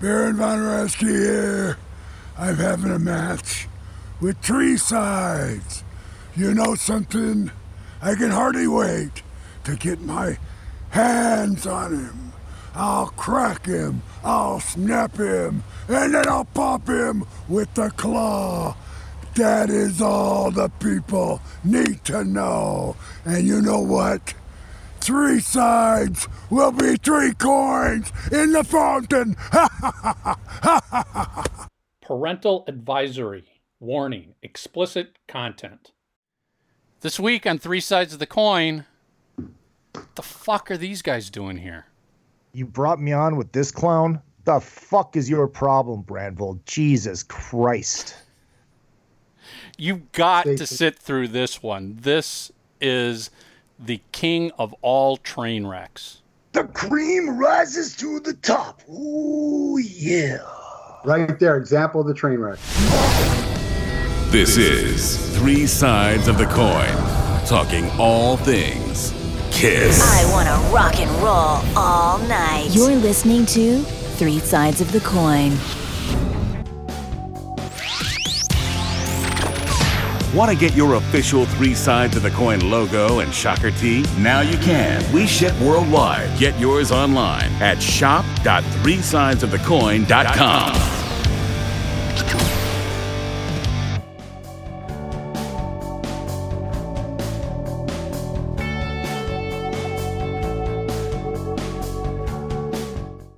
Baron Von Raschke here. I'm having a match with three sides. You know something? I can hardly wait to get my hands on him. I'll crack him, I'll snap him, and then I'll pop him with the claw. That is all the people need to know. And you know what? Three sides will be three coins in the fountain. Parental advisory. Warning explicit content. This week on Three Sides of the Coin, the fuck are these guys doing here? You brought me on with this clown? The fuck is your problem, Brandvold? Jesus Christ. You've got to sit through this one. This is the king of all train wrecks. The cream rises to the top. Ooh, yeah. Right there, example of the train wreck. This is Three Sides of the Coin, talking all things Kiss. I want to rock and roll all night. You're listening to Three Sides of the Coin. Want to get your official Three Sides of the Coin logo and shocker tee? Now you can. We ship worldwide. Get yours online at shop.threesidesofthecoin.com.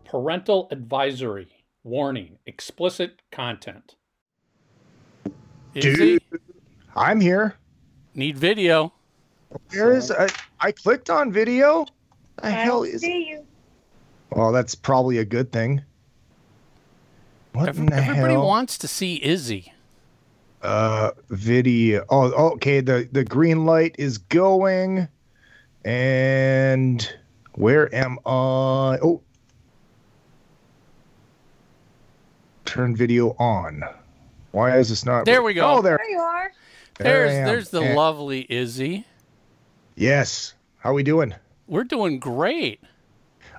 Parental advisory. Warning explicit content. Izzy, Dude, I'm here. need video. Where is I, I clicked on video? The I hell don't is see you. Well, that's probably a good thing. What Ev- in the Everybody hell? wants to see Izzy. uh video. Oh, okay, the the green light is going. And where am I? Oh. Turn video on. Why is this not There we go. Oh, there. There you are. There There's there's the And- lovely Izzy. Yes. How are we doing? We're doing great.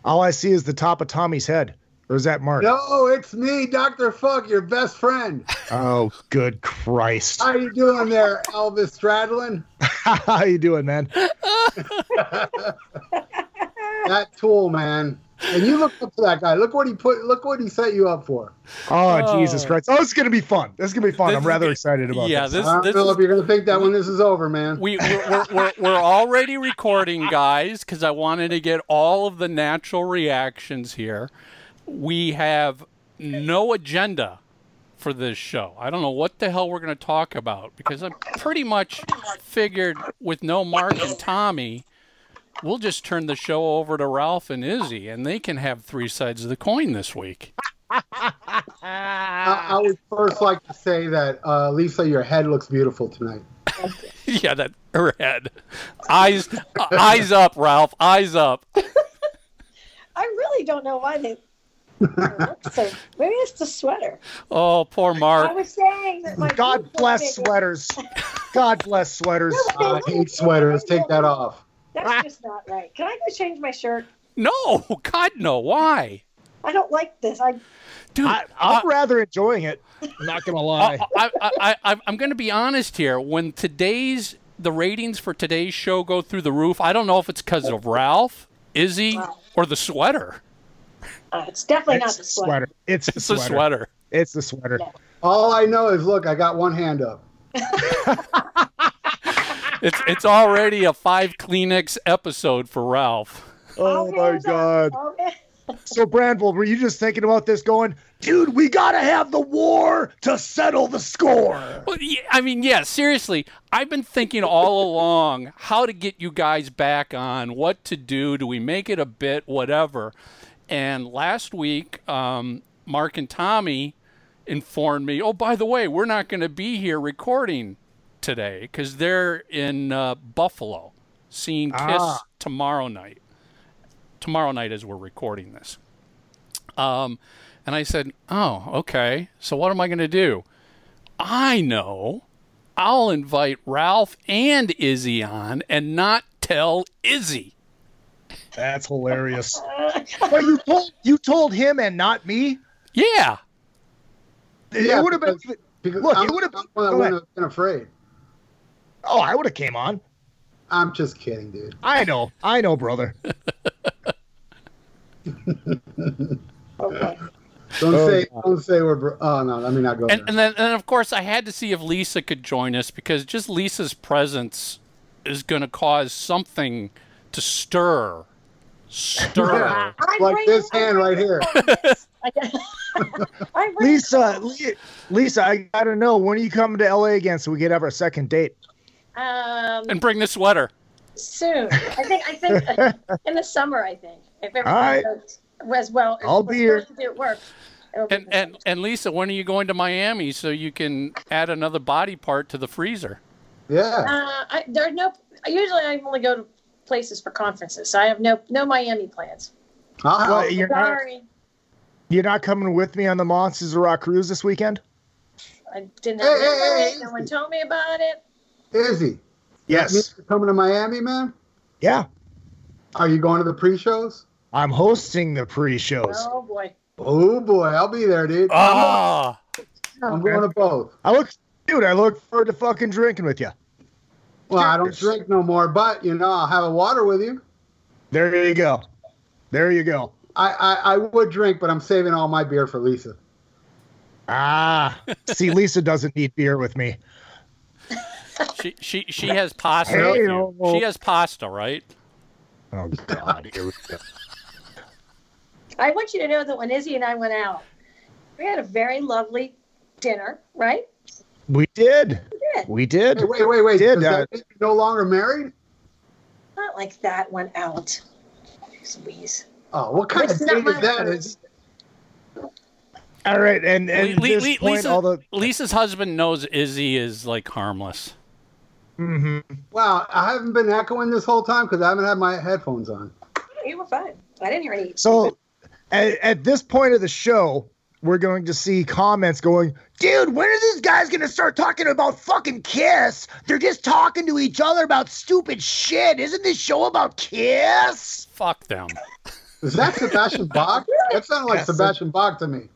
All I see is the top of Tommy's head. Or is that Mark? No, it's me, Dr. Fuck, your best friend. Oh, good Christ. How you doing there, Elvis Stradlin? How you doing, man? That tool, man. And you look up to that guy. Look what he put. Look what he set you up for. Oh, oh. Jesus Oh. Christ. Oh, it's going to be fun. This is going to be fun. This I'm rather good. excited about Yeah, this. this I don't this know is if you're gonna think that when this is over, man. we we're, we're, we're, we're already recording guys because i wanted to get all of the natural reactions here we have no agenda for this show i don't know what the hell we're going to talk about because i pretty much figured with no mark and tommy we'll just turn the show over to ralph and izzy and they can have three sides of the coin this week I, I would first like to say that uh, Lisa, your head looks beautiful tonight. yeah that her head eyes eyes up ralph eyes up I really don't know why they. Look so maybe it's the sweater. oh poor mark I was saying that my God bless sweaters. God bless sweaters. I hate sweaters. Take that off. That's just not right. Can I go change my shirt? No, God, no. Why? I don't like this. I Dude, I, I'm rather enjoying it. I'm not going to lie. I, I, I, I, I'm going to be honest here. When today's the ratings for today's show go through the roof, I don't know if it's because of Ralph, Izzy, or the sweater. uh, it's definitely it's not the the sweater. sweater. It's the It's the sweater. sweater. It's the sweater. All I know is, look, I got one hand up. It's it's already a five Kleenex episode for Ralph. Oh my God. okay. So, Brandvold, were you just thinking about this going, dude, we got to have the war to settle the score? Well, yeah, I mean, yeah, seriously. I've been thinking all along how to get you guys back on, what to do. Do we make it a bit, whatever? And last week, um, Mark and Tommy informed me, oh, by the way, we're not going to be here recording today because they're in uh, Buffalo seeing Kiss Ah. tomorrow night. Tomorrow night, as we're recording this. Um, and I said, oh, okay. So what am I going to do? I know. I'll invite Ralph and Izzy on and not tell Izzy. That's hilarious. but you told, you told him and not me? Yeah. It, Yeah, would have been. because- Because Look, I'm, it would've- I'm one that go wouldn't have been afraid. Oh, I would have came on. I'm just kidding, dude. I know. I know, brother. Boy. Don't Oh, say don't say we're. Bro- oh no, let me not go And, and then, and of course, I had to see if Lisa could join us because just Lisa's presence is going to cause something to stir. Stir. I'm like right this hand right here. I'm Lisa, Lisa, I gotta know when are you coming to LA again so we can have our second date? Um, and bring the sweater. soon. I think. I think uh, in the summer. I think if everything All right. goes as well. I'll be here. to do at work. it'll be And, and and Lisa, when are you going to Miami so you can add another body part to the freezer? Yeah. Uh, I, there are no. Usually, I only go to places for conferences, so I have no no Miami plans. I'll help. Well, you're not Sorry, you're not coming with me on the Monsters of Rock cruise this weekend? I didn't Hey, have hey, hey, it. No one told me about it. Izzy. Yes. You coming to Miami, man? Yeah. Are you going to the pre-shows? I'm hosting the pre-shows. Oh boy. Oh boy, I'll be there, dude. Ah, I'm going to both. I look, dude. I look forward to fucking drinking with you. Well, I don't drink no more, but you know, I'll have a water with you. There you go. There you go. I, I, I would drink, but I'm saving all my beer for Lisa. Ah, see, Lisa doesn't need beer with me. She she she has pasta. Hey, with you. She has pasta, right? Oh God, here we go. I want you to know that when Izzy and I went out, we had a very lovely dinner, right? We did. We did. We did. Hey, wait, wait, wait. Did, that uh, no longer married? Not like that went out. Louise. Oh, what kind It's of not date is my that? fault. Is All right, and and Le- at this Le- point, Lisa, all the Lisa's husband knows Izzy is like harmless. Mhm. wow, I haven't been echoing this whole time because I haven't had my headphones on. You were fine. I didn't hear any. So at, at this point of the show, we're going to see comments going, dude, when are these guys going to start talking about fucking Kiss? They're just talking to each other about stupid shit. Isn't this show about Kiss? Fuck them. Is that Sebastian Bach? That sounded like Yes. Sebastian Bach to me.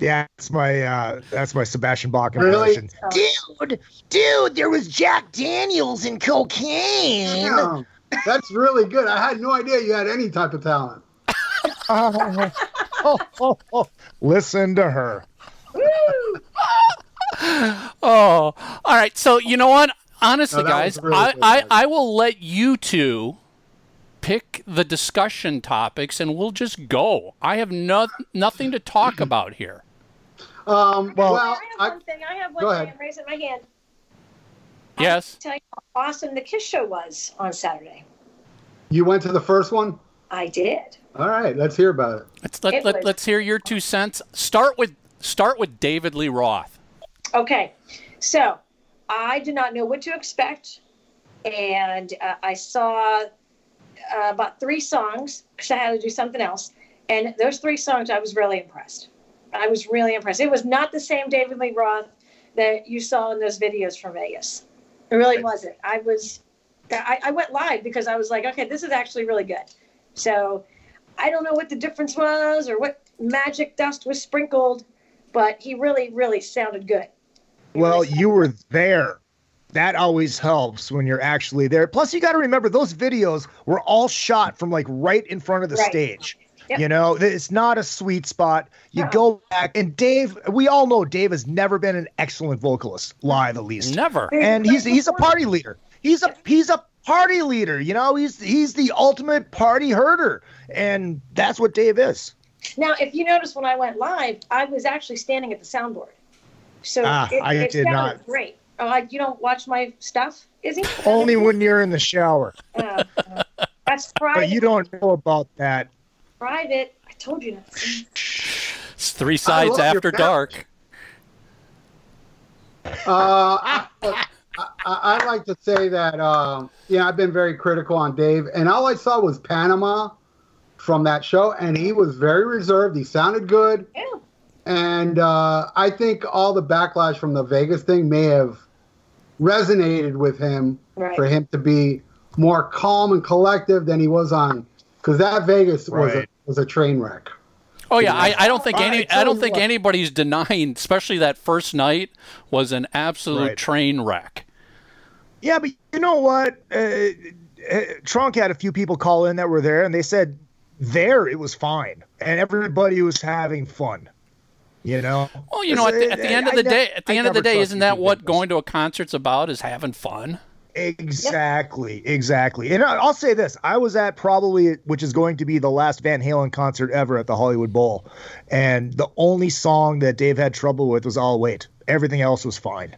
Yeah, that's my uh, that's my Sebastian Bach Really? impression. Dude, dude, there was Jack Daniels and cocaine. Damn, that's really good. I had no idea you had any type of talent. oh, oh, oh. Listen to her. Oh, all right. So you know what? Honestly, No, guys, really I, I. I will let you two pick the discussion topics, and we'll just go. I have no, nothing to talk about here. Um, well, I have I, one thing. I have one Go thing. ahead. I'm raising my hand. Yes. Tell you how awesome the Kiss show was on Saturday. you went to the first one. I did. All right, let's hear about it. Let's let, It let, was- let's hear your two cents. Start with start with David Lee Roth. Okay, so I did not know what to expect, and uh, I saw uh, about three songs because I had to do something else. And those three songs, I was really impressed. I was really impressed. It was not the same David Lee Roth that you saw in those videos from Vegas. It really wasn't. I was, I, I went live because I was like, okay, this is actually really good. So I don't know what the difference was or what magic dust was sprinkled, but he really, really sounded good. Well, you were there. That always helps when you're actually there. Plus, you got to remember those videos were all shot from like right in front of the Right. stage. Yep. You know, it's not a sweet spot. You No. go back, and Dave, we all know Dave has never been an excellent vocalist, live at least. Never. And he's he's a party leader. He's a he's a party leader. You know, he's he's the ultimate party herder, and that's what Dave is. Now, if you notice when I went live, I was actually standing at the soundboard. So Ah, it, I it did sounded not. great. Oh, like you don't watch my stuff, is he? Only when you're in the shower, Uh, uh, that's private. but you don't know about that. Private. I told you not. to. It's three sides after dark. Uh, I, I, I'd like to say that, um, yeah, I've been very critical on Dave, and all I saw was Panama from that show, and he was very reserved. He sounded good, Yeah. and uh, I think all the backlash from the Vegas thing may have resonated with him Right. for him to be more calm and collective than he was on, because that Vegas was a, was a train wreck. Oh yeah, I, I don't think any I don't think anybody's denying, especially that first night was an absolute Right. train wreck. Yeah, but you know what? Uh, uh, Trunk had a few people call in that were there, and they said there it was fine, and everybody was having fun. You know. Well, you know, at the, at the end of the ne- day, at the I end of the day, isn't that what going to a concert's about? Is having fun. Exactly, exactly. And I- I'll say this: I was at probably, which is going to be the last Van Halen concert ever at the Hollywood Bowl, and the only song that Dave had trouble with was "I'll Wait." Everything else was fine.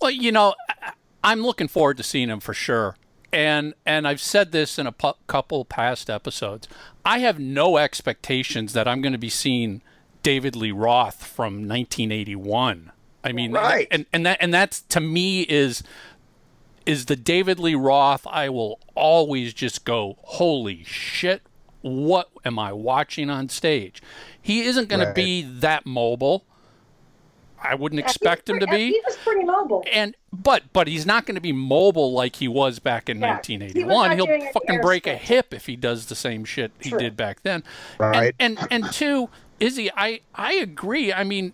Well, you know, I- I'm looking forward to seeing him for sure. And and I've said this in a pu- couple past episodes. I have no expectations that I'm going to be seeing David Lee Roth from 1981. I mean, Right. and and that and that's to me is is the David Lee Roth I will always just go, holy shit, what am I watching on stage? He isn't going Right. to be that mobile. I wouldn't Yeah, he was expect him to be He was pretty mobile. and but but he's not going to be mobile like he was back in Yeah, 1981. not He'll fucking break a hip if he does the same shit he did back then. Right. And and, and two, Izzy, I I agree. I mean,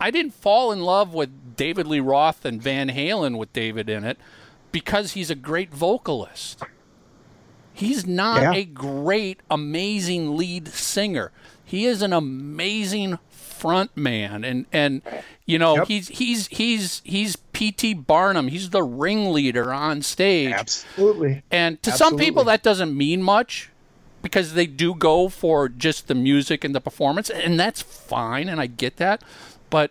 I didn't fall in love with David Lee Roth and Van Halen with David in it because he's a great vocalist. He's not Yeah. a great, amazing lead singer. He is an amazing front man, and and you know Yep. he's he's he's he's P.T. Barnum. He's the ringleader on stage. Absolutely. And to some people, that doesn't mean much because they do go for just the music and the performance, and that's fine, and I get that. But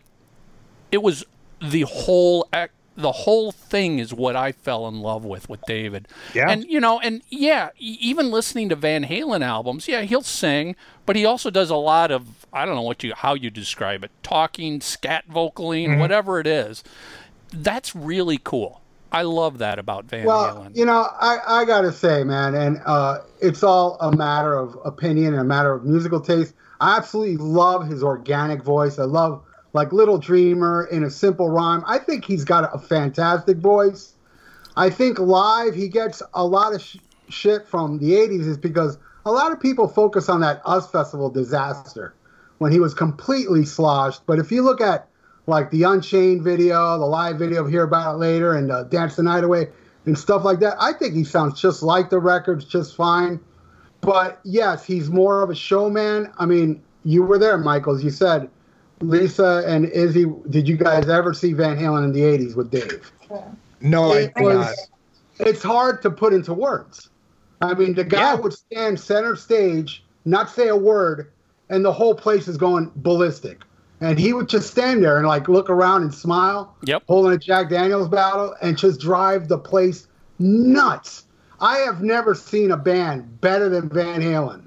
it was the whole ac- the whole thing is what I fell in love with with David. Yeah. And you know, and yeah, even listening to Van Halen albums, yeah, he'll sing, but he also does a lot of I don't know what you how you describe it, talking, scat vocaling, Mm-hmm. whatever it is. That's really cool. I love that about Van Well, Halen. you know, I, I gotta say, man, and uh, it's all a matter of opinion and a matter of musical taste. I absolutely love his organic voice. I love like Little Dreamer in a simple rhyme. I think he's got a fantastic voice. I think live he gets a lot of sh- shit from the '80s is because a lot of people focus on that Us Festival disaster when he was completely sloshed. But if you look at like the Unchained video, the live video of Hear About It Later, and uh, Dance the Night Away, and stuff like that, I think he sounds just like the records, just fine. But yes, he's more of a showman. I mean, you were there, Michael, as you said. Lisa and Izzy, did you guys ever see Van Halen in the 80s with Dave? No, I it did was not. it's hard to put into words. I mean, the guy Yeah. would stand center stage, not say a word, and the whole place is going ballistic. And he would just stand there and like look around and smile, Yep. holding a Jack Daniels bottle, and just drive the place nuts. I have never seen a band better than Van Halen,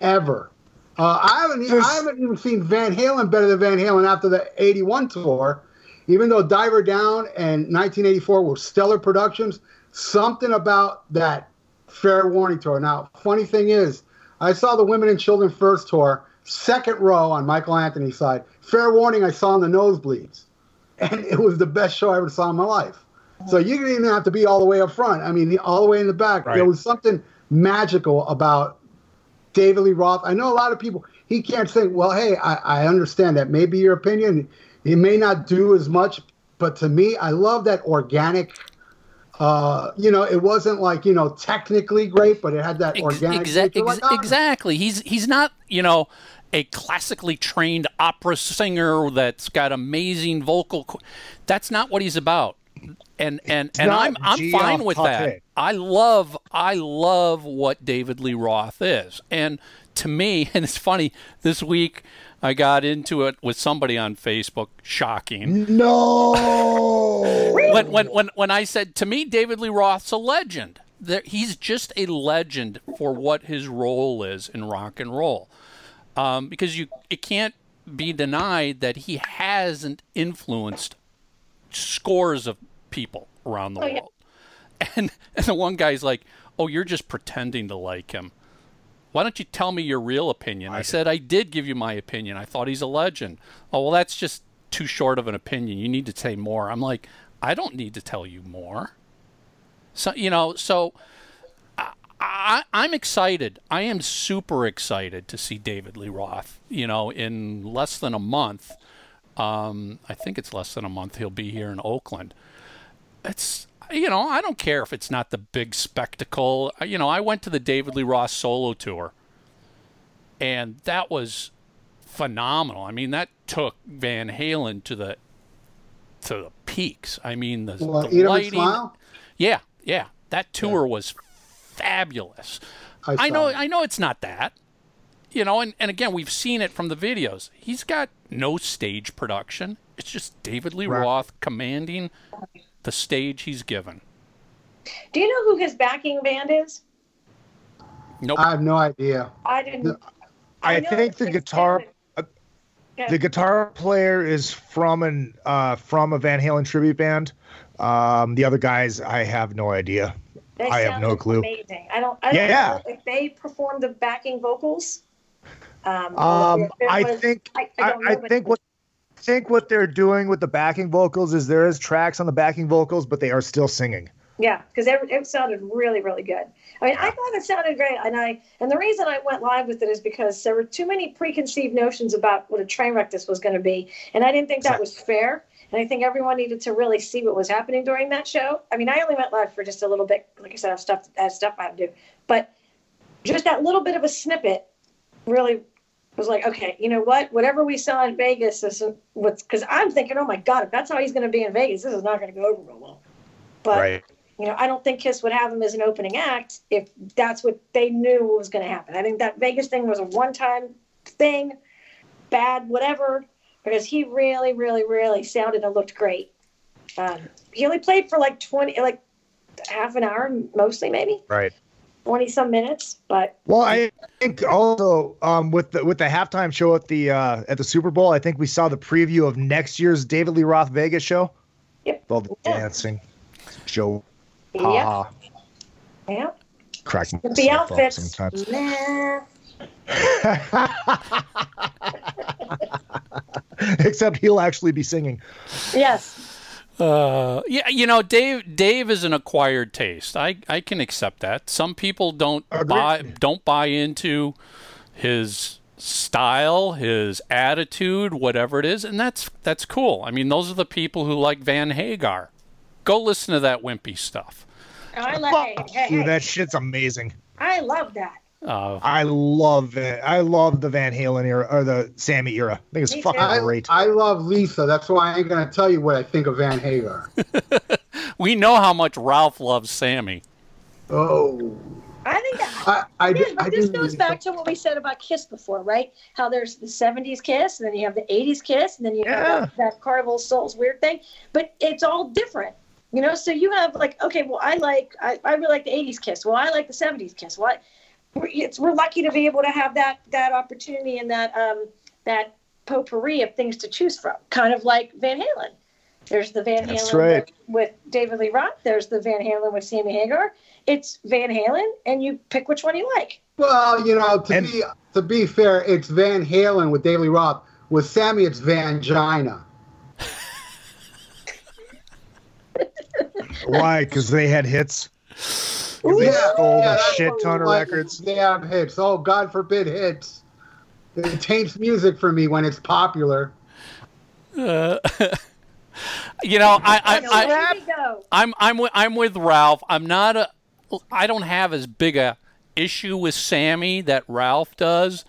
ever. Uh, I haven't. There's- I haven't even seen Van Halen better than Van Halen after the '81 tour. Even though Diver Down and 1984 were stellar productions, something about that Fair Warning tour. Now, funny thing is, I saw the Women and Children First tour, second row on Michael Anthony's side. Fair Warning, I saw in the nosebleeds, and it was the best show I ever saw in my life. So you didn't even have to be all the way up front. I mean, all the way in the back. Right. There was something magical about David Lee Roth. I know a lot of people. He can't say, "Well, hey, I, I understand that. Maybe your opinion. He may not do as much, but to me, I love that organic. Uh, you know, it wasn't like you know technically great, but it had that organic. exa- nature. ex- Like, ah, exactly. He's he's not you know a classically trained opera singer that's got amazing vocal. That's not what he's about. And and and I'm I'm fine with that. I love I love what David Lee Roth is. And to me, and it's funny, this week I got into it with somebody on Facebook. Shocking. No. when, when, when, when I said to me, David Lee Roth's a legend. There, he's just a legend for what his role is in rock and roll, um, because you it can't be denied that he hasn't influenced scores of people around the Oh, yeah. world. And and the one guy's like, "Oh, you're just pretending to like him." Why don't you tell me your real opinion? I, said I did give you my opinion. I thought he's a legend. Oh well, that's just too short of an opinion. You need to say more. I'm like, I don't need to tell you more. So you know, so I, I, I'm excited. I am super excited to see David Lee Roth. You know, in less than a month, um, I think it's less than a month, he'll be here in Oakland. It's you know, I don't care if it's not the big spectacle. You know, I went to the David Lee Roth solo tour, and that was phenomenal. I mean, that took Van Halen to the to the peaks. I mean, the, Well, the lighting. Smile? Yeah, yeah, that tour was fabulous. I I, know, it. I know, it's not that. You know, and, and again, we've seen it from the videos. He's got no stage production. It's just David Lee Right. Roth commanding the stage he's given. Do you know who his backing band is? Nope. I have no idea. I didn't. I know think the guitar expanded. Yeah. the guitar player is from an uh, from a Van Halen tribute band. Um, the other guys, I have no idea. They I have no clue. Amazing. I don't. I don't Yeah. know if they performed the backing vocals. Um, Um, or if it I was- think I, I, don't know, I think what I think what they're doing with the backing vocals is there is tracks on the backing vocals, but they are still singing. Yeah, because it, it sounded really, really good. I mean, I thought it sounded great, and I and the reason I went live with it is because there were too many preconceived notions about what a train wreck this was going to be, and I didn't think that was fair. And I think everyone needed to really see what was happening during that show. I mean, I only went live for just a little bit. Like I said, I have stuff, I have stuff I have to do, but just that little bit of a snippet really was like, okay, you know what? Whatever we saw in Vegas is what's because I'm thinking, oh my god, if that's how he's going to be in Vegas, this is not going to go over real well. But you know, I don't think Kiss would have him as an opening act if that's what they knew was going to happen. I think that Vegas thing was a one-time thing, bad, whatever, because he really, really, really sounded and looked great. Um, he only played for like twenty, like half an hour, mostly maybe Right. Twenty some minutes, but Well, I think also um, with the with the halftime show at the uh, at the Super Bowl, I think we saw the preview of next year's David Lee Roth Vegas show. Yep. All the dancing, Joe, yeah, yeah. crack But the outfits, nah. Except he'll actually be singing. Yes. Uh, yeah, you know, Dave. Dave is an acquired taste. I, I can accept that. Some people don't buy don't buy into his style, his attitude, whatever it is, and that's that's cool. I mean, those are the people who like Van Hagar. Go listen to that wimpy stuff. I like. Hey, hey, Dude, that shit's amazing. I love that. Uh, I love it. I love the Van Halen era or the Sammy era. I think it's Me fucking too. I, great. I love Lisa. That's why I ain't gonna tell you what I think of Van Hagar. we know how much Ralph loves Sammy. oh, I think that. I, I, Yeah, did, but I this didn't goes really- back to what we said about Kiss before, right? How there's the 70s Kiss, and then you have the 80s Kiss, and then you Yeah. have that, that Carnival Souls weird thing. But it's all different, you know? So you have, like, okay, well, I like, I, I really like the 80s Kiss. Well, I like the 70s Kiss. What? We're, it's, we're lucky to be able to have that that opportunity and that um, that potpourri of things to choose from, kind of like Van Halen. There's the Van That's Halen right. with, with David Lee Roth. There's the Van Halen with Sammy Hagar. It's Van Halen, and you pick which one you like. Well, you know, to And- be to be fair, it's Van Halen with David Lee Roth. With Sammy, it's Vangina. Why? Because they had hits. Ooh, They stole a shit ton of like. records. They have hits. Oh, God forbid hits. It taints music for me when it's popular. Uh, you know, I, I, So I, there we go. I'm I'm with, I'm with Ralph. I'm not a I don't have as big a issue with Sammy that Ralph does,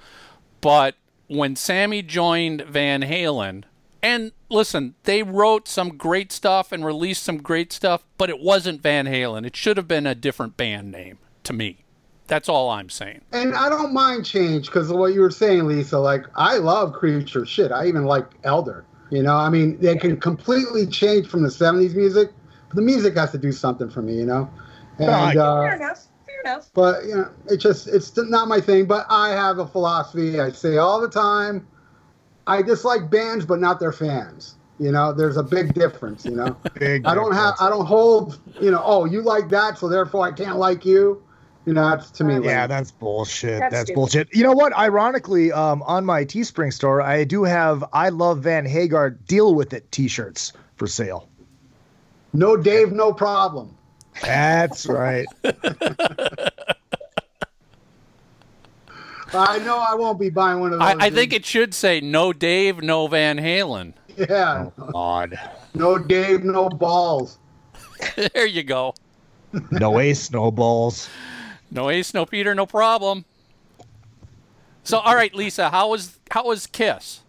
but when Sammy joined Van Halen, and listen, they wrote some great stuff and released some great stuff, but it wasn't Van Halen. It should have been a different band name to me. That's all I'm saying. And I don't mind change because of what you were saying, Lisa. Like, I love Creature. Shit, I even like Elder. You know, I mean, they can completely change from the 70s music, but the music has to do something for me, you know? And, Right. uh, Fair enough. Fair enough. but you know, it just it's not my thing. But I have a philosophy. I say all the time, I dislike bands, but not their fans. You know, there's a big difference. You know, Big I don't have I don't hold. You know, oh, you like that, so therefore I can't like you. You know, that's to me. Yeah, lame. that's bullshit. That's That's, bullshit. You know what? Ironically, um, on my Teespring store, I do have "I Love Van Hagar" deal with it T-shirts for sale. no Dave, no problem. That's right. I know I won't be buying one of those. I, I think it should say no Dave, no Van Halen. Yeah. God. No Dave, no balls. there you go. No ace, no balls. No Ace, no Peter, no problem. So, all right, Lisa, how was how was Kiss?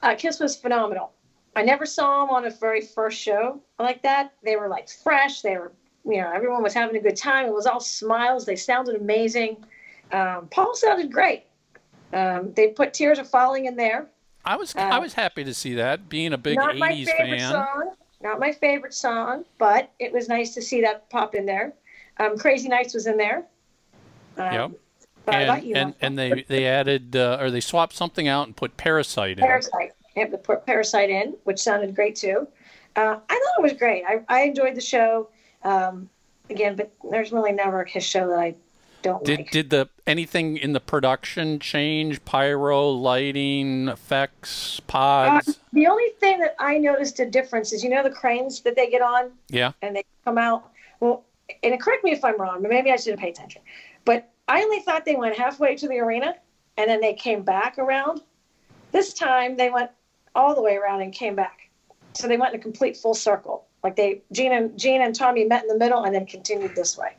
Uh, Kiss was phenomenal. I never saw them on a very first show like that. They were like fresh. They were, you know, everyone was having a good time. It was all smiles. They sounded amazing. Um, Paul sounded great. Um, they put Tears Are Falling in there. I was I was happy to see that, being a big Not my '80s favorite fan. song. Not my favorite song, but it was nice to see that pop in there. Um, Crazy Nights was in there. Um, Yep. And you. and, and they they added uh, or they swapped something out and put Parasite in. Parasite. They have to put Parasite in, which sounded great too. Uh, I thought it was great. I, I enjoyed the show. Um, again, but there's really never a Kiss show that I don't Did like. did the anything in the production change? Pyro, lighting, effects, Uh, pods. the only thing that I noticed a difference is you know the cranes that they get on yeah. and they come out. Well, and correct me if I'm wrong, but maybe I should have paid attention. But I only thought they went halfway to the arena and then they came back around. This time they went all the way around and came back. So they went in a complete full circle. Like they Gene and Gene and Tommy met in the middle and then continued this way.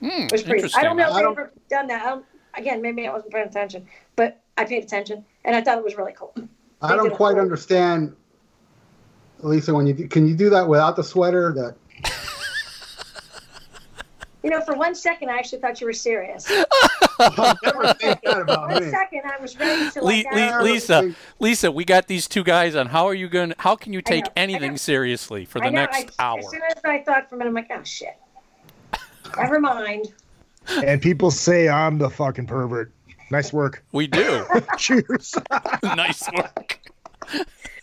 Hmm, it was pretty. I don't know if I they've don't- ever done that. I don't, again, maybe I wasn't paying attention, but I paid attention and I thought it was really cool. I They don't quite for- understand, Lisa. When you do, can you do that without the sweater? That You know, for one second, I actually thought you were serious. I'll never think that about One me. second, I was ready to like. Le- ask- Lisa, Lisa, we got these two guys on. How are you going? to How can you take know, anything seriously for the know, next I, hour? As soon as I thought for a minute, I'm like, oh shit. Never mind. And people say I'm the fucking pervert. Nice work. We do. Cheers. nice work. Um,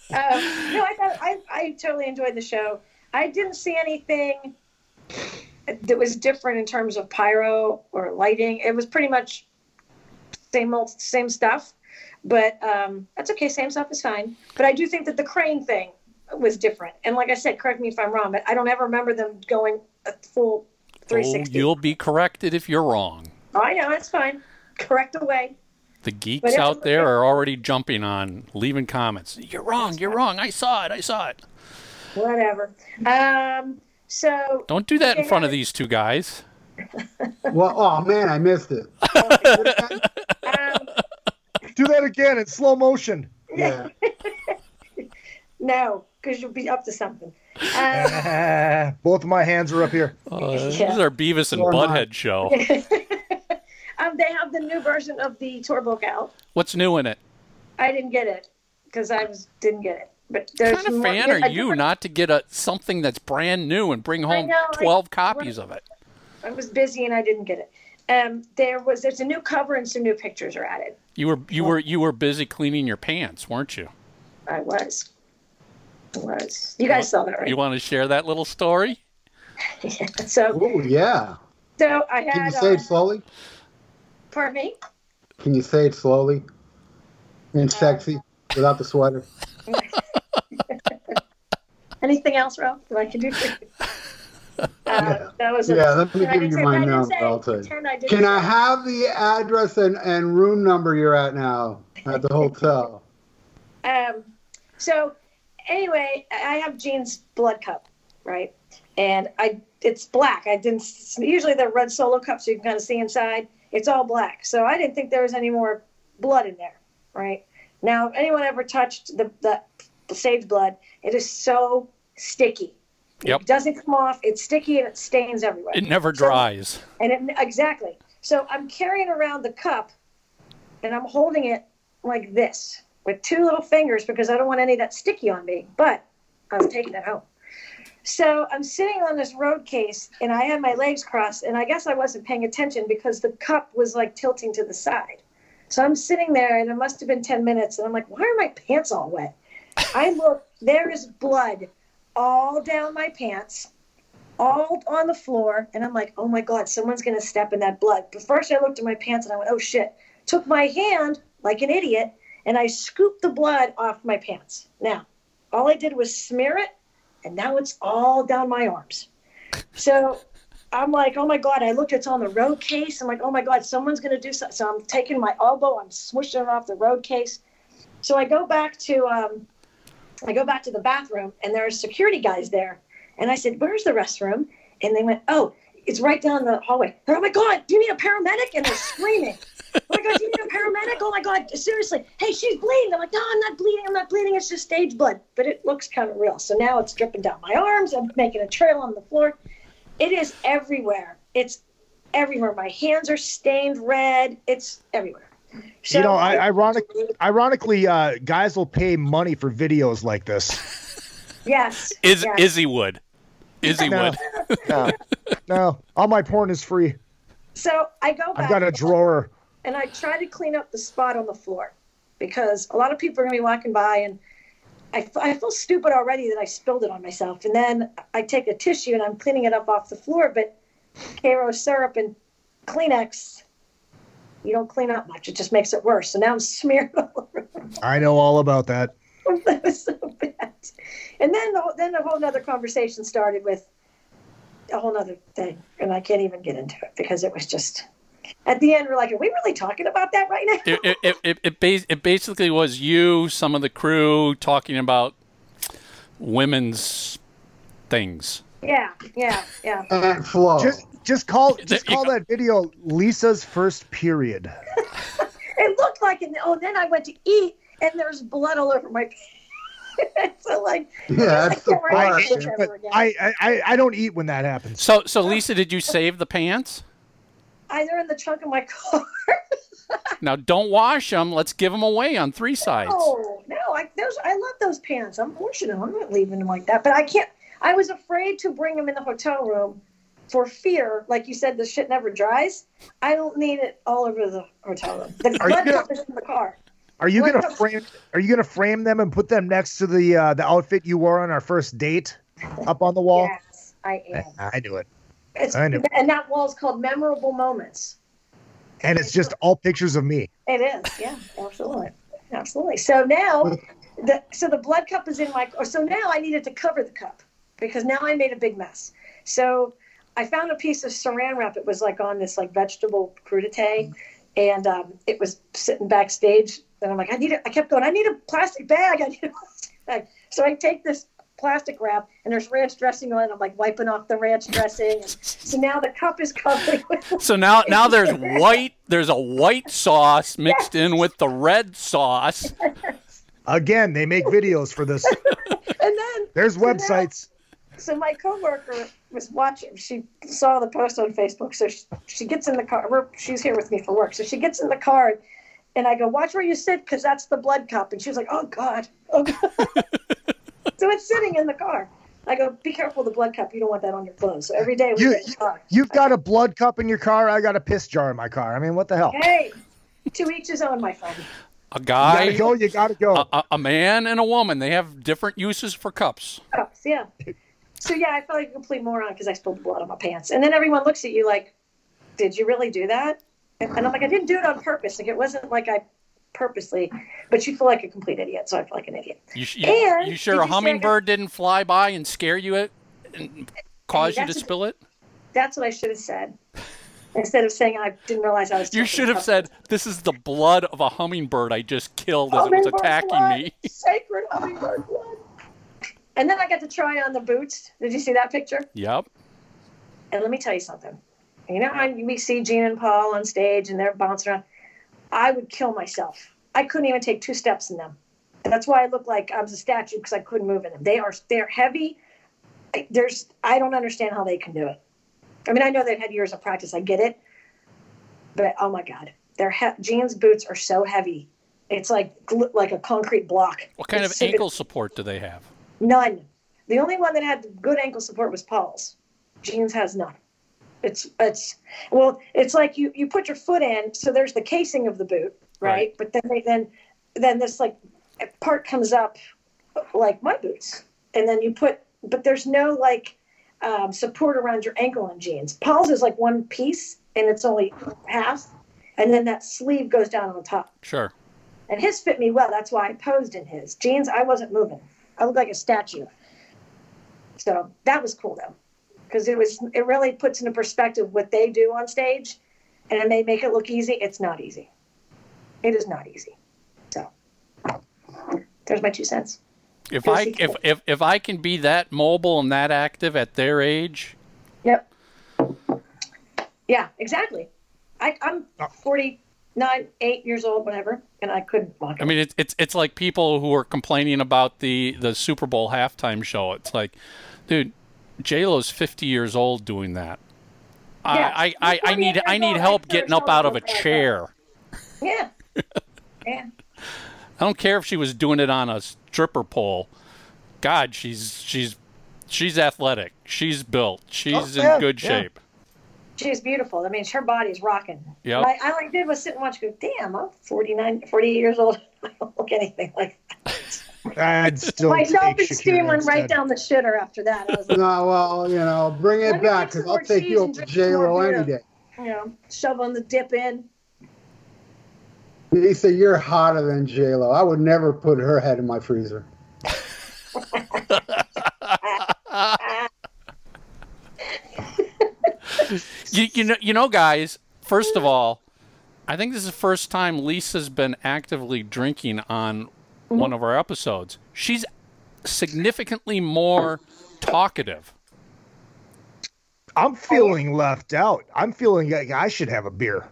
no, I thought I, I totally enjoyed the show. I didn't see anything that was different in terms of pyro or lighting. It was pretty much same old same stuff. But um, that's okay. Same stuff is fine. But I do think that the crane thing was different. And like I said, correct me if I'm wrong, but I don't ever remember them going a full Oh, you'll be corrected if you're wrong. Oh, I know it's fine. Correct away. The geeks out there are already jumping on, leaving comments. You're wrong. You're wrong. I saw it. I saw it. Whatever. Um, so Don't do that in front of these two guys. Well, oh man, I missed it. um, Do that again in slow motion. Yeah. no, because you'll be up to something. Ah, both of my hands are up here. Uh, This is our Beavis and Or not. Butthead show. um, they have the new version of the tour book out. What's new in it? I didn't get it because I was didn't get it. But What kind of more- fan a are you different- not to get a something that's brand new and bring home know, I- 12 copies of it? I was busy and I didn't get it. Um, there was there's a new cover and some new pictures are added. You were you were you were busy cleaning your pants, weren't you? I was. I was. You guys saw that, right? You want to share that little story? so Oh yeah. so I had. Can you say uh, it slowly? pardon me. Can you say it slowly and sexy without the sweater? Anything else, Ralph, that I can do for you? Uh, that was a, Yeah, let me give you say- my number. I'll tell you. I didn't Can I have the address and, and room number you're at now at the hotel? Um, so anyway, I have Gene's blood cup, right? And I, it's black. I didn't. Usually they're red solo cups, so you can kind of see inside. It's all black, so I didn't think there was any more blood in there, right? Now, if anyone ever touched the the, the sage blood, it is so sticky. Yep. It doesn't come off. It's sticky and it stains everywhere. It never So- dries. and it, exactly. So I'm carrying around the cup and I'm holding it like this with two little fingers because I don't want any of that sticky on me, but I was taking it home. So I'm sitting on this road case and I had my legs crossed and I guess I wasn't paying attention because the cup was like tilting to the side. So I'm sitting there and it must have been 10 minutes and I'm like, why are my pants all wet? I look, there is blood all down my pants all on the floor, and I'm like, oh my god, someone's gonna step in that blood. But first, I looked at my pants and I went, oh shit. Took my hand like an idiot, and I scooped the blood off my pants. Now, all I did was smear it, and now it's all down my arms. So I'm like, oh my god! I looked, it's on the road case. I'm like, oh my god, someone's gonna do something. So I'm taking my elbow, I'm swishing it off the road case. So I go back to, um, I go back to the bathroom, and there are security guys there. And I said, where's the restroom? And they went, oh, it's right down the hallway. They're, oh my god, do you need a paramedic? And they're screaming. oh my god, do you need a paramedic? Oh my god, seriously. Hey, she's bleeding. I'm like, no, I'm not bleeding. I'm not bleeding. It's just stage blood. But it looks kind of real. So now it's dripping down my arms. I'm making a trail on the floor. It is everywhere. It's everywhere. My hands are stained red. It's everywhere. So, you know, I, ironic, ironically, uh, guys will pay money for videos like this. Yes. Is yes. Izzy would. Izzy No. would. No, no, all my porn is free. So I go back. I've got a drawer. and I try to clean up the spot on the floor because a lot of people are going to be walking by and I, I feel stupid already that I spilled it on myself. And then I take a tissue and I'm cleaning it up off the floor, but Karo syrup and Kleenex, you don't clean up much. It just makes it worse. So now I'm smeared all over. I know all about that. that was so bad. And then the, then a whole other conversation started with a whole nother thing. And I can't even get into it because it was just, at the end, we're like, are we really talking about that right now? It it, it, it, it, bas- it basically was you, some of the crew talking about women's things. Yeah, yeah, yeah. And flow. Just, just call, just call that video Lisa's first period. It looked like it. Oh, then I went to eat, and there's blood all over my pants. so like, yeah, that's the I can't part. remember yeah. ever. I, I, I- I don't eat when that happens. So so Lisa, did you save the pants? I, they're in the trunk of my car. Now don't wash them. Let's give them away on three sides. Oh no, I those I love those pants. I'm washing them. I'm not leaving them like that. But I can't. I was afraid to bring them in the hotel room for fear, like you said, the shit never dries. I don't need it all over the hotel room. The blood gonna- is in the car. Are you gonna frame? Are you gonna frame them and put them next to the uh, the outfit you wore on our first date, up on the wall? Yes, I am. I knew it. It's, I know. and that wall is called memorable moments. And it's just all pictures of me. It is, yeah, absolutely, absolutely. So now, the so the blood cup is in my. Or so now I needed to cover the cup because now I made a big mess. So I found a piece of Saran wrap. It was like on this like vegetable crudité, and um, it was sitting backstage. And I'm like, I need. A, I kept going. I need a plastic bag. I need a plastic bag. So I take this plastic wrap and there's ranch dressing on it. I'm like wiping off the ranch dressing. And so now the cup is covered with So now now there's white. There's a white sauce mixed in with the red sauce. Again, they make videos for this. and then There's so now- websites. so my coworker was watching. She saw the post on Facebook, so she, she gets in the car. We're, she's here with me for work, so she gets in the car, and I go, "Watch where you sit, because that's the blood cup." And she was like, "Oh God, oh God." so it's sitting in the car. I go, "Be careful with the blood cup. You don't want that on your clothes." So every day we You- get in the car. You've got a blood cup in your car. I got a piss jar in my car. I mean, what the hell? Hey, to each his own, my friend. A You guy, gotta go. You gotta go. a, a- a man, and a woman. They have different uses for cups. Cups, yeah. So yeah, I felt like a complete moron because I spilled blood on my pants, and then everyone looks at you like, "Did you really do that?" And, I'm like, "I didn't do it on purpose. Like it wasn't like I purposely." But you feel like a complete idiot, so I feel like an idiot. You, you, And you sure a hummingbird didn't fly by and scare you it and cause you to spill it? That's what I should have said instead of saying I didn't realize I was. You should have said, "This is the blood of a hummingbird I just killed as it was attacking blood, me." Sacred hummingbird blood. And then I got to try on the boots. Did you see that picture? Yep. And let me tell you something. You know how we see Gene and Paul on stage and they're bouncing around? I would kill myself. I couldn't even take two steps in them. And that's why I look like I was a statue because I couldn't move in them. They are they're heavy. I- There's I don't understand how they can do it. I mean, I know they've had years of practice. I get it. But oh my God, their he- Gene's boots are so heavy. It's like like a concrete block. What kind It's of ankle support do they have? None. The only one that had good ankle support was Paul's. Gene's has none. It's it's well, it's like you you put your foot in, so there's the casing of the boot, right? Right. But then they, then then this like part comes up like my boots, and then you put, but there's no like um, support around your ankle in Gene's. Paul's is like one piece, and it's only half, and then that sleeve goes down on the top. Sure. And his fit me well. That's why I posed in his jeans. I wasn't moving. I looked like a statue. So that was cool though. Because it was it really puts into perspective what they do on stage, and it may make it look easy. It's not easy. It is not easy. So there's my two cents. If I if, if if I can be that mobile and that active at their age, Yep. Yeah, exactly. I, I'm Oh. 49, 8 years old, whatever, and I couldn't walk. I mean it's it's it's like people who are complaining about the the Super Bowl halftime show. It's like, dude, J Lo's fifty years old doing that. Yeah. I, I, I, I need I need help getting up out of a chair. Yeah. yeah. I don't care if she was doing it on a stripper pole. God, she's she's she's athletic. She's built. She's Oh, in yeah, good yeah. shape. She's beautiful. I mean, her body's rocking. Yep. I, I like did was sit and watch. Go, damn, I'm 49, 48 years old. I don't look anything like. I'd still My take self-esteem Shakira went right down the shitter after that. I was like, No, well, you know, bring Let it me back get some because I'll more take cheese you and up to drink J Lo more any beer. day. you know, shoveling the dip in. Lisa, you're hotter than J Lo. I would never put her head in my freezer. You, you know, you know, guys. First of all, I think this is the first time Lisa's been actively drinking on Mm-hmm. one of our episodes. She's significantly more talkative. I'm oh. feeling left out. I'm feeling like I should have a beer,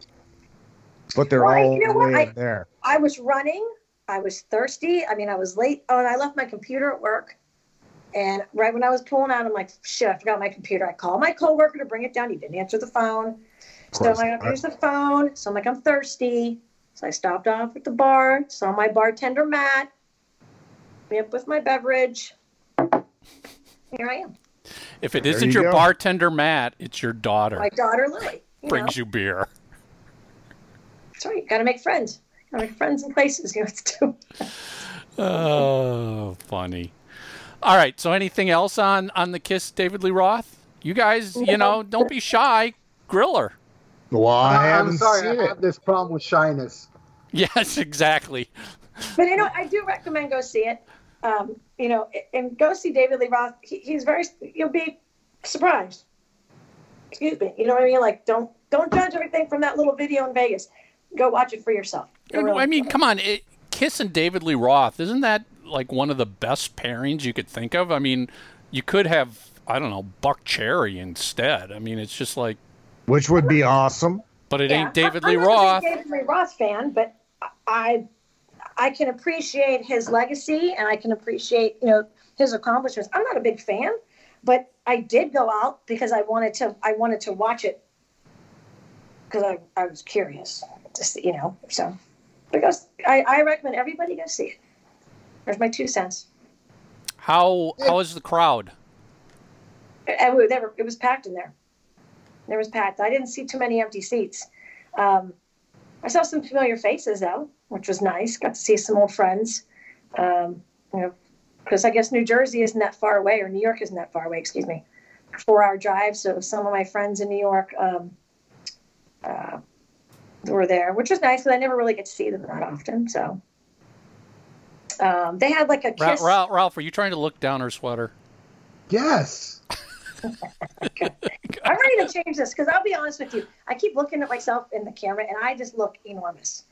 but they're Well, all you know what? way I- in there. I was running. I was thirsty. I mean, I was late. Oh, and I left my computer at work. And right when I was pulling out, I'm like, shit, I forgot my computer. I called my coworker to bring it down. He didn't answer the phone. So I'm like, I'm gonna use the phone. So I'm like, I'm thirsty. So I stopped off at the bar, saw my bartender Matt, me up with my beverage. Here I am. If it There isn't you your go. bartender Matt, it's your daughter My daughter Lily. You know, brings you beer. that's right. Got to make friends. Got to make friends in places. You know what to do. Oh, funny. All right. So, anything else on on the Kiss David Lee Roth? You guys, you know, don't be shy. Grill her. Well, I I'm haven't sorry, seen I it. have this problem with shyness. Yes, exactly. But you know, I do recommend go see it. Um, you know, and go see David Lee Roth. He, he's very. You'll be surprised. Excuse me. You know what I mean? Like, don't don't judge everything from that little video in Vegas. Go watch it for yourself. Go really- I mean, come on. It, Kiss and David Lee Roth, isn't that like one of the best pairings you could think of? I mean, you could have, I don't know, Buckcherry instead. I mean, it's just like, Which would be awesome. but it Yeah. ain't David I- Lee I'm not a Roth. David Lee Roth fan, but I I can appreciate his legacy and I can appreciate you know his accomplishments. I'm not a big fan, but I did go out because I wanted to I wanted to watch it because I, I was curious to see you know so because I, I recommend everybody go see it. There's my two cents. How how is the crowd? And we- they were- it was packed in there. There was packed. I didn't see too many empty seats. Um, I saw some familiar faces though, which was nice. Got to see some old friends. Um, you know, because I guess New Jersey isn't that far away, or New York isn't that far away. Excuse me, four-hour drive. So some of my friends in New York um, uh, were there, which was nice because I never really get to see them that often. So um, they had like a Ra- kiss. Ralph, Ralph, are you trying to look down her sweater? Yes. I'm ready to change this because I'll be honest with you. I keep looking at myself in the camera and I just look enormous.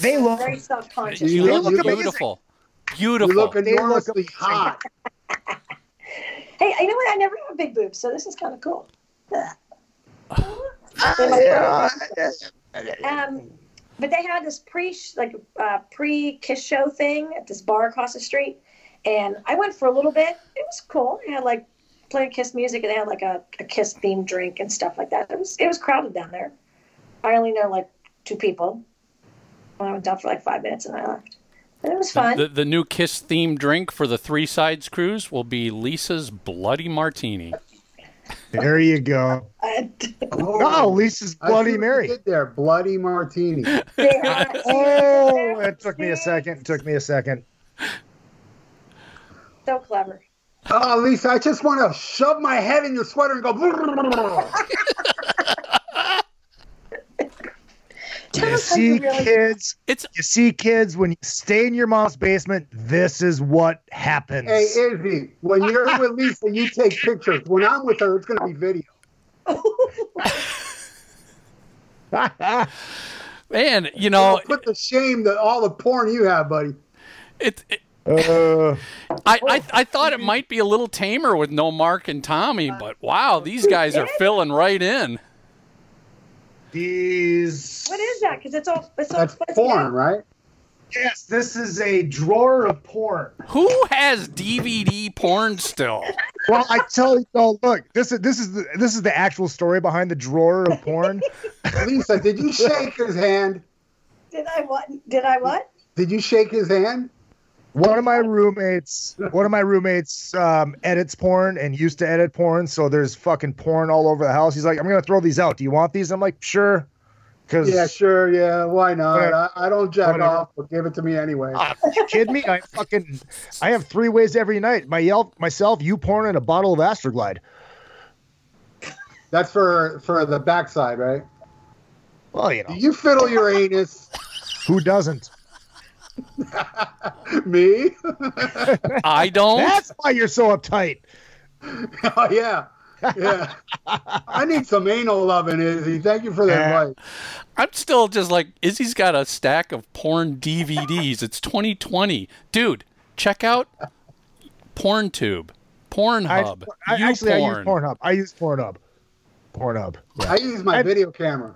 They look. Very self conscious. You They look look amazing. beautiful. You look They look enormously hot. Hey, you know what? I never have big boobs, so this is kind of cool. Yeah. Yeah. Um, but they had this pre like uh, pre kiss show thing at this bar across the street, and I went for a little bit. It was cool. They had like playing kiss music, and they had like a, a kiss themed drink and stuff like that. It was it was crowded down there. I only know like two people. I went down for like five minutes and I left. And it was fun. The, the new Kiss themed drink for the Three Sides cruise will be Lisa's Bloody Martini. There you go. I- Oh, oh Lisa's Bloody what Mary. did there, Bloody Martini. Oh, it took me a second. It took me a second. So clever. Oh, Lisa, I just want to shove my head in your sweater and go. Tell You see, really. kids. It's You see, kids. When you stay in your mom's basement, this is what happens. Hey, Izzy, when you're with Lisa, you take pictures. When I'm with her, it's going to be video. man, you know, Put the shame that all the porn you have, buddy. it, it Uh, I, I I thought it might be a little tamer with no Mark and Tommy, but wow, these guys are filling right in. these. What is that? Because it's all it's all That's porn, out. right? Yes, this is a drawer of porn. Who has DVD porn still? Well, I tell you, oh, look, this is this is the this is the actual story behind the drawer of porn. Lisa, did you shake his hand? Did I what? Did I what? Did you shake his hand? One of my roommates, one of my roommates, um, edits porn and used to edit porn. So there's fucking porn all over the house. He's like, I'm gonna throw these out. Do you want these? I'm like, sure. Because Yeah, sure. Yeah, why not? Whatever. I, I don't jack Whatever. off, but give it to me anyway. Ah, you kidding me? I fucking, I have three ways every night. My yelp, myself, you porn, and a bottle of Astroglide. That's for for the backside, right? Well, you Do know, you fiddle your anus? who doesn't? me? I don't. That's why you're so uptight. oh yeah, yeah. I need some anal loving, Izzy. Thank you for that Yeah. advice. I'm still just like Izzy's got a stack of porn DVDs. It's 2020, dude. Check out PornTube, I, Pornhub, I actually I use YouPorn. Pornhub. I use Pornhub. Pornhub. Yeah. I use my I- video camera.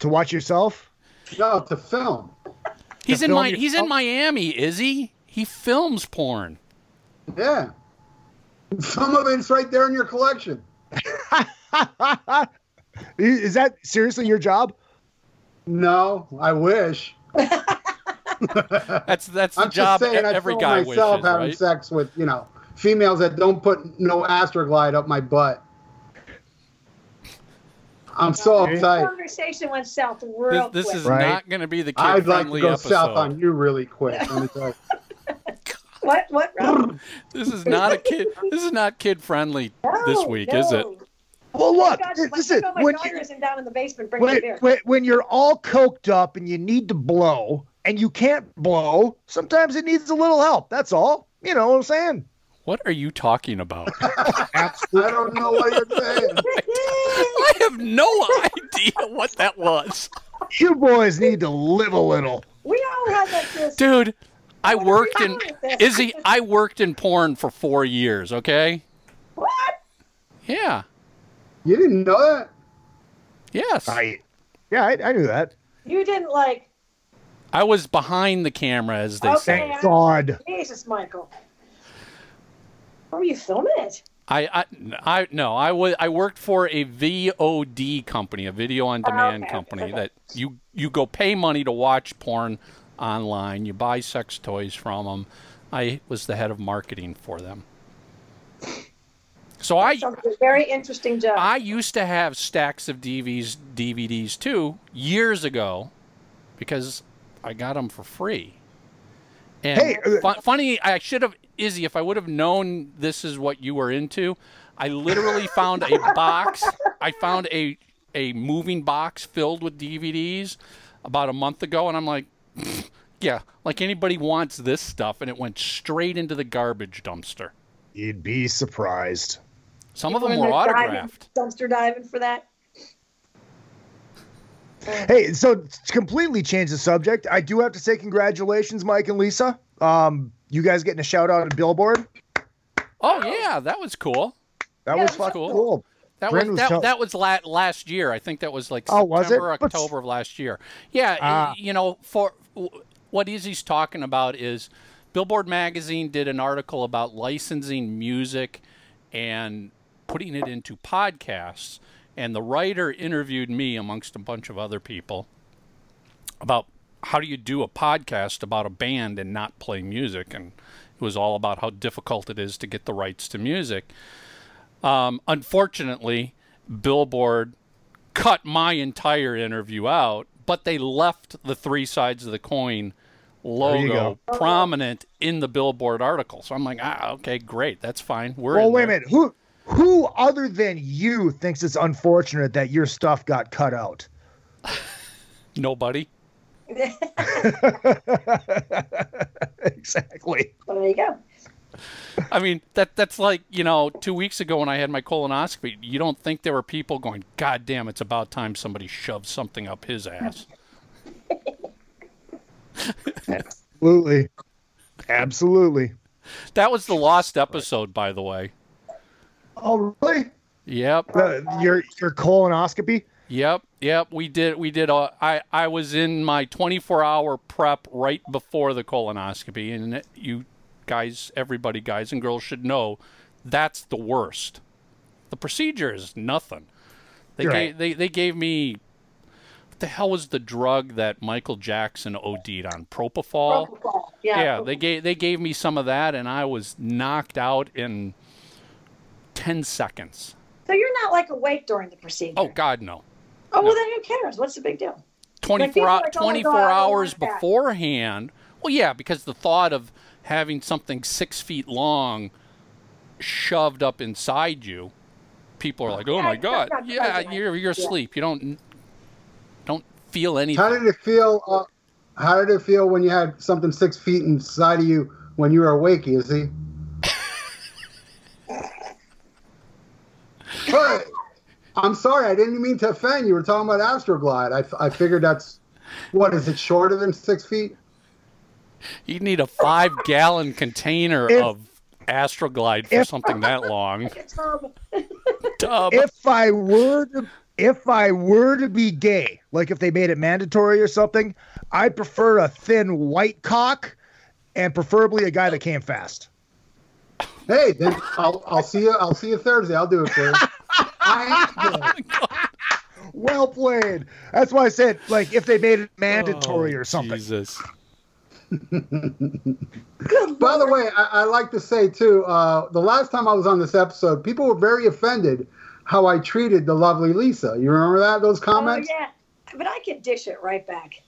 to watch yourself. No, to film. He's in film my, he's in? Miami, Izzy. He He films porn. Yeah. Some of it's right there in your collection. Is that seriously your job? No, I wish. That's that's the job. I'm job just saying, I every film guy myself wishes, having right? sex with you know females that don't put no astroglide up my butt. I'm so This uptight. conversation went south real This, this quick. is Right. not going to be the kid I'd like to kid-friendly go episode. south on you really quick. Let me tell you. What? What? Rob? This is not a kid. This is not kid-friendly this No, week, is it? no. Well, look, God, my, listen. God, my When daughter isn't down in the basement bringing when, beer. when, when you're all coked up and you need to blow and you can't blow, sometimes it needs a little help. That's all. You know what I'm saying? What are you talking about? I don't know what you're saying. I have no idea what that was. You boys need to live a little. we all had like this. Dude, I What worked in doing with this? Izzy, I worked in porn for 4 years, okay? What? Yeah. You didn't know that? Yes. I, yeah, I, I knew that. You didn't like. I was behind the camera as they Okay. say. Thank God. Jesus, Michael. Where were you filming it? I, I, I no, I was I worked for a VOD company, a video on demand okay, company okay. that you you go pay money to watch porn online. You buy sex toys from them. I was the head of marketing for them. So I Sounds very interesting job. I used to have stacks of DVDs DVDs too years ago because I got them for free. And Hey, uh, fu- funny, I should have Izzy if I would have known this is what you were into. I literally found a box. I found a a moving box filled with DVDs about a month ago, and I'm like, yeah, like anybody wants this stuff, and it went straight into the garbage dumpster. You'd be surprised. Some of them were there diving- autographed. dumpster diving for that. Hey, so to completely change the subject, I do have to say congratulations, Mike and Lisa. Um, you guys getting a shout out at Billboard. Oh yeah, that was cool. That Yeah, was that's fucking cool. cool. That Brandon was was that, tell- that was la- last year. I think that was like Oh, was? September, But- October of last year. Yeah, Ah. y- you know, for what Izzy's talking about is Billboard magazine did an article about licensing music and putting it into podcasts, and the writer interviewed me amongst a bunch of other people about how do you do a podcast about a band and not play music? And it was all about how difficult it is to get the rights to music. Um, unfortunately billboard cut my entire interview out but they left the three sides of the coin logo prominent in the billboard article. So i'm like ah okay great. That's fine. We're Well, wait a minute. Who who other than you thinks it's unfortunate that your stuff got cut out? Nobody. exactly. Well, there you go. I mean, that that's like, you know, two weeks ago when I had my colonoscopy, you don't think there were people going, God damn, it's about time somebody shoved something up his ass. Absolutely. Absolutely. That was the lost episode, by the way. Oh, really? Yep. Uh, your your colonoscopy? Yep, yep. We did. We did. A, I I was in my 24 hour prep right before the colonoscopy, and you guys, everybody, guys and girls, should know that's the worst. The procedure is nothing. They You're gave right. they they gave me. What the hell was the drug that Michael Jackson OD'd on? Propofol. Propofol. Yeah. Yeah, they gave they gave me some of that, and I was knocked out in 10 seconds. So you're not like awake during the procedure. Oh God, no. Oh, well, then who cares? What's the big deal? 24, people hou- are like, "Oh 24 God, hours beforehand. Well, yeah, because the thought of having something six feet long shoved up inside you, people are like, "Oh Yeah, my God, yeah, you're you're Yeah. asleep. You don't don't feel anything." How did it feel? Uh, how did it feel when you had something six feet inside of you when you were awake? Is he? but I'm sorry, I didn't mean to offend you. We're talking about Astroglide. I, I figured that's what is it shorter than six feet? You need a five gallon container If- of Astroglide for if- something that long. Tub. If I were to if I were to be gay, like if they made it mandatory or something, I prefer a thin white cock and preferably a guy that came fast. Hey, then I'll, I'll see you. I'll see you Thursday. I'll do it for you. I am. Well played. That's why I said like if they made it mandatory Oh, or something. Jesus. By the way, I, I like to say too, uh, the last time I was on this episode, people were very offended how I treated the lovely Lisa. You remember that? Those comments? oh comments? yeah, but I can dish it right back.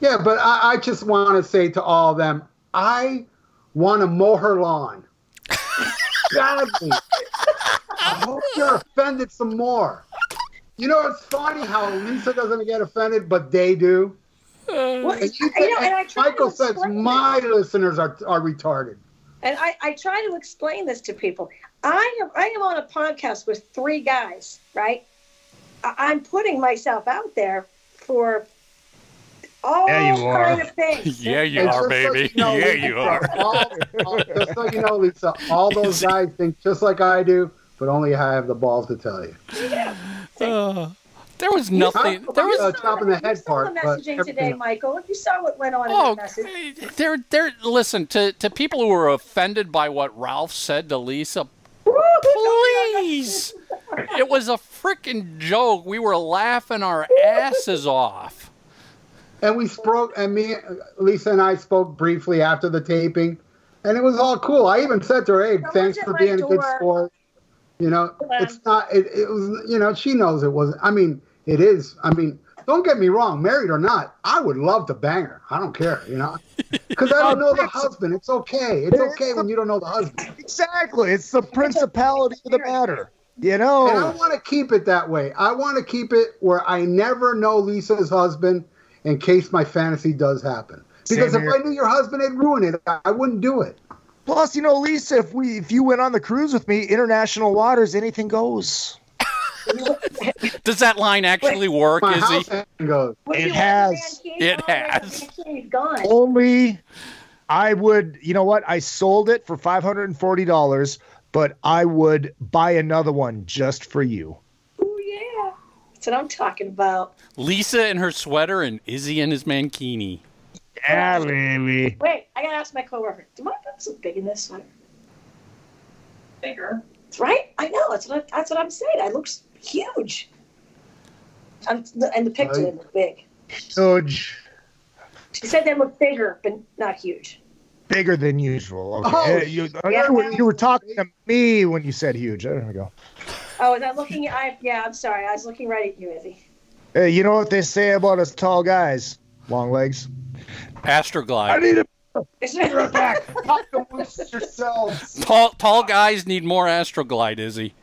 yeah. but I, I just want to say to all of them, I want to mow her lawn. Badly. I hope you're offended some more. You know, it's funny how Lisa doesn't get offended, but they do. Well, And, you I know, and think, Michael says my this. listeners are, are retarded. And I, I try to explain this to people. I am I am on a podcast with three guys, right? I, I'm putting myself out there for all Yeah, you are. kind of things. Yeah, you And are, just so baby. you know, yeah, Lisa, you are. All, all- just so you know, Lisa, all those guys think just like I do, but only I have the balls to tell you. Uh, there was nothing. Huh? There was Uh, chopping the You head saw part, the messaging everything today, else. Michael. You saw what went on in Oh, the message. they're they're listen to to people who were offended by what Ralph said to Lisa. Please, it was a freaking joke. We were laughing our asses off. And we spoke, and me, Lisa, and I spoke briefly after the taping, and it was all cool. I even said to her, "Hey, Someone's thanks for my being a good sport." You know, Yeah. it's not. It, it was. You know, she knows it wasn't. I mean, it is. I mean, don't get me wrong. Married or not, I would love to bang her. I don't care. You know, because I don't oh, know the husband. It's okay. It's okay when you don't know the husband. Exactly. It's the principality of the matter. You know. And I want to keep it that way. I want to keep it where I never know Lisa's husband in case my fantasy does happen. Because if. I knew your husband had ruined it, I I wouldn't do it. Plus, you know, Lisa, if we if you went on the cruise with me, international waters, anything goes. Does that line actually work, My Izzy? house goes. It has. went to Van Keene? It has. Keene's gone. Only I would, you know what? I sold it for five hundred and forty dollars, but I would buy another one just for you. Oh yeah, that's what I'm talking about. Lisa in her sweater and Izzy in his mankini. Yeah, baby. Wait, I gotta ask my coworker. Do my boobs look big in this sweater? Bigger. That's right. I know. That's what. I, that's what I'm saying. I look huge. I'm, and the picture Right. they look big. Huge. She said they look bigger, but not huge. Bigger than usual. Okay. Oh, you, I yeah. know you were talking to me when you said huge. There we go. Oh, is that looking? I yeah. I'm sorry. I was looking right at you, Izzy. Hey, you know what they say about us tall guys? Long legs. Astroglide. I need a it's it right back. yourselves. Tall tall guys need more Astroglide, Izzy.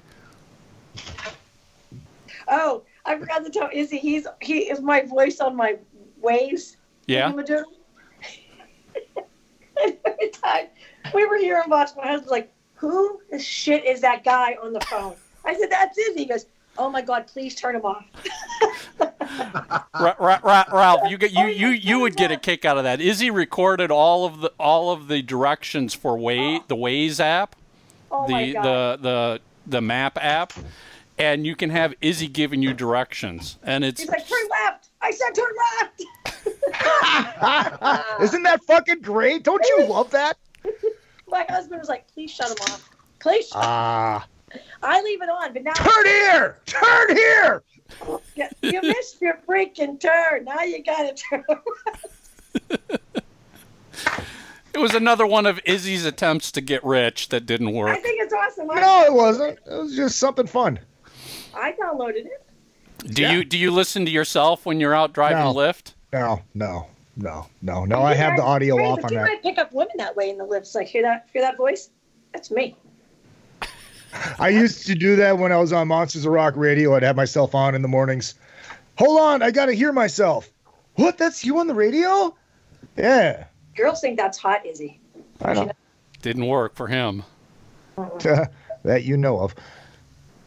oh, I forgot to tell Izzy. He's he is my voice on my Waze. Yeah. Thingamadoo. and every time we were here and watching, my husband's like, "Who the shit is that guy on the phone?" I said, "That's Izzy." He goes, "Oh my god, please turn him off." Ra- Ra- Ra- Ralph, you get you you you would get a kick out of that. Izzy recorded all of the all of the directions for Way the Waze app, Oh my the god. the the the map app, and you can have Izzy giving you directions, and it's He's like, "Turn left." I said, "Turn left." Isn't that fucking great? Don't you love that? my husband was like, "Please shut him off. Please." Shut Ah. I leave it on, but now Turn here! Turn here! Yeah, you missed your freaking turn. Now you gotta turn. it was another one of Izzy's attempts to get rich that didn't work. I think it's awesome. I, No, it wasn't. It was just something fun. I downloaded it. Do you do you listen to yourself when you're out driving No. Lyft? No, no, no, no, no. I have the audio Ray, off but on you that. might pick up women that way in the lifts. Like, hear that? Hear that voice? That's me. I used to do that when I was on Monsters of Rock radio. I'd have myself on in the mornings. Hold on, I gotta hear myself. What? That's you on the radio? Yeah, Girls think that's hot, Izzy. I know. Didn't work for him. that you know of.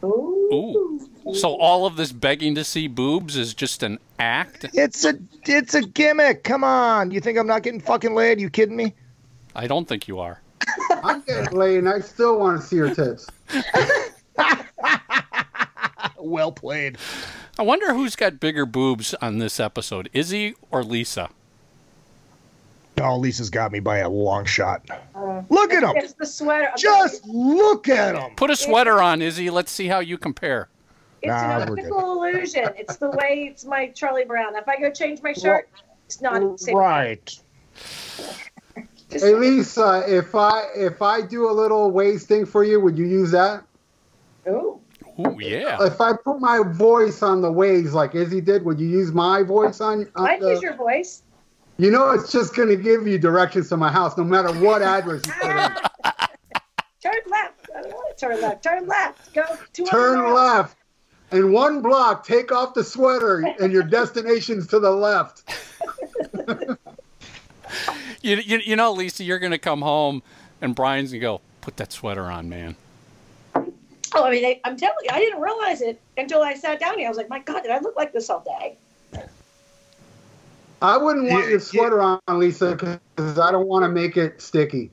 Ooh. So all of this begging to see boobs is just an act? It's a it's a gimmick. Come on. You think I'm not getting fucking laid? You kidding me? I don't think you are. I'm getting laid and I still want to see her tits. Well played. I wonder who's got bigger boobs on this episode, Izzy or Lisa? Oh, Lisa's got me by a long shot. Uh, look at him. It's the sweater. Just look at him. Put a sweater on, Izzy. Let's see how you compare. It's Nah, an optical illusion. It's the way it's my Charlie Brown. If I go change my shirt, it's not the same. Right. Just- Hey Lisa, if I if I do a little Waze thing for you, would you use that? Oh. Ooh, yeah. If I put my voice on the Waze like Izzy did, would you use my voice on? on I'd the, use your voice. You know, it's just going to give you directions to my house, no matter what address you put in. Turn left. I don't want to turn left. Turn left. Go to Turn left, and one block. Take off the sweater, and your destination's to the left. You, you, you know, Lisa, you're going to come home and Brian's going to go, put that sweater on, man. Oh, I mean, I, I'm telling you, I didn't realize it until I sat down here. I was like, my God, did I look like this all day? I wouldn't want Yeah, your sweater on, Lisa, because I don't want to make it sticky.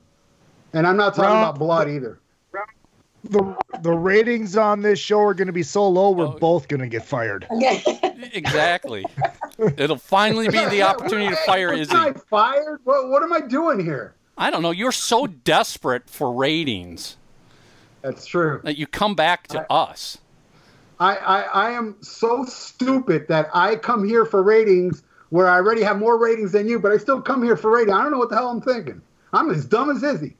And I'm not talking Well, about blood either. The the ratings on this show are going to be so low. We're Oh. both going to get fired. Exactly. It'll finally be the opportunity to fire Am Izzy. I fired? What, what am I doing here? I don't know. You're so desperate for ratings That's true. that you come back to us. I, I, I am so stupid that I come here for ratings where I already have more ratings than you, but I still come here for ratings. I don't know what the hell I'm thinking. I'm as dumb as Izzy.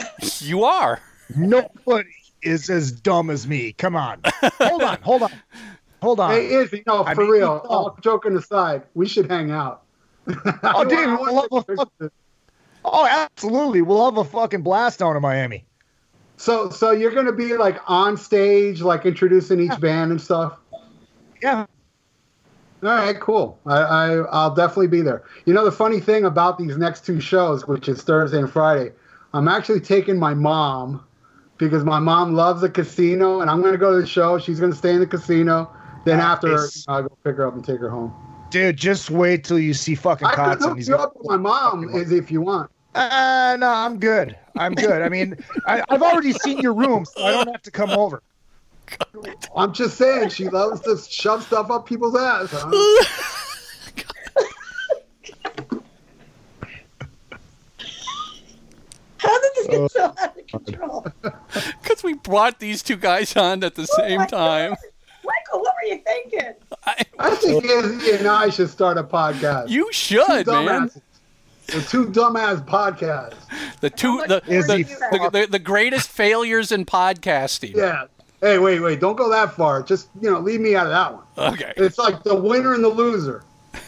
You are. Nobody is as dumb as me. Come on. hold on. Hold on. Hold on. Hey, Izzy, no, I for mean, real. no. All joking aside, we should hang out. Oh, dude, we'll have a Oh, absolutely. We'll have a fucking blast down in Miami. So, so you're gonna be like on stage, like introducing each band and stuff. Yeah. All right, cool. I, I I'll definitely be there. You know the funny thing about these next two shows, which is Thursday and Friday, I'm actually taking my mom because my mom loves the casino, and I'm going to go to the show. She's going to stay in the casino. Then after, Nice. I'll go pick her up and take her home. Dude, just wait till you see fucking I can Kotzen. hook He's you gonna- up with my mom, is if you want. Uh, no, I'm good. I'm good. I mean, I, I've already seen your room, so I don't have to come over. I'm just saying, she loves to shove stuff up people's ass. Huh? How did this Oh, get so out of control? Because we brought these two guys on at the Oh same time. God. Michael, what were you thinking? I think Izzy and I should start a podcast. You should, man. The two dumbass podcasts. The two, the, the, the, the, the greatest failures in podcasting. Yeah. Hey, wait, wait. Don't go that far. Just, you know, leave me out of that one. Okay. It's like the winner and the loser.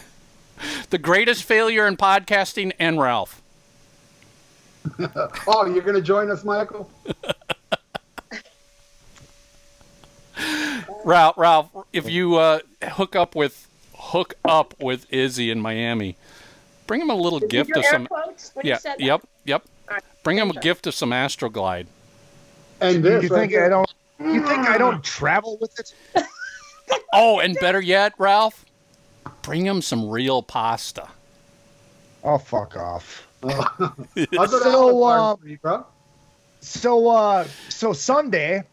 The greatest failure in podcasting and Ralph. Oh, you're going to join us, Michael? Ralph, Ralph, if you uh, hook up with hook up with Izzy in Miami. Bring him a little Did gift you do of air some. quotes you Yeah. said? Yep. Yep. All right. Bring him a gift of some Astroglide. And You this right think here. I don't? You think I don't travel with it? Oh, and better yet, Ralph, bring him some real pasta. Oh, fuck off. I'll go to So, Alice uh, for. So uh so Sunday,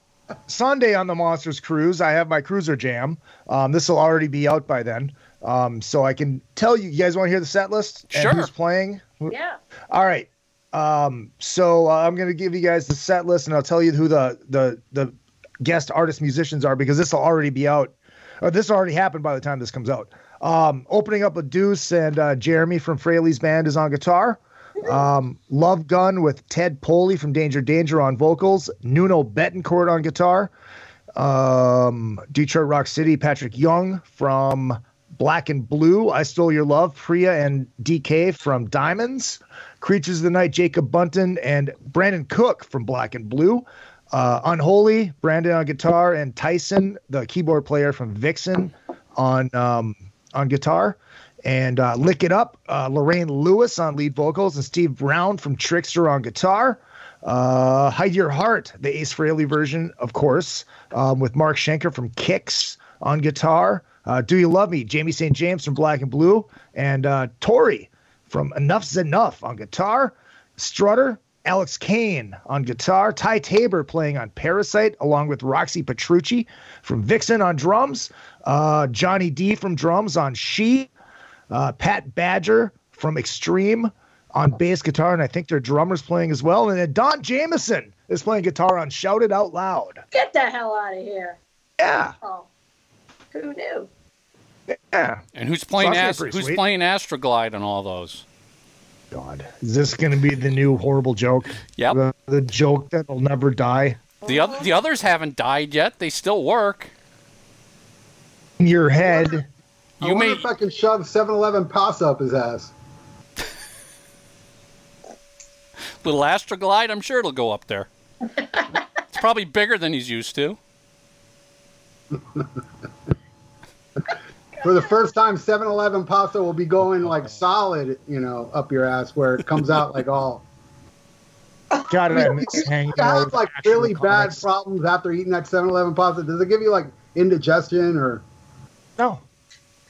Sunday on the Monsters cruise, I have my cruiser jam. Um this will already be out by then. Um so I can tell you you guys want to hear the set list and Sure. who's playing? Yeah. All right. Um so uh, I'm going to give you guys the set list and I'll tell you who the the the guest artist musicians are because this will already be out. Or this already happened by the time this comes out. Um opening up with Deuce and uh, Jeremy from Frehley's band is on guitar. Um, Love Gun with Ted Poley from Danger Danger on vocals, Nuno Bettencourt on guitar, um, Detroit Rock City, Patrick Young from Black and Blue, I Stole Your Love, Priya and DK from Diamonds, Creatures of the Night, Jacob Bunton, and Brandon Cook from Black and Blue. Uh, Unholy, Brandon on guitar, and Tyson, the keyboard player from Vixen, on um, on guitar. And uh, Lick It Up, uh, Lorraine Lewis on lead vocals, and Steve Brown from Trickster on guitar. Uh, Hide Your Heart, the Ace Frehley version, of course, um, with Mark Schenker from Kix on guitar. Uh, Do You Love Me, Jamie St. James from Black and Blue, and uh, Tori from Enuff Z'Nuff on guitar. Strutter, Alex Kane on guitar. Ty Tabor playing on Parasite, along with Roxy Petrucci from Vixen on drums. Uh, Johnny D from drums on She. Uh, Pat Badger from Extreme on bass guitar, and I think their drummer's playing as well. And then Don Jamieson is playing guitar on Shout It Out Loud. Get the hell out of here. Yeah, Oh, who knew? yeah. And who's playing Sounds Ast- who's sweet. playing Astroglide and all those? God, is this going to be the new horrible joke? Yep. The, the joke that'll never die. The other the others haven't died yet. They still work. In your head. I You wonder may if I can shove 7-Eleven pasta up his ass. little Astroglide. I'm sure it'll go up there. it's probably bigger than he's used to. For the first time, 7-Eleven pasta will be going like solid, you know, up your ass where it comes out like all. God, I miss hanging out have like really bad comics. problems after eating that 7-Eleven pasta. Does it give you like indigestion or No.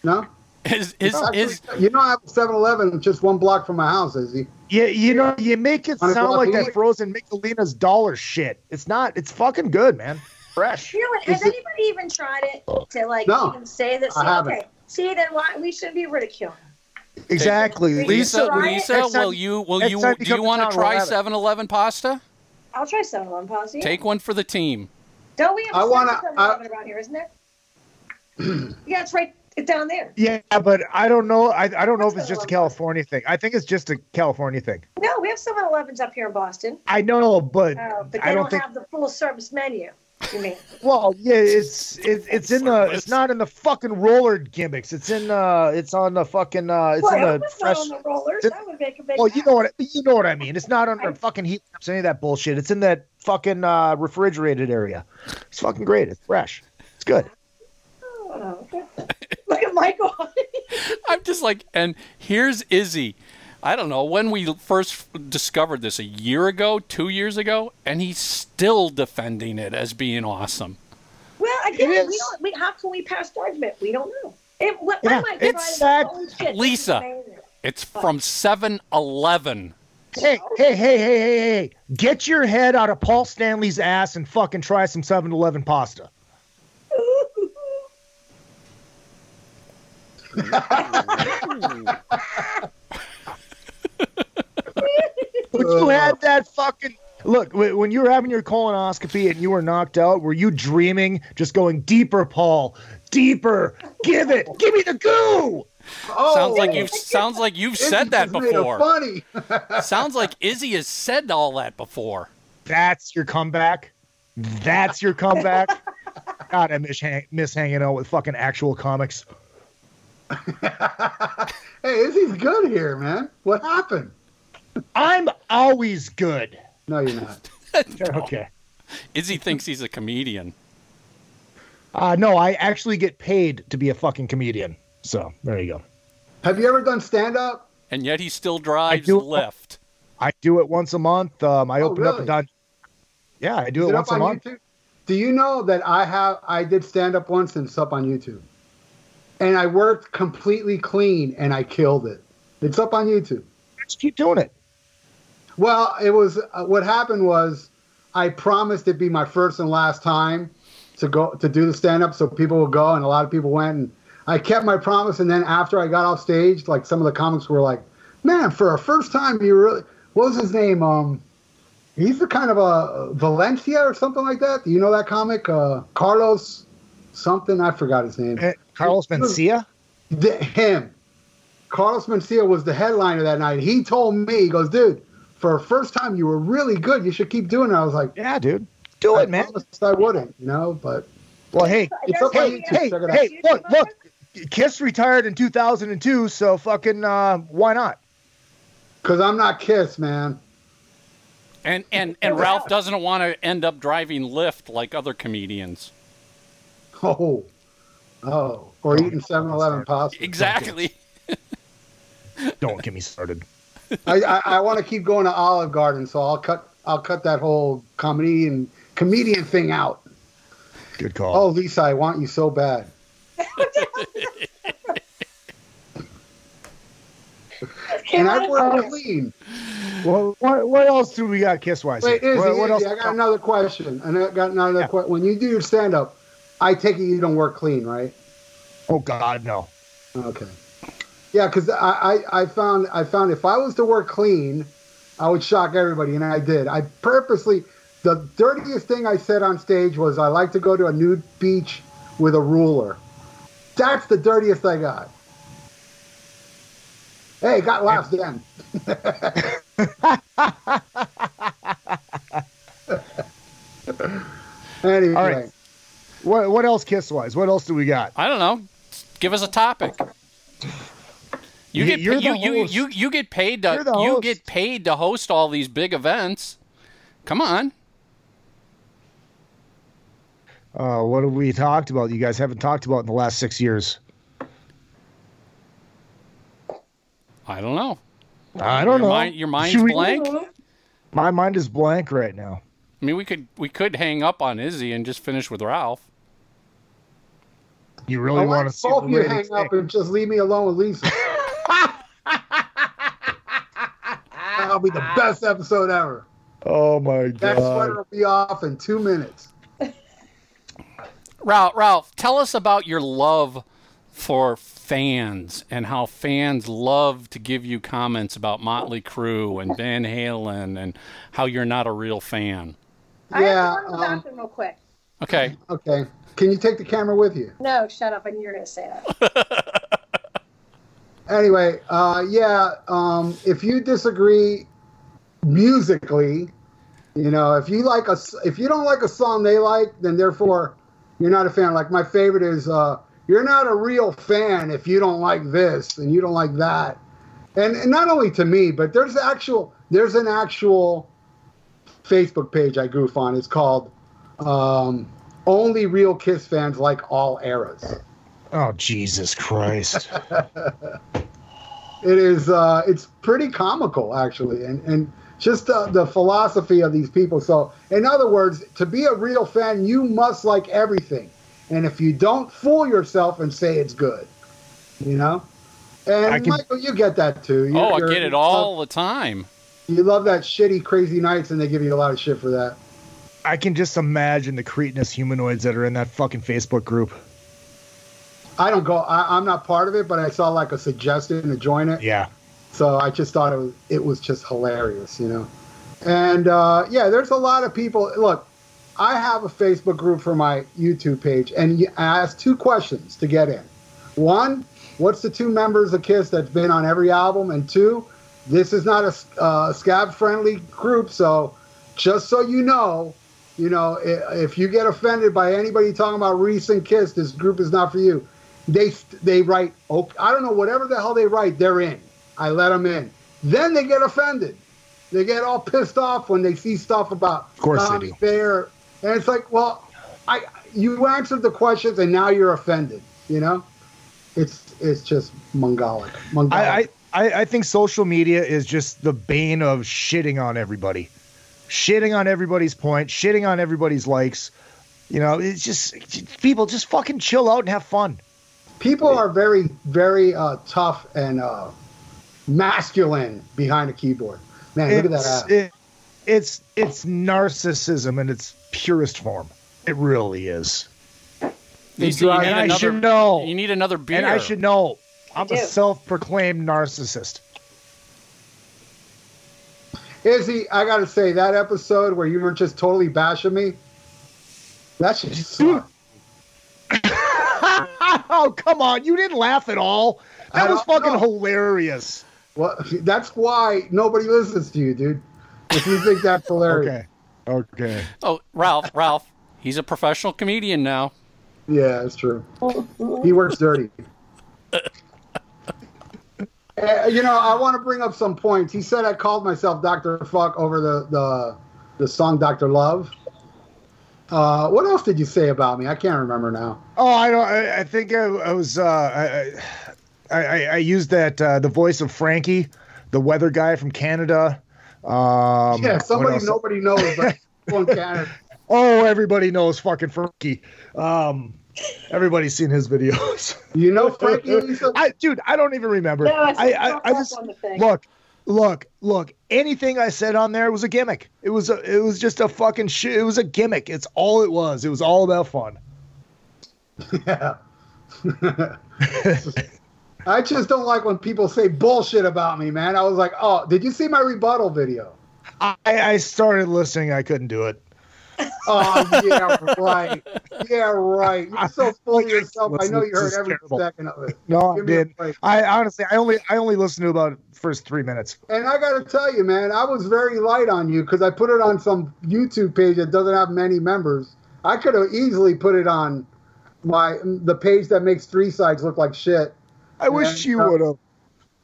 No? His his Actually, his you know, I have a 7-Eleven just one block from my house, is he? You, you know, you make it sound like block that of frozen Michelina's dollar shit. It's not. It's fucking good, man. Fresh. You know what? Has Is it- anybody even tried it to like No, even say that? I See, haven't. okay. See, then why we shouldn't be ridiculing. Exactly. Lisa Try it. Lisa, time- will you will you do you want to try have 7-Eleven pasta? I'll try 7-Eleven pasta. yeah. Take one for the team. Don't we have I a wanna- 7-Eleven around here, isn't there? yeah, it's right. It's down there. Yeah, but I don't know. I, I don't know if it's just a what I love. California thing. I think it's just a California thing. No, we have 7-Elevens up here in Boston. I know, but Uh, but they I don't, don't think. have the full service menu. You mean? Well, yeah, it's it, it's in the. It's not in the fucking roller gimmicks. It's in uh. It's on the fucking uh. It's well, in the fresh. on the rollers. That would make a big. Well, you know what you know what I mean. It's not under I- fucking heat lamps, any of that bullshit. It's in that fucking uh, refrigerated area. It's fucking great. It's fresh. It's good. Oh, Look at Michael. I'm just like, and here's Izzy. I don't know when we first discovered this a year ago, two years ago, and he's still defending it as being awesome. well, again, It we don't. We, how can we pass judgment? We don't know. It, what, Yeah, I it's try sad. to holy shit, this is Lisa. amazing. It's from 7-Eleven. Hey, hey, hey, hey, hey, hey! Get your head out of Paul Stanley's ass and fucking try some 7-Eleven pasta. When you had that fucking look, when you were having your colonoscopy and you were knocked out, were you dreaming, just going deeper, Paul, deeper? Give it, give me the goo. Oh, Sounds like oh. you've sounds like you've Izzy said that just made it before. Funny. Sounds like Izzy has said all that before. That's your comeback. That's your comeback. God, I miss, hang- miss hanging out with fucking actual comics. hey, Izzy's good here, man. What happened? I'm always good. No, you're not. Okay. Izzy thinks he's a comedian. Uh, no, I actually get paid to be a fucking comedian. So there you go. Have you ever done stand up? And yet he still drives do- Lyft. I do it once a month. Um, I Oh, open up really? and done. Yeah, I do Is it it once up a on month. YouTube? Do you know that I have I did stand up once and it's up on YouTube. And I worked completely clean and I killed it. It's up on YouTube. Just keep doing it. Well, it was uh, what happened was I promised it'd be my first and last time to go to do the stand up so people would go and a lot of people went and I kept my promise and then after I got off stage like some of the comics were like, "Man, for a first time you really what was his name? Um he's the kind of a Valencia or something like that. Do you know that comic? Uh Carlos something, I forgot his name. Carlos Mencia. The, him. Carlos Mencia was the headliner that night. He told me, he goes, dude, for a first time, you were really good. You should keep doing it. I was like, Yeah, dude. Do I it, man. I wouldn't, you know, but Well, hey, it's up hey, YouTube. hey, Check hey, look, look. Kiss retired in 2002, so fucking uh, why not? Because I'm not Kiss, man. And and and Ralph doesn't want to end up driving Lyft like other comedians. Oh, oh, or eating 7 Eleven pasta. Exactly. Don't get me started. I, I, I want to keep going to Olive Garden, so I'll cut I'll cut that whole comedy and comedian thing out. Good call. Oh, Lisa, I want you so bad. and I work clean. Well, what, what else do we got kiss wise? Wait, Izzy, what, what else? I got another question. I got another question. When you do your stand up, I take it you don't work clean, right? Oh God, no. Okay. Yeah, because I, I, I found I found if I was to work clean, I would shock everybody, and I did. I purposely the dirtiest thing I said on stage was I like to go to a nude beach with a ruler. That's the dirtiest I got. Hey, got laughs then. anyway, All right. What what else kiss wise? What else do we got? I don't know. Give us a topic. You get you, you, you you get paid to you host. get paid to host all these big events. Come on. Uh, what have we talked about? You guys haven't talked about in the last six years. I don't know. I don't your know. Mind, your mind's Should we- blank. My mind is blank right now. I mean, we could we could hang up on Izzy and just finish with Ralph. You really I want want to see both you hang up and just leave me alone with Lisa. That'll be the best episode ever. Oh my god! That sweater god! will be off in two minutes. Ralph, Ralph, tell us about your love for fans and how fans love to give you comments about Motley Crue and Van Halen and how you're not a real fan. I Yeah, have to go to the um, real quick. Okay. Okay. Can you take the camera with you? No, shut up. I knew you were going to say that. Anyway, uh, yeah. Um, if you disagree musically, you know, if you like a, if you don't like a song they like, then therefore you're not a fan. Like my favorite is, uh, you're not a real fan if you don't like this and you don't like that. And, and not only to me, but there's actual, there's an actual Facebook page I goof on. It's called um, "Only Real Kiss Fans Like All Eras." Oh Jesus Christ! it is uh, it's pretty comical actually and and just uh, the philosophy of these people so in other words to be a real fan you must like everything and if you don't fool yourself and say it's good you know and can- michael you get that too You- Oh, I get it all the time. you love that shitty crazy nights and they give you a lot of shit for that I can just imagine the cretinous humanoids that are in that fucking Facebook group. i don't go I, i'm not part of it but i saw like a suggestion to join it Yeah. So I just thought it was it was just hilarious, you know. And uh, yeah, there's a lot of people. Look, I have a Facebook group for my YouTube page, and you- I asked two questions to get in. One, what's the two members of Kiss that's been on every album? And two, this is not a uh, scab-friendly group, so just so you know, you know, if you get offended by anybody talking about recent Kiss, this group is not for you. They they write, oh, I don't know, whatever the hell they write, they're in. I let them in. Then they get offended. They get all pissed off when they see stuff about Of course they Tommy. Thayer. and it's like, well, I you answered the questions and now you're offended. You know. It's it's just Mongolic. Mongolic. I, I I think social media is just the bane of shitting on everybody, shitting on everybody's point, shitting on everybody's likes. You know, it's just people just fucking chill out and have fun. People are very very uh, tough and uh, masculine behind a keyboard. Man, look at that It's ass. it, it's it's narcissism in its purest form. It really is. Lisa, you and need I another- should know. You need another beer. And I should know. I'm a self-proclaimed narcissist. Izzy, I gotta say that episode where you were just totally bashing me. That shit sucked. oh come on! You didn't laugh at all. That I was fucking know. hilarious. Well, that's why nobody listens to you, dude. If you think that's hilarious. Okay. Okay. Oh, Ralph, Ralph, he's a professional comedian now. Yeah, that's true. He works dirty. Uh, you know, I want to bring up some points. He said I called myself Doctor Fuck over the the, the song Doctor Love. Uh, what else did you say about me? I can't remember now. Oh, I don't. I, I think I, I was. Uh, I, I, I, I used that uh, the voice of Frankie, the weather guy from Canada. Um, yeah, somebody nobody knows, but Canada. Oh, everybody knows fucking Frankie. Um, everybody's seen his videos. You know Frankie I, dude, I don't even remember. No, it's I, I, I just on the thing. look, look, look. Anything I said on there was a gimmick. It was a, it was just a fucking shit. It was a gimmick. It's all it was. It was all about fun. Yeah. I just don't like when people say bullshit about me, man. I was like, oh, did you see my rebuttal video? I, I started listening. I couldn't do it. Oh yeah, right. Yeah, right. You're so full of yourself. I know you heard every terrible. second of it. No, I Give me did. break. I honestly, I only, I only listened to about first three minutes. And I got to tell you, man, I was very light on you because I put it on some YouTube page that doesn't have many members. I could have easily put it on my the page that makes three sides look like shit. I wish you uh, would have.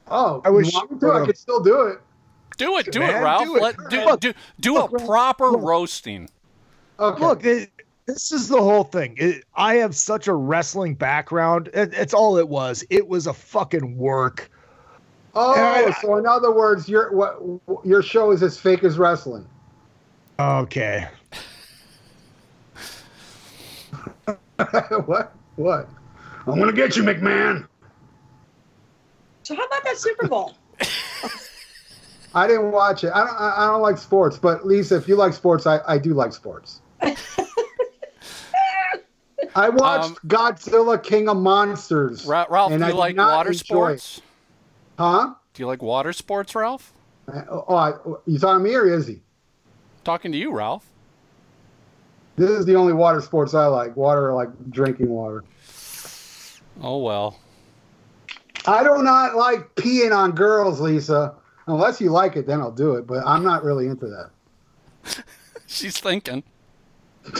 Oh, I wish you want me you to? I could still do it. Do it, do Man, it, Ralph. do it. Let, do, do, do a proper roasting. Okay. Look, it, this is the whole thing. It, I have such a wrestling background. It, it's all it was. It was a fucking work. oh, I- so in other words, your what your show is as fake as wrestling. Okay. what? What? I'm gonna get you, McMahon. So how about that Super Bowl? I didn't watch it. I don't. I I don't like sports, but Lisa, if you like sports, I, I do like sports. I watched Um, Godzilla King of Monsters. Ra- Ralph, and do I you did like water enjoy it. sports? Huh? Do you like water sports, Ralph? Oh, I, you talking to me or is he? Talking to you, Ralph. This is the only water sports I like. Water, like drinking water. Oh well. I do not like peeing on girls, Lisa. Unless you like it, then I'll do it. But I'm not really into that. She's thinking.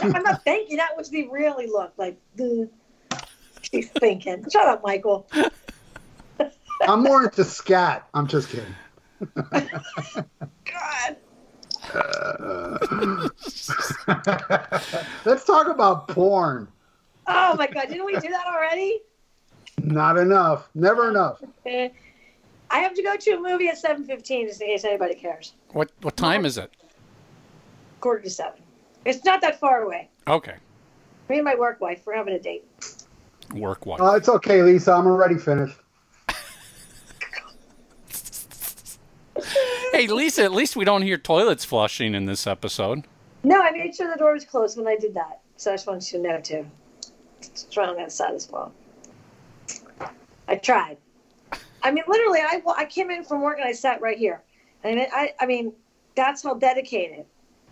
I'm not thinking. That was the really look like. The, she's thinking. Shut up, Michael. I'm more into scat. I'm just kidding. God. Let's talk about porn. Oh my God! Didn't we do that already? Not enough. Never enough. I have to go to a movie at 7:15 just in case anybody cares. What what time is it? Quarter to seven. It's not that far away. Okay. Me and my work wife, we're having a date. Work wife. Uh, it's okay, Lisa. I'm already finished. hey, Lisa, at least we don't hear toilets flushing in this episode. No, I made sure the door was closed when I did that. So I just wanted you to know too. It's strong on that side as well. I tried. I mean, literally, I, I came in from work and I sat right here. And I, I mean, that's how dedicated.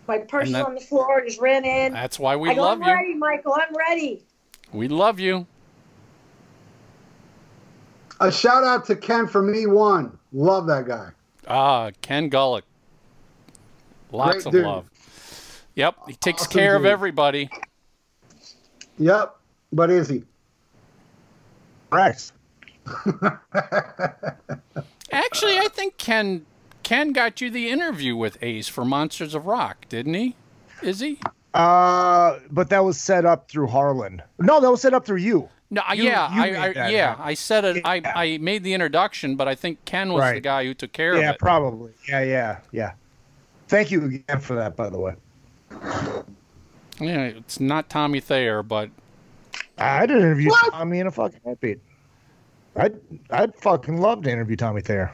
My purse that- on the floor, just ran in. That's why we I go, love I'm you. ready, Michael. I'm ready. We love you. A shout out to Ken from Me One. Love that guy. Ah, Ken Gullick. Lots Great of dude. love. Yep, he takes Awesome care of everybody. Yep. But is he? Rex. Actually, I think Ken Ken got you the interview with Ace for Monsters of Rock, didn't he? Is he? Uh, but that was set up through Harlan. No, that was set up through you. No, I- You- yeah, you I, I that yeah, happen. I said it. I, I made the introduction, but I think Ken was the guy who took care Yeah, of it. Yeah, probably. Yeah, yeah, yeah. Thank you again for that, by the way. Yeah, it's not Tommy Thayer, but I'd interview Tommy in a fucking heartbeat. I'd I'd fucking love to interview Tommy Thayer.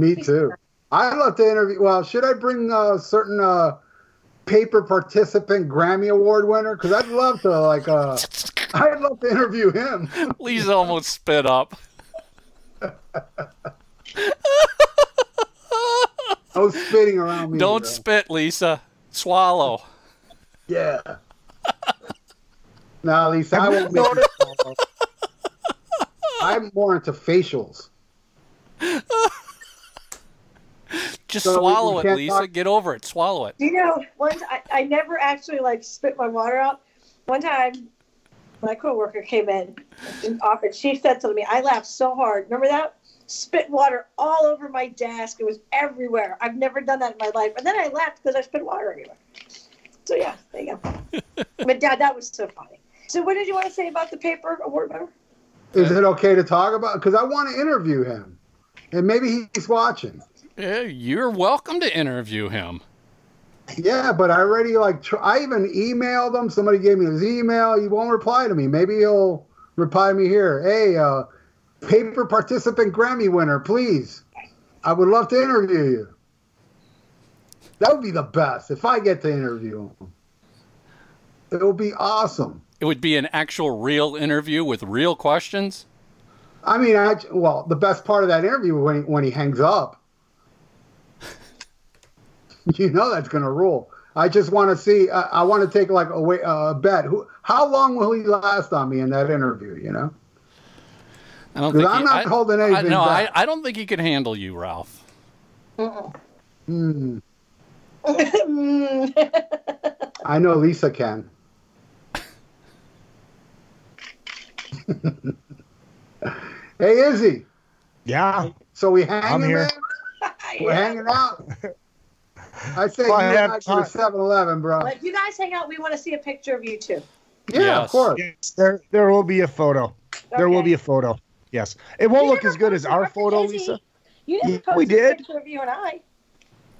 Me too. I'd love to interview. Well, should I bring a certain uh, paper participant Grammy Award winner? Because I'd love to like. Uh, I'd love to interview him. Lisa almost spit up. I was spitting around me. Don't bro. spit, Lisa. Swallow. Yeah. No, Lisa, I won't make you swallow. I'm more into facials. Just So swallow it, Lisa. talk- Get over it. Swallow it. You know, one—I never actually like spit my water out. One time, my coworker came in and offered. She said something to me. I laughed so hard. Remember that? Spit water all over my desk. It was everywhere. I've never done that in my life. And then I laughed because I spit water everywhere. So yeah, there you go. but Dad, that was so funny. So what did you want to say about the paper award winner? Is it okay to talk about? Because I want to interview him, and maybe he's watching. Yeah, you're welcome to interview him. Yeah, but I already like. Tr- I even emailed him. Somebody gave me his email. He won't reply to me. Maybe he'll reply to me here. Hey, uh, paper participant Grammy winner, please. I would love to interview you. That would be the best if I get to interview him. It would be awesome. It would be an actual real interview with real questions. I mean, I well, the best part of that interview when he, when he hangs up. you know that's gonna rule. I just want to see. I, I want to take like a, wait, a bet. Who? How long will he last on me in that interview? You know. I don't think I'm he- not I- holding I, anything no, I, back. I don't think he could handle you, Ralph. Hmm. I know Lisa can. hey, Izzy. Yeah. So we hanging I'm here. man? We're hanging out. I say Well, you have and I to time. 7-Eleven, bro. Like you guys hang out. We want to see a picture of you too. Yeah, Yes. of course. Yes, there there will be a photo. There will be a photo. Yes. It won't You look as good as our photo, Izzy. Lisa. You never Yeah, posted we a did. picture of you and I.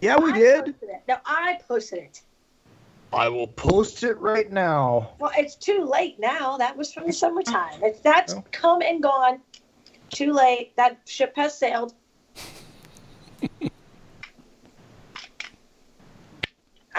Yeah, we I did. Posted. No, I posted it. I will post it right now. Well, it's too late now. That was from the summertime. It's that's Oh. come and gone. Too late. That ship has sailed.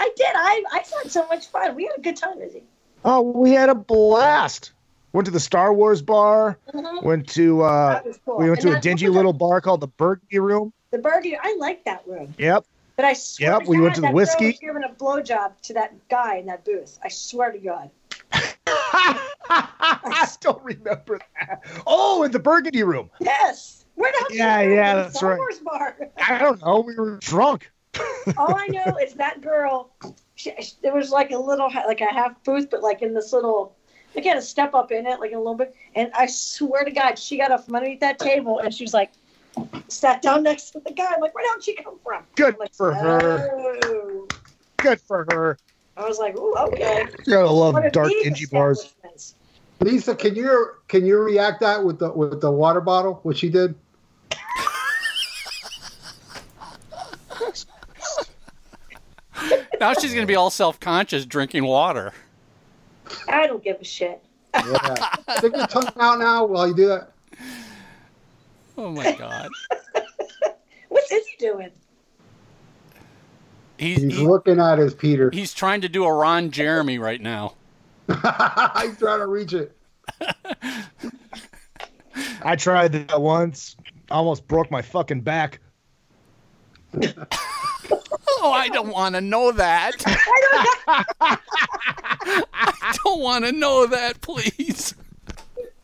I did. I I had so much fun. We had a good time, Izzy. Oh, we had a blast. Went to the Star Wars bar. Mhm. Went to uh cool. we went And to a dingy little bar called the Burgundy Room. The burger. I like that room. Yep. But I swear Yep, to we God, went to the whiskey. was giving a blowjob to that guy in that booth. I swear to God. I still remember that. Oh, in the Burgundy Room. Yes. We're not. Yeah, yeah, that's Star right. Wars bar. I don't know. We were drunk. All I know is that girl. She, she- there was like a little, like a half booth, but like in this little, like had a step up in it, like a little bit. And I swear to God, she got up from underneath that table and she was like, sat down next to the guy. I'm like, where did she come from? Good like, for oh. her. "Oh." Good for her. I was like, ooh, okay. You gotta love What dark these dingy bars. Lisa, can you can you react that with the with the water bottle, what she did? Now she's going to be all self conscious drinking water. I don't give a shit. Yeah. Stick your tongue out now while you do that. Oh my God. What's he doing? He's, He's he- looking at his Peter. he's trying to do a Ron Jeremy right now. He's trying to reach it. I tried that once. Almost broke my fucking back. Oh, I don't want to know that. I don't want to know that, please.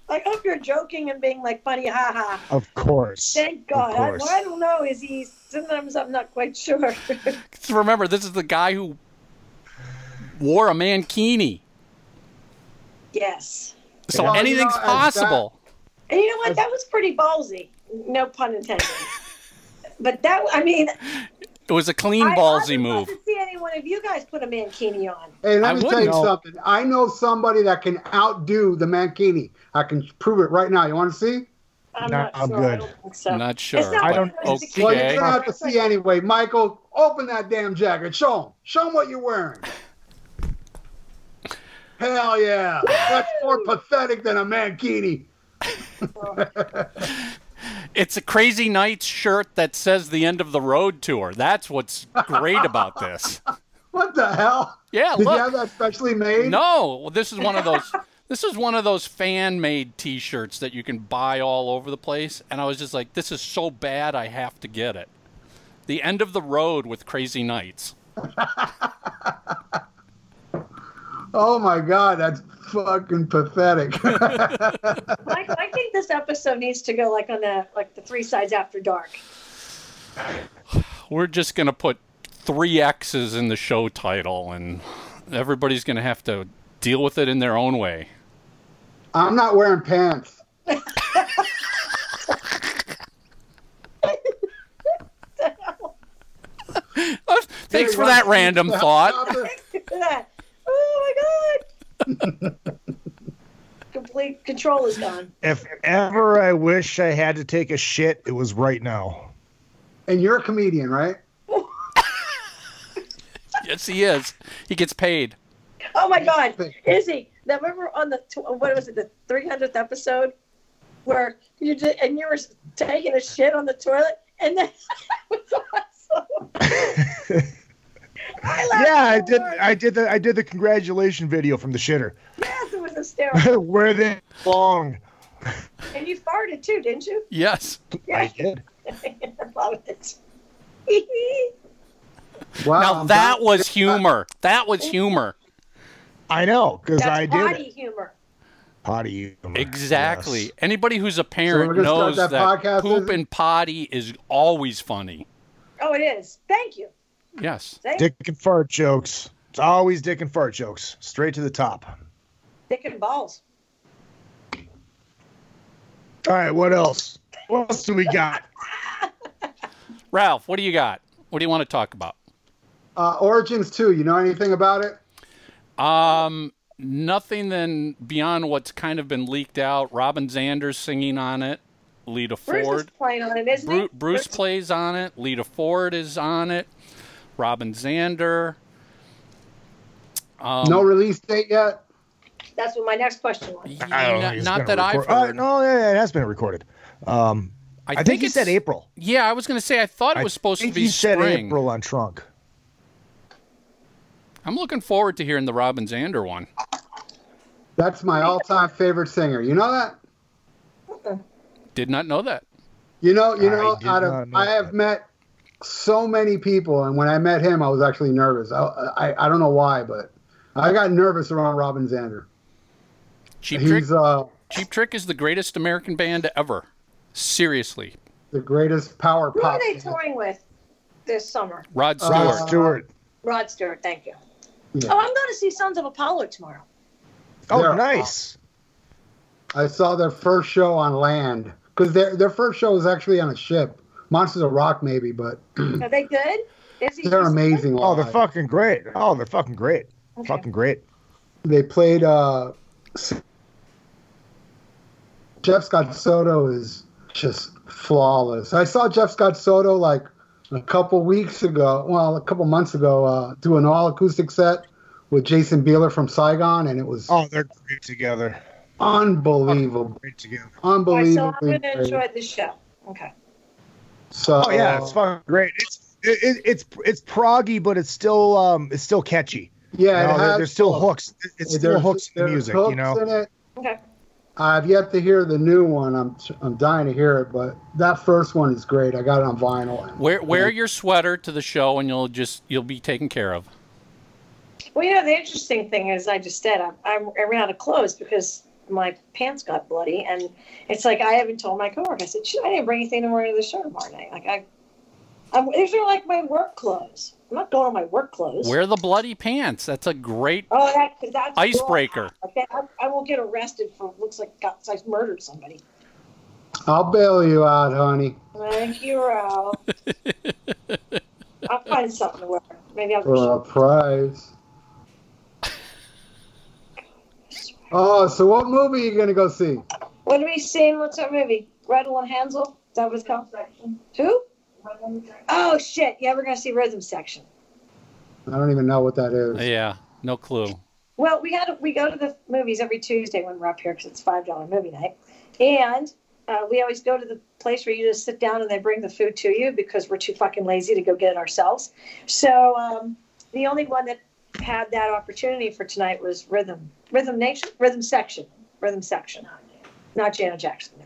I hope you're joking and being like funny, ha ha. Of course. Thank God. I, course. well, I don't know. Is he? Sometimes I'm not quite sure. Remember, this is the guy who wore a mankini. yes. So Well, you anything's know, as possible. And you know what? That was pretty ballsy. No pun intended. but that, I mean, It was a clean I, I ballsy would move. love to see any one of you guys put a mankini on. Hey, let I me tell you wouldn't. something. I know somebody that can outdo the Mankini. I can prove it right now. You want to see? I'm No, not I'm sure. I good. don't think so. Not sure. not I don't- it's a Okay. Well, you're gonna have to see anyway. Michael, open that damn jacket. Show him. Show him what you're wearing. Hell yeah! That's more pathetic than a mankini. It's a Crazy Nights shirt that says the end of the road tour. That's what's great about this. What the hell? Yeah, Did look. you have that specially made? No, well, this is one of those. This is one of those fan-made T-shirts that you can buy all over the place, and I was just like, "This is so bad, I have to get it." The end of the road with Crazy Nights. Oh my god, that's fucking pathetic. I, I think this episode needs to go like on the like the three sides after dark. We're just gonna put three X's in the show title, and everybody's gonna have to deal with it in their own way. I'm not wearing pants. Uh, thanks for that random thought. Stop it. Look at that. Oh my god. Complete control is gone. If ever I wish I had to take a shit, it was right now. And you're a comedian, right? Yes, he is. He gets paid. Oh my god. Is he? Now remember on the tw- what was it the 300th episode where you did and you were taking a shit on the toilet and then it was awesome. I Yeah, I did. I did the. I did the congratulation video from the shitter, Yes, it was hysterical. where they belong. and you farted too, didn't you? Yes. I did. I love it. Wow. Now I'm that glad- was humor. That was humor. I know because I did potty humor. potty. humor, Exactly. yes. Anybody who's a parent we're gonna start knows that that, podcast, poop and potty is always funny. Oh, it is. Thank you. Yes. Thank Dick and fart jokes. It's always dick and fart jokes. Straight to the top. Dick and balls. All right, what else? What else do we got? Ralph, what do you got? What do you want to talk about? Uh, Origins 2, you know anything about it? Um, nothing then beyond what's kind of been leaked out. Robin Zander's singing on it. Lita Bruce is Ford. playing on it, isn't Bru- he? Bruce plays on it. Lita Ford is on it. Robin Zander. Um, no release date yet? That's what my next question was. yeah, don't not, think it's not been that I've recorded. Uh, heard. no, yeah, it has been recorded. Um, I, think, he it's- said April. Yeah, I was going to say I thought it was supposed I to think be he said spring. April on Trunk. I'm looking forward to hearing the Robin Zander one. That's my all-time favorite singer. You know that? Did not know that. You know, you know, did out of know I have that. met so many people, and when I met him, I was actually nervous. I, I, I don't know why, but I got nervous around Robin Zander. Cheap Trick. Uh, Cheap Trick is the greatest American band ever. Seriously, the greatest power Who are they touring with this summer? Rod Uh, Stewart. Rod Stewart. Rod Stewart, thank you. Yeah. Oh, I'm going to see Sons of Apollo tomorrow. Oh, They're nice. I saw their first show on land because their their first show was actually on a ship, Monsters of Rock, maybe, but Are they good? Is they're just- amazing. Oh, they're fucking great. Oh, they're fucking great. Okay. Fucking great. They played. uh Jeff Scott Soto is just flawless. I saw Jeff Scott Soto like a couple weeks ago, well, a couple months ago, uh, do an all acoustic set with Jason Bieler from Saigon, and it was Oh, they're great together. unbelievable, Great together. All right, so I'm going to enjoy the show. Okay. So, Oh yeah, it's fucking great. It's it, it, it's it's proggy, but it's still um it's still catchy. yeah, You know, there- has there's still hooks. hooks. It's still There's- hooks in the music. hooks You know. Okay. I've yet to hear the new one. I'm I'm dying to hear it, but that first one is great. I got it on vinyl. Wear wear your sweater to the show, and you'll just you'll be taken care of. Well, you know, the interesting thing is, I just said, I'm I ran out of clothes because my pants got bloody. And it's like, I haven't told my coworker. I said, shit, I didn't bring anything to wear to the show tomorrow night. Like, I, I'm, these are like my work clothes. I'm not going on my work clothes. Wear the bloody pants. That's a great. Oh, that, that's Icebreaker. Like that, I, I will get arrested for looks like guts. I murdered somebody. I'll bail you out, honey. Thank you, Ralph. I'll find something to wear. Maybe I'll For a prize. Oh, so what movie are you gonna go see? What are we seeing? What's that movie? Gretel and Hansel? Is that what it's called? Who? Oh shit! Yeah, we're gonna see Rhythm Section. I don't even know what that is. Yeah, no clue. Well, we had we go to the movies every Tuesday when we're up here because it's five dollar movie night, and uh, we always go to the place where you just sit down and they bring the food to you because we're too fucking lazy to go get it ourselves. So um, the only one that had that opportunity for tonight was Rhythm Rhythm Nation Rhythm Section Rhythm Section, not Janet Jackson. No.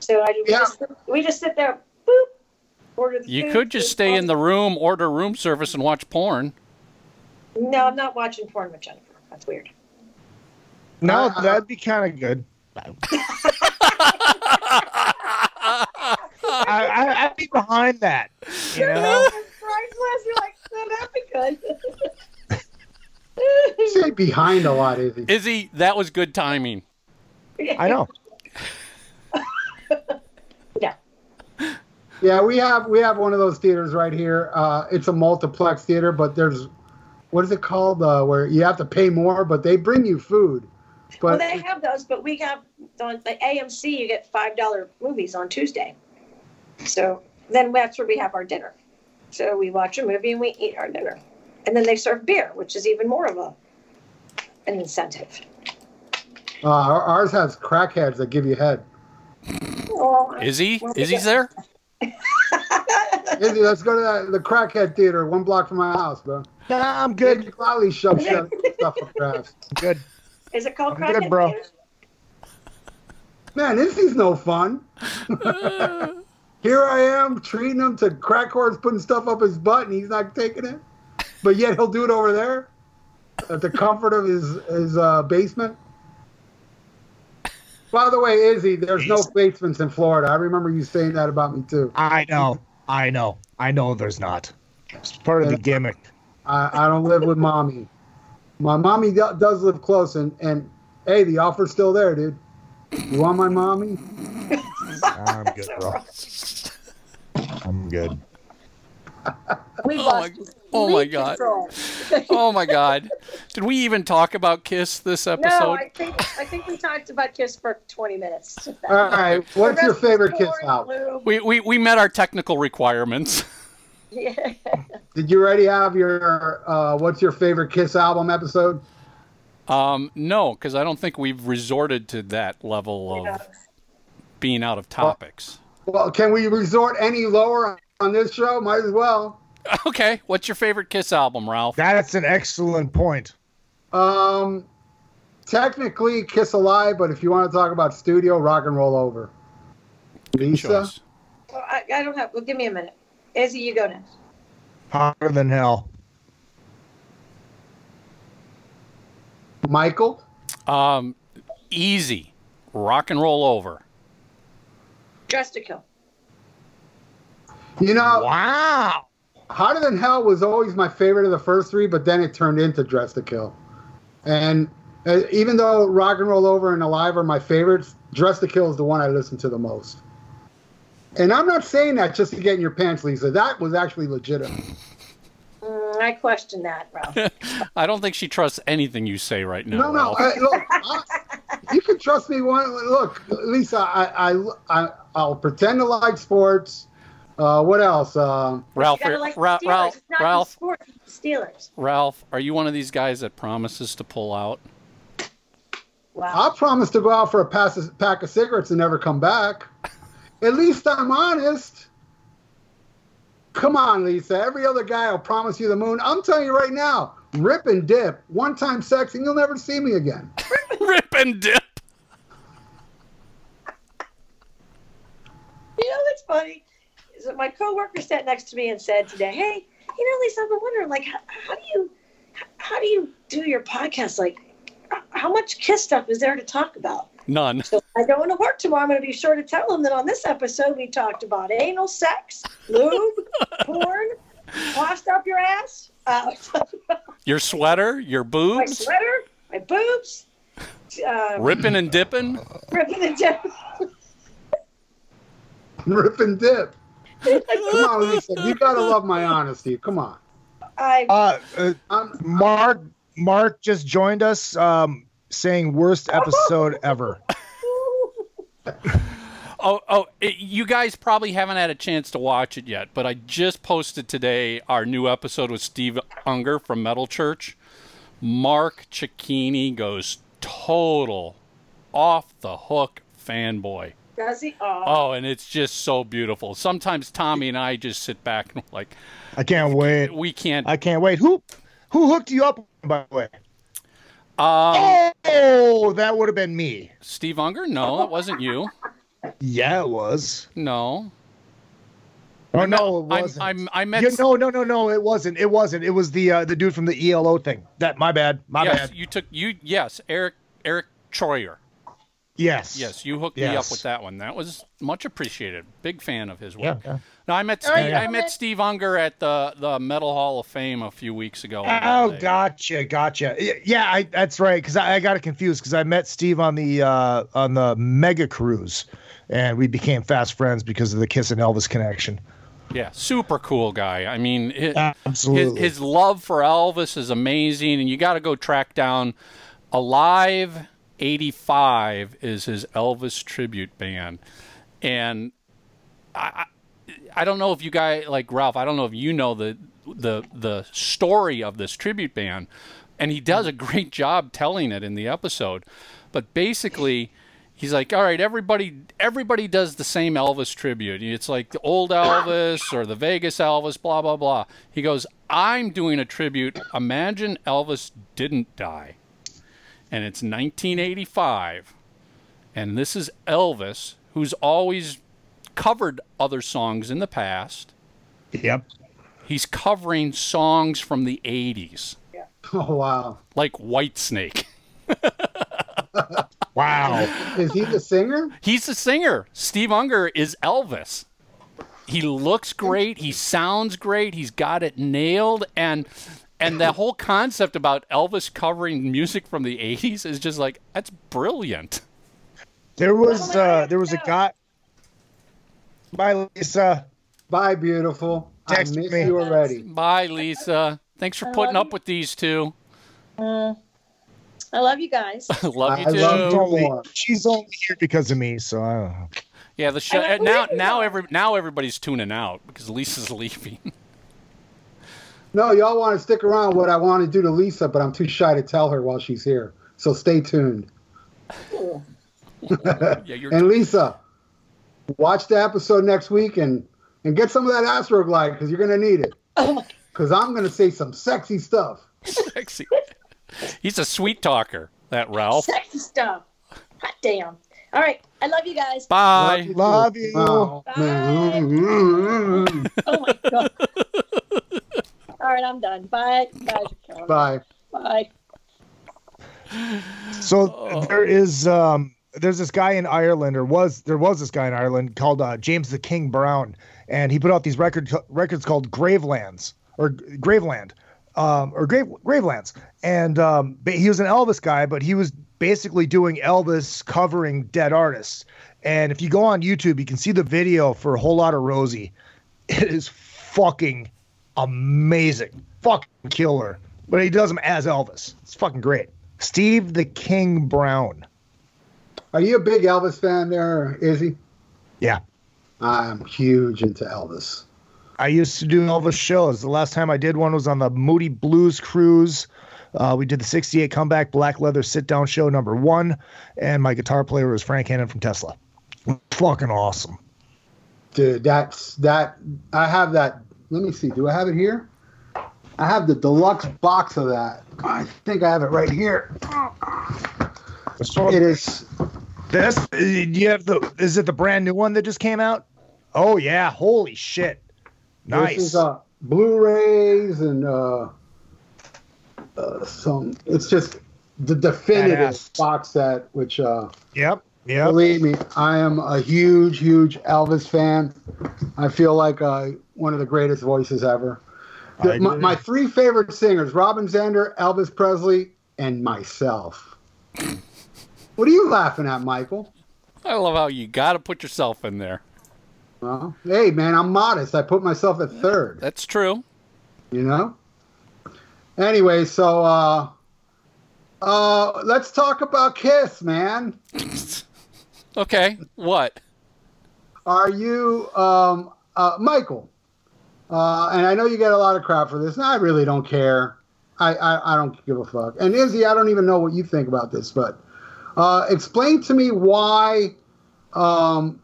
So I, we, Yeah. just, we just sit there, boop, order the You food, could just food stay in the room, order room service, and watch porn. No, I'm not watching porn with Jennifer. That's weird. No, Uh, that'd be kind of good. I, I, I'd be behind that. You know? Priceless. You're like, no, that'd be good. You say behind a lot, Izzy. Izzy, that was good timing. I know. Yeah. Yeah, we have we have one of those theaters right here. Uh, it's a multiplex theater, but there's what is it called? Uh, where you have to pay more, but they bring you food. Well, But they have those, but we have on the AMC. You get five dollar movies on Tuesday. So then that's where we have our dinner. So we watch a movie and we eat our dinner, and then they serve beer, which is even more of a an incentive. uh, ours has crackheads that give you head. Oh, Izzy, Well, Izzy's there. Izzy, let's go to that, the crackhead theater, one block from my house, bro. Nah, I'm Good. good. Cloudy shove shut stuff up your. Good. Is it called I'm good, bro. Theater? Man, this is no fun. Here I am treating him to crack horse putting stuff up his butt and he's not taking it. But yet he'll do it over there at the comfort of his, his uh, basement. By the way, Izzy, there's no basements in Florida. I remember you saying that about me too. I know. I know. I know there's not. It's part of the gimmick. I, I don't live with mommy. My mommy do, does live close, and, and hey, the offer's still there, dude. You want my mommy? I'm good, bro. I'm good. We Oh lost my- oh my God. Oh my God! Did we even talk about Kiss this episode? No, I think I think we talked about Kiss for 20 minutes. All right, what's your favorite Kiss album? album? we, we we met our technical requirements. Yeah. Did you already have your uh, what's your favorite Kiss album episode? Um, no, because I don't think we've resorted to that level of being out of topics. Well, can we resort any lower on this show? Might as well. Okay, what's your favorite Kiss album, Ralph? That's an excellent point. Um, technically Kiss Alive, but if you want to talk about studio, Rock and Roll Over. Lisa, Choice. Well, I, I don't have. Well, give me a minute. Izzy, you go next. Hotter than hell. Michael, Um, easy, rock and roll over. Dressed to Kill. you know, Wow. Hotter Than Hell was always my favorite of the first three, but then it turned into Dressed to Kill. And uh, even though Rock and Roll Over and Alive are my favorites, Dressed to Kill is the one I listen to the most. And I'm not saying that just to get in your pants, Lisa. That was actually legitimate. Mm, I question that, Ralph. I don't think she trusts anything you say right now. No, no. Ralph. I, look, I, you can trust me. One look, Lisa. I, I, I I'll pretend to like sports. Uh, what else? Um, Ralph, You like Ra- Steelers. Ralph, Ralph, the sport, it's the Steelers. Ralph, are you one of these guys that promises to pull out? Wow. I promise to go out for a pass, pack of cigarettes and never come back. At least I'm honest. Come on, Lisa. Every other guy will promise you the moon. I'm telling you right now, rip and dip, one time sex, and you'll never see me again. Rip and dip. You know what's funny? Is that my coworker sat next to me and said today, "Hey, you know, Lisa, I've been wondering, like, how, how do you, how do you do your podcast? Like, how much kiss stuff is there to talk about?" None. So I go into work tomorrow. I'm going to be sure to tell them that on this episode we talked about anal sex, lube, porn, washed up your ass, uh, Your sweater, your boobs, my sweater, my boobs, uh, ripping and dipping. ripping and dipping. rip and dip. Come on, Lisa. You gotta love my honesty. Come on. I Uh, uh, Mark Mark just joined us um, saying worst episode ever. Oh, oh! It, you guys probably haven't had a chance to watch it yet, but I just posted today our new episode with Steve Unger from Metal Church. Mark Cicchini goes total off the hook fanboy. Does he? Oh, Oh, and it's just so beautiful. Sometimes Tommy and I just sit back and we're like, I can't wait. we can't. I can't wait. Who who hooked you up by the way? Um, Oh, that would have been me. Steve Unger? No, that wasn't you. Yeah, it was. No. Oh no, it I'm, wasn't. I'm, I met. You- no, no, no, no. It wasn't. It wasn't. It was the uh, the dude from the ELO thing. That my bad. My yes, bad. you took you. Yes, Eric Eric Troyer. Yes. Yes, you hooked me up with that one. That was much appreciated. Big fan of his work. Yeah. yeah. No, I met All right, Steve, I met Steve Unger at the the Metal Hall of Fame a few weeks ago. Oh, They- gotcha, gotcha. Yeah, I, that's right. Because I, I got it confused because I met Steve on the uh, on the Mega Cruise, and we became fast friends because of the Kiss and Elvis connection. Yeah, super cool guy. I mean, his, his, Absolutely. his love for Elvis is amazing, and you got to go track down Alive 85 is his Elvis tribute band. And I, I, don't know if you guys, like Ralph, I don't know if you know the, the, the story of this tribute band. And he does a great job telling it in the episode. But basically, he's like, all right, everybody, everybody does the same Elvis tribute. It's like the old Elvis or the Vegas Elvis, blah blah blah. He goes, I'm doing a tribute. Imagine Elvis didn't die, and it's 1985, and this is Elvis, who's always covered other songs in the past. Yep. He's covering songs from the 80s, Yeah. oh wow. like Whitesnake. Wow. Is he the singer? He's the singer. Steve Unger is Elvis. He looks great. He sounds great. He's got it nailed. And and the whole concept about Elvis covering music from the '80s is just like that's brilliant. There was uh, there was a guy. Bye, Lisa. Bye, beautiful. Text I miss me. you already. Bye, Lisa. Thanks for putting up with these two. I love you guys. Love you I too. love you. only, she's only here because of me, so I don't know. Yeah, the show I now now every now everybody's tuning out because Lisa's leaving. No, y'all want to stick around. What I want to do to Lisa, but I'm too shy to tell her while she's here. So stay tuned. yeah, And Lisa, watch the episode next week and and get some of that Astroglide because you're gonna need it. Oh because I'm gonna say some sexy stuff. sexy. He's a sweet talker, that Ralph. Sexy stuff. Hot damn. All right. I love you guys. Bye. Love you. Oh, Bye. man. Oh my god. All right, I'm done. Bye. You guys are killing me. Bye. Bye. So there is um there's this guy in Ireland or was there was this guy in Ireland called uh, James the King Brown and he put out these record records called Gravelands or Graveland um or Grave Gravelands and um ba- he was an Elvis guy but he was basically doing Elvis covering dead artists and if you go on YouTube you can see the video for a whole lot of Rosie it is fucking amazing fucking killer but he does them as Elvis it's fucking great Steve the King Brown. Are you a big Elvis fan there, Izzy? Yeah. I'm huge into Elvis. I used to do Elvis shows. The last time I did one was on the Moody Blues Cruise. Uh, we did the 68 comeback black leather sit down show number one, and my guitar player was Frank Hannon from Tesla. Fucking awesome. Dude, that's that. I have that. Let me see. Do I have it here? I have the deluxe box of that. I think I have it right here. It is. This, do you have the, is it the brand new one that just came out? Oh, yeah. Holy shit. Nice. This is uh, Blu-rays and uh, uh, some. It's just the definitive Badass. box set. Which, uh, yep. Yep. believe me, I am a huge, huge Elvis fan. I feel like uh, one of the greatest voices ever. The- my, my three favorite singers: Robin Zander, Elvis Presley, and myself. What are you laughing at, Michael? I love how you got to put yourself in there. Well, hey man, I'm modest. I put myself at third. That's true. You know. Anyway, so uh, uh, let's talk about Kiss, man. Okay, what? Are you, um, uh, Michael? Uh, and I know you get a lot of crap for this, and I really don't care. I, I, I don't give a fuck. And Izzy, I don't even know what you think about this, but uh, explain to me why um,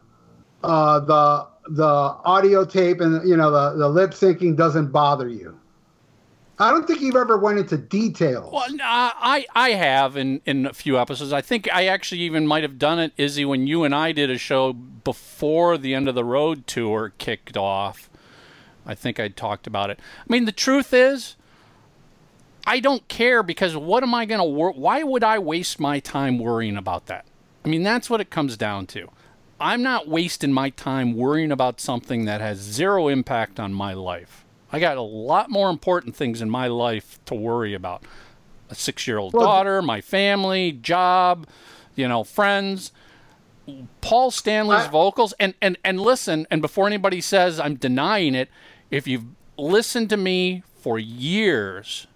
uh, the the audio tape and you know the, the lip syncing doesn't bother you. I don't think you've ever went into detail. Well, I I have in in a few episodes. I think I actually even might have done it, Izzy, when you and I did a show before the end of the road tour kicked off. I think I talked about it. I mean, the truth is, I don't care because what am I going to work? Why would I waste my time worrying about that? I mean, that's what it comes down to. I'm not wasting my time worrying about something that has zero impact on my life. I got a lot more important things in my life to worry about. A six year old Well, daughter, my family, job, you know, friends. Paul Stanley's I- vocals and, and and listen, and before anybody says I'm denying it, if you've listened to me for years,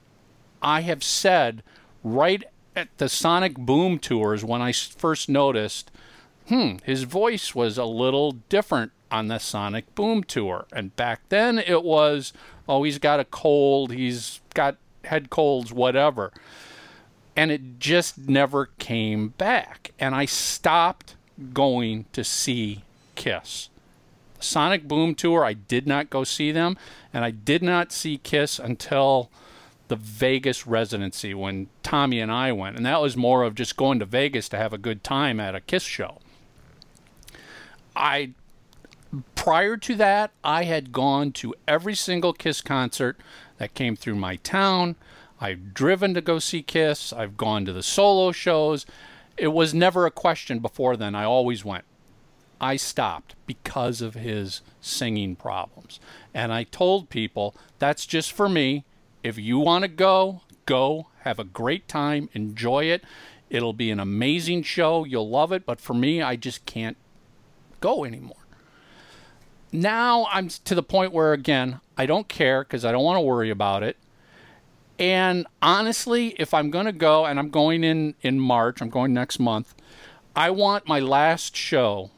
I have said right at the Sonic Boom tours when I first noticed, hmm, his voice was a little different on the Sonic Boom tour. And back then it was, oh, he's got a cold, he's got head colds, whatever. And it just never came back. And I stopped going to see Kiss. Sonic Boom tour, I did not go see them, and I did not see Kiss until the Vegas residency when Tommy and I went, and that was more of just going to Vegas to have a good time at a Kiss show. I prior to that, I had gone to every single Kiss concert that came through my town. I've driven to go see Kiss. I've gone to the solo shows. It was never a question before then. I always went. I stopped because of his singing problems. And I told people that's just for me. If you want to go, go. Have a great time. Enjoy it. It'll be an amazing show. You'll love it. But for me, I just can't go anymore. Now I'm to the point where, again, I don't care because I don't want to worry about it. And honestly, if I'm going to go, and I'm going in in March, I'm going next month, I want my last show.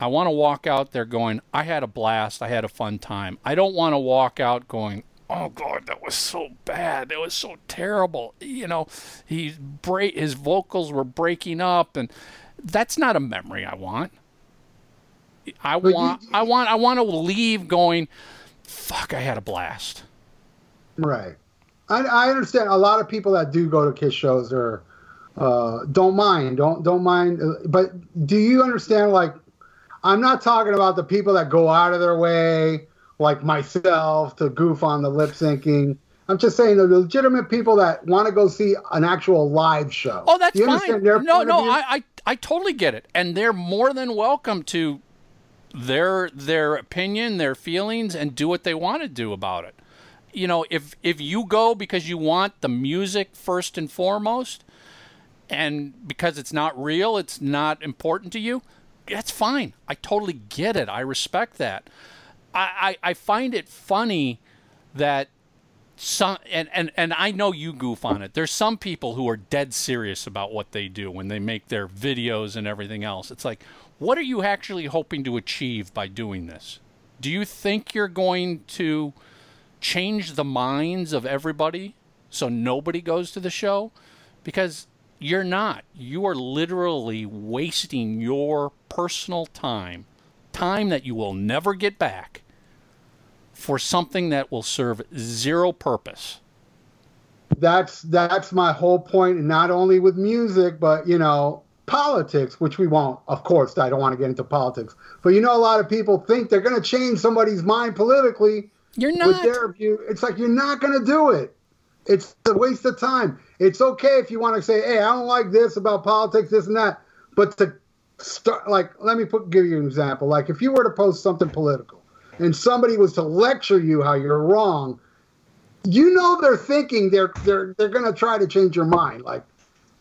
I want to walk out there going, I had a blast. I had a fun time. I don't want to walk out going, oh God, that was so bad. That was so terrible. You know, he break his vocals were breaking up, and that's not a memory I want. I want, I want, I want to leave going, fuck, I had a blast. Right. I, I understand a lot of people that do go to Kiss shows are uh, don't mind, don't don't mind. uh, But do you understand? Like, I'm not talking about the people that go out of their way, like myself, to goof on the lip syncing. I'm just saying the legitimate people that want to go see an actual live show. Oh, that's fine. No, no. I, I, I totally get it, and they're more than welcome to their their opinion, their feelings, and do what they want to do about it. You know, if if you go because you want the music first and foremost, and because it's not real, it's not important to you, that's fine. I totally get it. I respect that. I, I, I find it funny that some and, and and I know you goof on it. There's some people who are dead serious about what they do when they make their videos and everything else. It's like, what are you actually hoping to achieve by doing this? Do you think you're going to change the minds of everybody so nobody goes to the show? Because you're not. You are literally wasting your personal time, time that you will never get back for something that will serve zero purpose. that's that's my whole point not only with music but you know politics which we won't of course i don't want to get into politics but you know a lot of people think they're going to change somebody's mind politically You're with not. their view it's like you're not going to do it it's a waste of time it's okay if you want to say hey i don't like this about politics this and that but to start like let me put give you an example like if you were to post something political and somebody was to lecture you how you're wrong you know they're thinking they're they're they're gonna try to change your mind, like,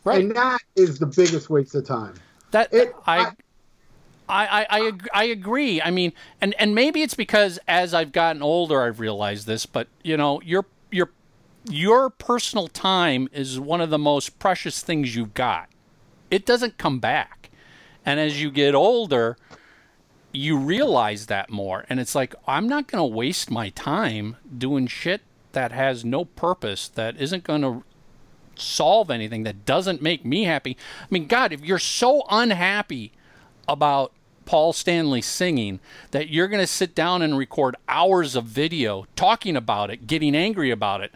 Right. and that is the biggest waste of time. That It- I, I- I, I, I, ag- I agree. I mean, and, and maybe it's because as I've gotten older, I've realized this. But you know, your your your personal time is one of the most precious things you've got. It doesn't come back, and as you get older, you realize that more. And it's like I'm not going to waste my time doing shit that has no purpose, that isn't going to solve anything, that doesn't make me happy. I mean, God, if you're so unhappy about Paul Stanley singing that you're going to sit down and record hours of video talking about it, getting angry about it.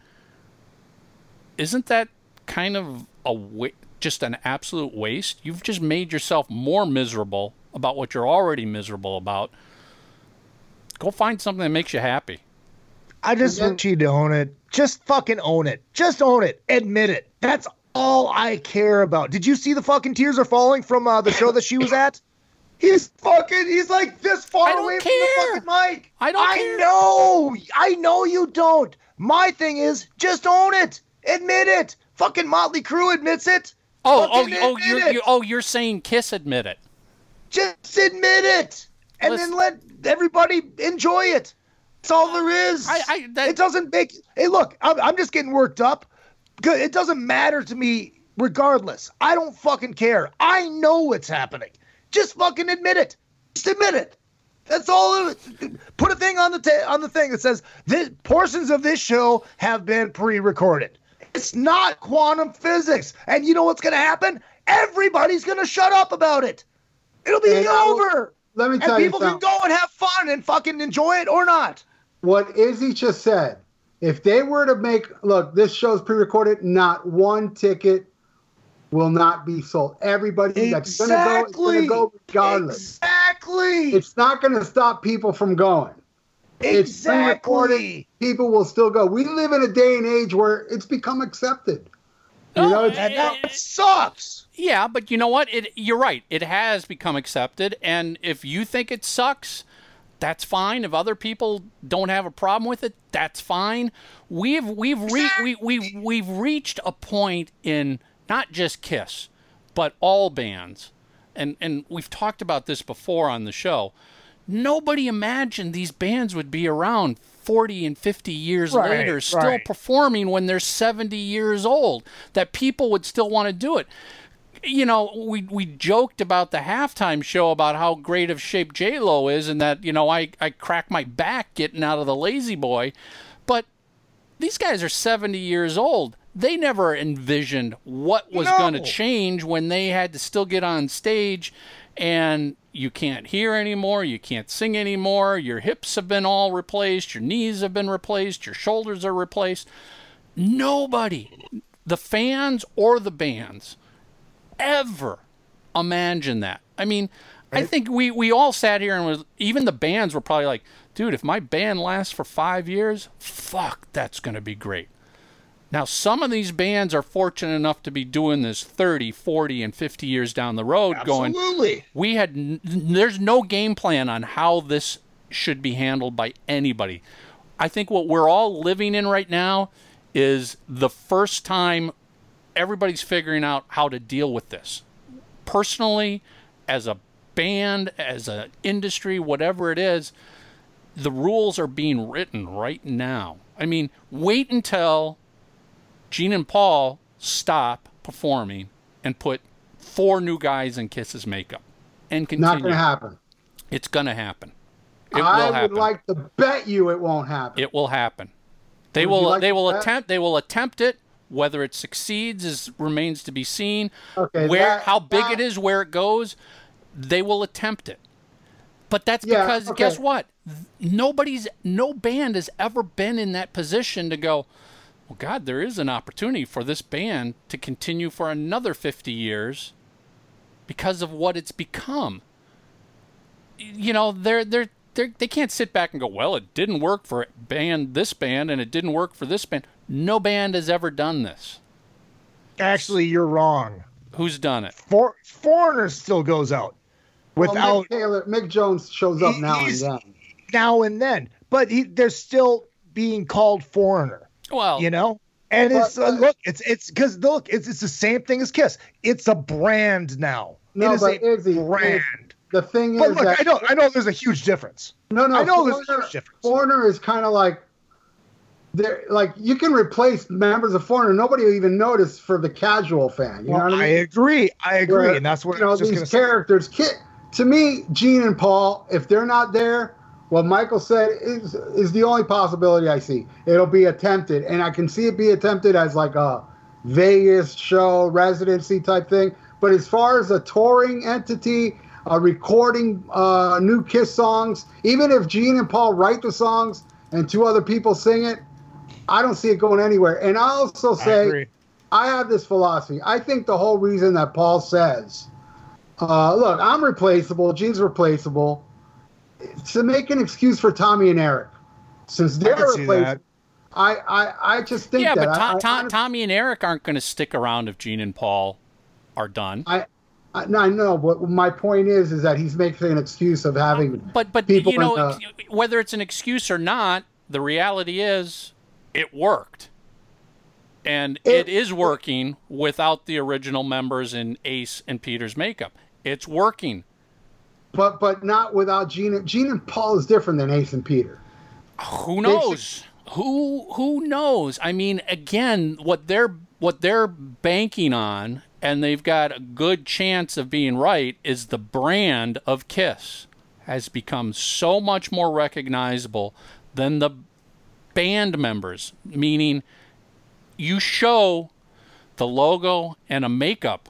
Isn't that kind of a wa- just an absolute waste? You've just made yourself more miserable about what you're already miserable about. Go find something that makes you happy. I just want you to own it. Just fucking own it. Just own it. Admit it. That's all I care about. Did you see the fucking tears are falling from uh, the show that she was at? He's fucking. He's like this far away care. from the fucking mic. I don't I care. know. I know you don't. My thing is just own it. Admit it. Fucking Motley Crue admits it. Oh, oh, Fucking oh, you're, it. you oh, you're saying Kiss admit it. Just admit it, and Listen- then let everybody enjoy it. That's all there is. I- I- that- it doesn't make. Hey, look, I'm, I'm just getting worked up. Good, It doesn't matter to me, regardless. I don't fucking care. I know what's happening. Just fucking admit it. Just admit it. That's all. Put a thing on the ta- on the thing that says this portions of this show have been pre-recorded. It's not quantum physics, and you know what's going to happen? Everybody's going to shut up about it. It'll be And over. Let me tell you And people can something. go and have fun and fucking enjoy it or not. What Izzy just said, if they were to make look, this show's pre-recorded, not one ticket will not be sold. Everybody that's gonna go is gonna go regardless. Exactly. It's not gonna stop people from going. It's pre-recorded. exactly. People will still go. We live in a day and age where it's become accepted. You oh, know, it's, And that sucks. Yeah, but you know what? It you're right. It has become accepted, and if you think it sucks, that's fine. If other people don't have a problem with it, that's fine. We've we've re- we we we've reached a point in not just Kiss, but all bands, and and we've talked about this before on the show. Nobody imagined these bands would be around 40 and 50 years Right, later, still right. performing when they're 70 years old. That people would still want to do it you know, we we joked about the halftime show about how great of shape J Lo is, and that you know I I crack my back getting out of the lazy boy, but these guys are seventy years old. They never envisioned what was No. going to change when they had to still get on stage, and you can't hear anymore, you can't sing anymore. Your hips have been all replaced, your knees have been replaced, your shoulders are replaced. Nobody, the fans or the bands ever imagine that. I mean, I think we, we all sat here and was even the bands were probably like, dude, if my band lasts for five years, fuck, that's going to be great. Now, some of these bands are fortunate enough to be doing this 30, 40, and 50 years down the road, going, Absolutely. we had, n- there's no game plan on how this should be handled by anybody. I think what we're all living in right now is the first time everybody's figuring out how to deal with this personally as a band as an industry whatever it is the rules are being written right now i mean wait until gene and paul stop performing and put four new guys in kiss's makeup and continue not going to happen. it's going to happen it I will would like to bet you it won't happen. it will happen. They Would will. like they will bet? attempt. They will attempt it. Whether it succeeds is remains to be seen. Okay, where that- how big that- it is, where it goes, they will attempt it. But that's Yeah, because okay. guess what? Nobody's no band has ever been in that position to go. Well, God, there is an opportunity for this band to continue for another fifty years because of what it's become you know they're they're they're they can't sit back and go well it didn't work for band this band and it didn't work for this band no band has ever done this Actually, you're wrong. who's done it For Foreigner still goes out without Well, without Mick Taylor, Mick Jones shows up He- now and then. now and then, but he, they're still being called Foreigner. Well you know and it's But- uh, look it's it's because look it's it's the same thing as kiss it's a brand now No, it is but a Izzy, brand the thing But is look, that I know, I know, there's a huge difference. no, no, I know there's a huge difference. Foreigner is kind of like they're like you can replace members of Foreigner. Nobody will even notice for the casual fan. You know what I I mean? agree. I agree, Where, and that's what you I know these characters. Ki- to me, Gene and Paul, if they're not there, what Michael said is is the only possibility I see. It'll be attempted, and I can see it be attempted as like a Vegas show residency type thing. But as far as a touring entity, uh, recording uh, new Kiss songs, even if Gene and Paul write the songs and two other people sing it, I don't see it going anywhere. And I also say. agree. I have this philosophy. I think the whole reason that Paul says, uh, "Look, I'm replaceable. Gene's replaceable," to make an excuse for Tommy and Eric, since they're can see replaceable. that. I, I, I just think yeah, that. but I- Tom, I Tom, Tommy and Eric aren't going to stick around if Gene and Paul are done. I, I, no, I know, but my point is, is that he's making an excuse of having. But but people you know the- whether it's an excuse or not, the reality is it worked. And it It- is working without the original members in Ace and Peter's makeup. It's working. But but not without Gene. and- Gene and Paul is different than Ace and Peter. Who knows? Who who knows? I mean, again, what they're what they're banking on, and they've got a good chance of being right, is the brand of Kiss has become so much more recognizable than the band members. Meaning, you show the logo and a makeup,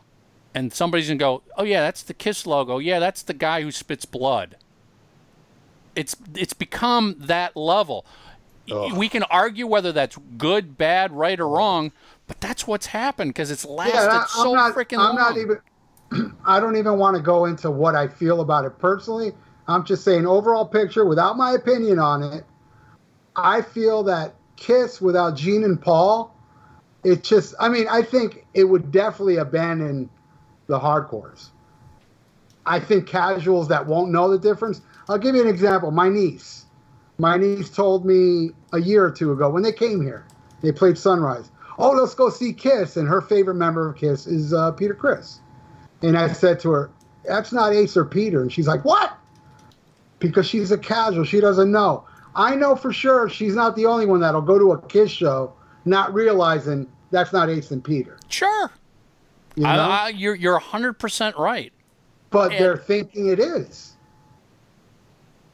and somebody's gonna go, "Oh yeah, that's the Kiss logo. Yeah, that's the guy who spits blood." it's it's become that level. We can argue whether that's good, bad, right, or wrong, but that's what's happened because it's lasted Yeah, I- so I'm freaking I'm long. not even. I don't even want to go into what I feel about it personally. I'm just saying overall picture without my opinion on it. I feel that Kiss without Gene and Paul, it just. I mean, I think it would definitely abandon the hardcores. I think casuals that won't know the difference. I'll give you an example. My niece, my niece told me a year or two ago when they came here, they played Sunrise. Oh, let's go see Kiss, and her favorite member of Kiss is uh, Peter Criss. And I said to her, "That's not Ace or Peter," and she's like, "What?" Because she's a casual, she doesn't know. I know for sure she's not the only one that'll go to a Kiss show not realizing that's not Ace and Peter. Sure, You know? I, I, you're you're hundred percent right. but and- they're thinking it is.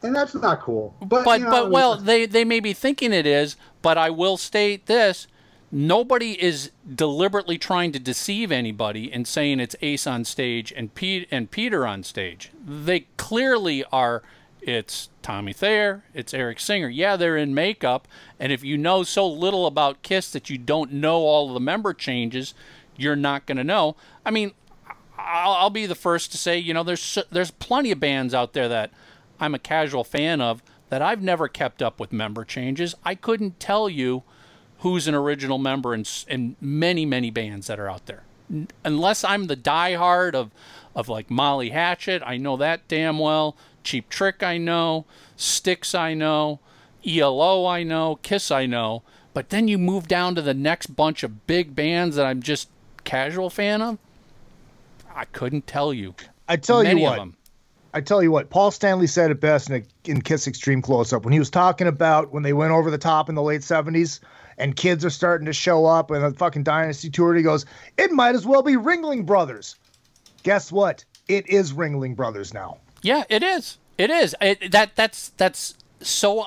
And that's not cool. But, But you know, but well, they they may be thinking it is, but I will state this: nobody is deliberately trying to deceive anybody and saying it's Ace on stage and Pete and Peter on stage. They clearly are. It's Tommy Thayer, it's Eric Singer. Yeah, they're in makeup, and if you know so little about Kiss that you don't know all of the member changes, you're not going to know. I mean, I'll, I'll be the first to say, you know, there's there's plenty of bands out there that I'm a casual fan of that I've never kept up with member changes. I couldn't tell you who's an original member in, in many many bands that are out there, unless I'm the diehard of of like Molly Hatchet. I know that damn well. Cheap Trick, I know. Styx, I know. ELO, I know. Kiss, I know. But then you move down to the next bunch of big bands that I'm just casual fan of. I couldn't tell you. I tell Many you of what. them. I tell you what, Paul Stanley said it best in, a, in Kiss Extreme Close Up when he was talking about when they went over the top in the late 70s and kids are starting to show up and the fucking Dynasty tour. He goes, It might as well be Ringling Brothers. Guess what? It is Ringling Brothers now. Yeah, it is. It is. It, that that's that's so.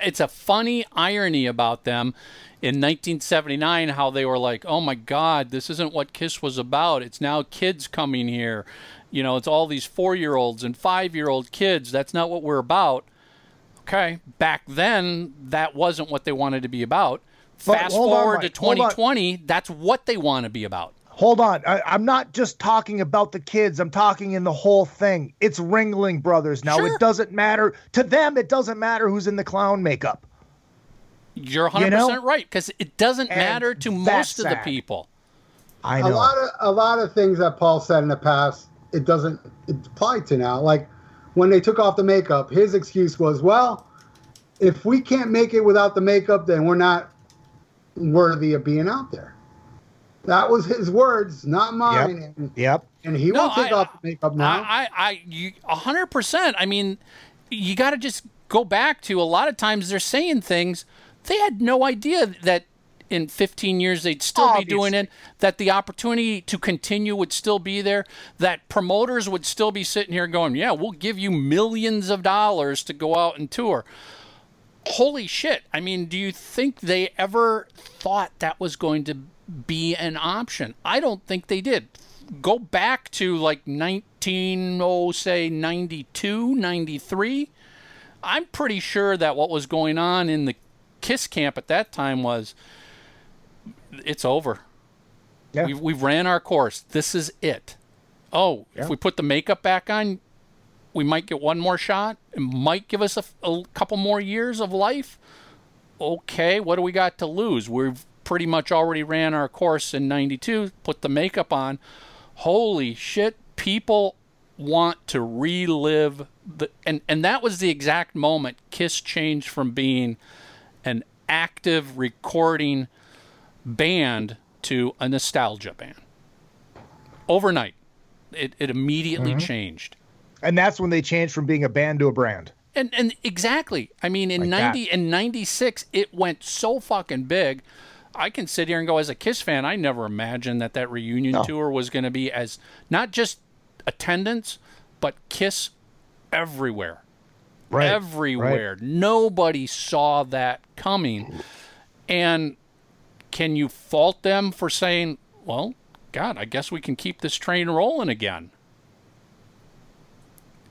It's a funny irony about them in 1979 how they were like, "Oh my God, this isn't what Kiss was about. It's now kids coming here. You know, it's all these four-year-olds and five-year-old kids. That's not what we're about." Okay, back then that wasn't what they wanted to be about. But Fast hold on, forward to 2020, that's what they want to be about. Hold on. I, I'm not just talking about the kids. I'm talking in the whole thing. It's Ringling Brothers now. Sure. It doesn't matter. To them, it doesn't matter who's in the clown makeup. You're 100% You know? right because it doesn't And matter to that's most of the people. I a know. a lot of a lot of things that Paul said in the past, it doesn't apply to now. Like when they took off the makeup, his excuse was, "Well, if we can't make it without the makeup, then we're not worthy of being out there." That was his words, not mine. And, Yep. and he No, won't take I- off the makeup now. I, I, I you, hundred percent. I mean, you got to just go back to a lot of times they're saying things they had no idea that in 15 years they'd still be doing it. That the opportunity to continue would still be there. That promoters would still be sitting here going, "Yeah, we'll give you millions of dollars to go out and tour." Holy shit! I mean, do you think they ever thought that was going to be an option? I don't think they did go back to like 19 oh say 92 93 i'm pretty sure that what was going on in the kiss camp at that time was it's over Yeah. we've, we've ran our course this is it oh if we put the makeup back on we might get one more shot it might give us a, a couple more years of life okay, what do we got to lose? We've pretty much already ran our course in 92, put the makeup on. Holy shit, people want to relive the and and that was the exact moment Kiss changed from being an active recording band to a nostalgia band. Overnight. It it immediately mm-hmm. changed. And that's when they changed from being a band to a brand. And and exactly. I mean, in Like ninety that. and ninety six, it went so fucking big. I can sit here and go as a Kiss fan. I never imagined that that reunion No. tour was going to be as not just attendance, but Kiss everywhere, Right. everywhere. Nobody saw that coming. And can you fault them for saying, "Well, God, I guess we can keep this train rolling again"?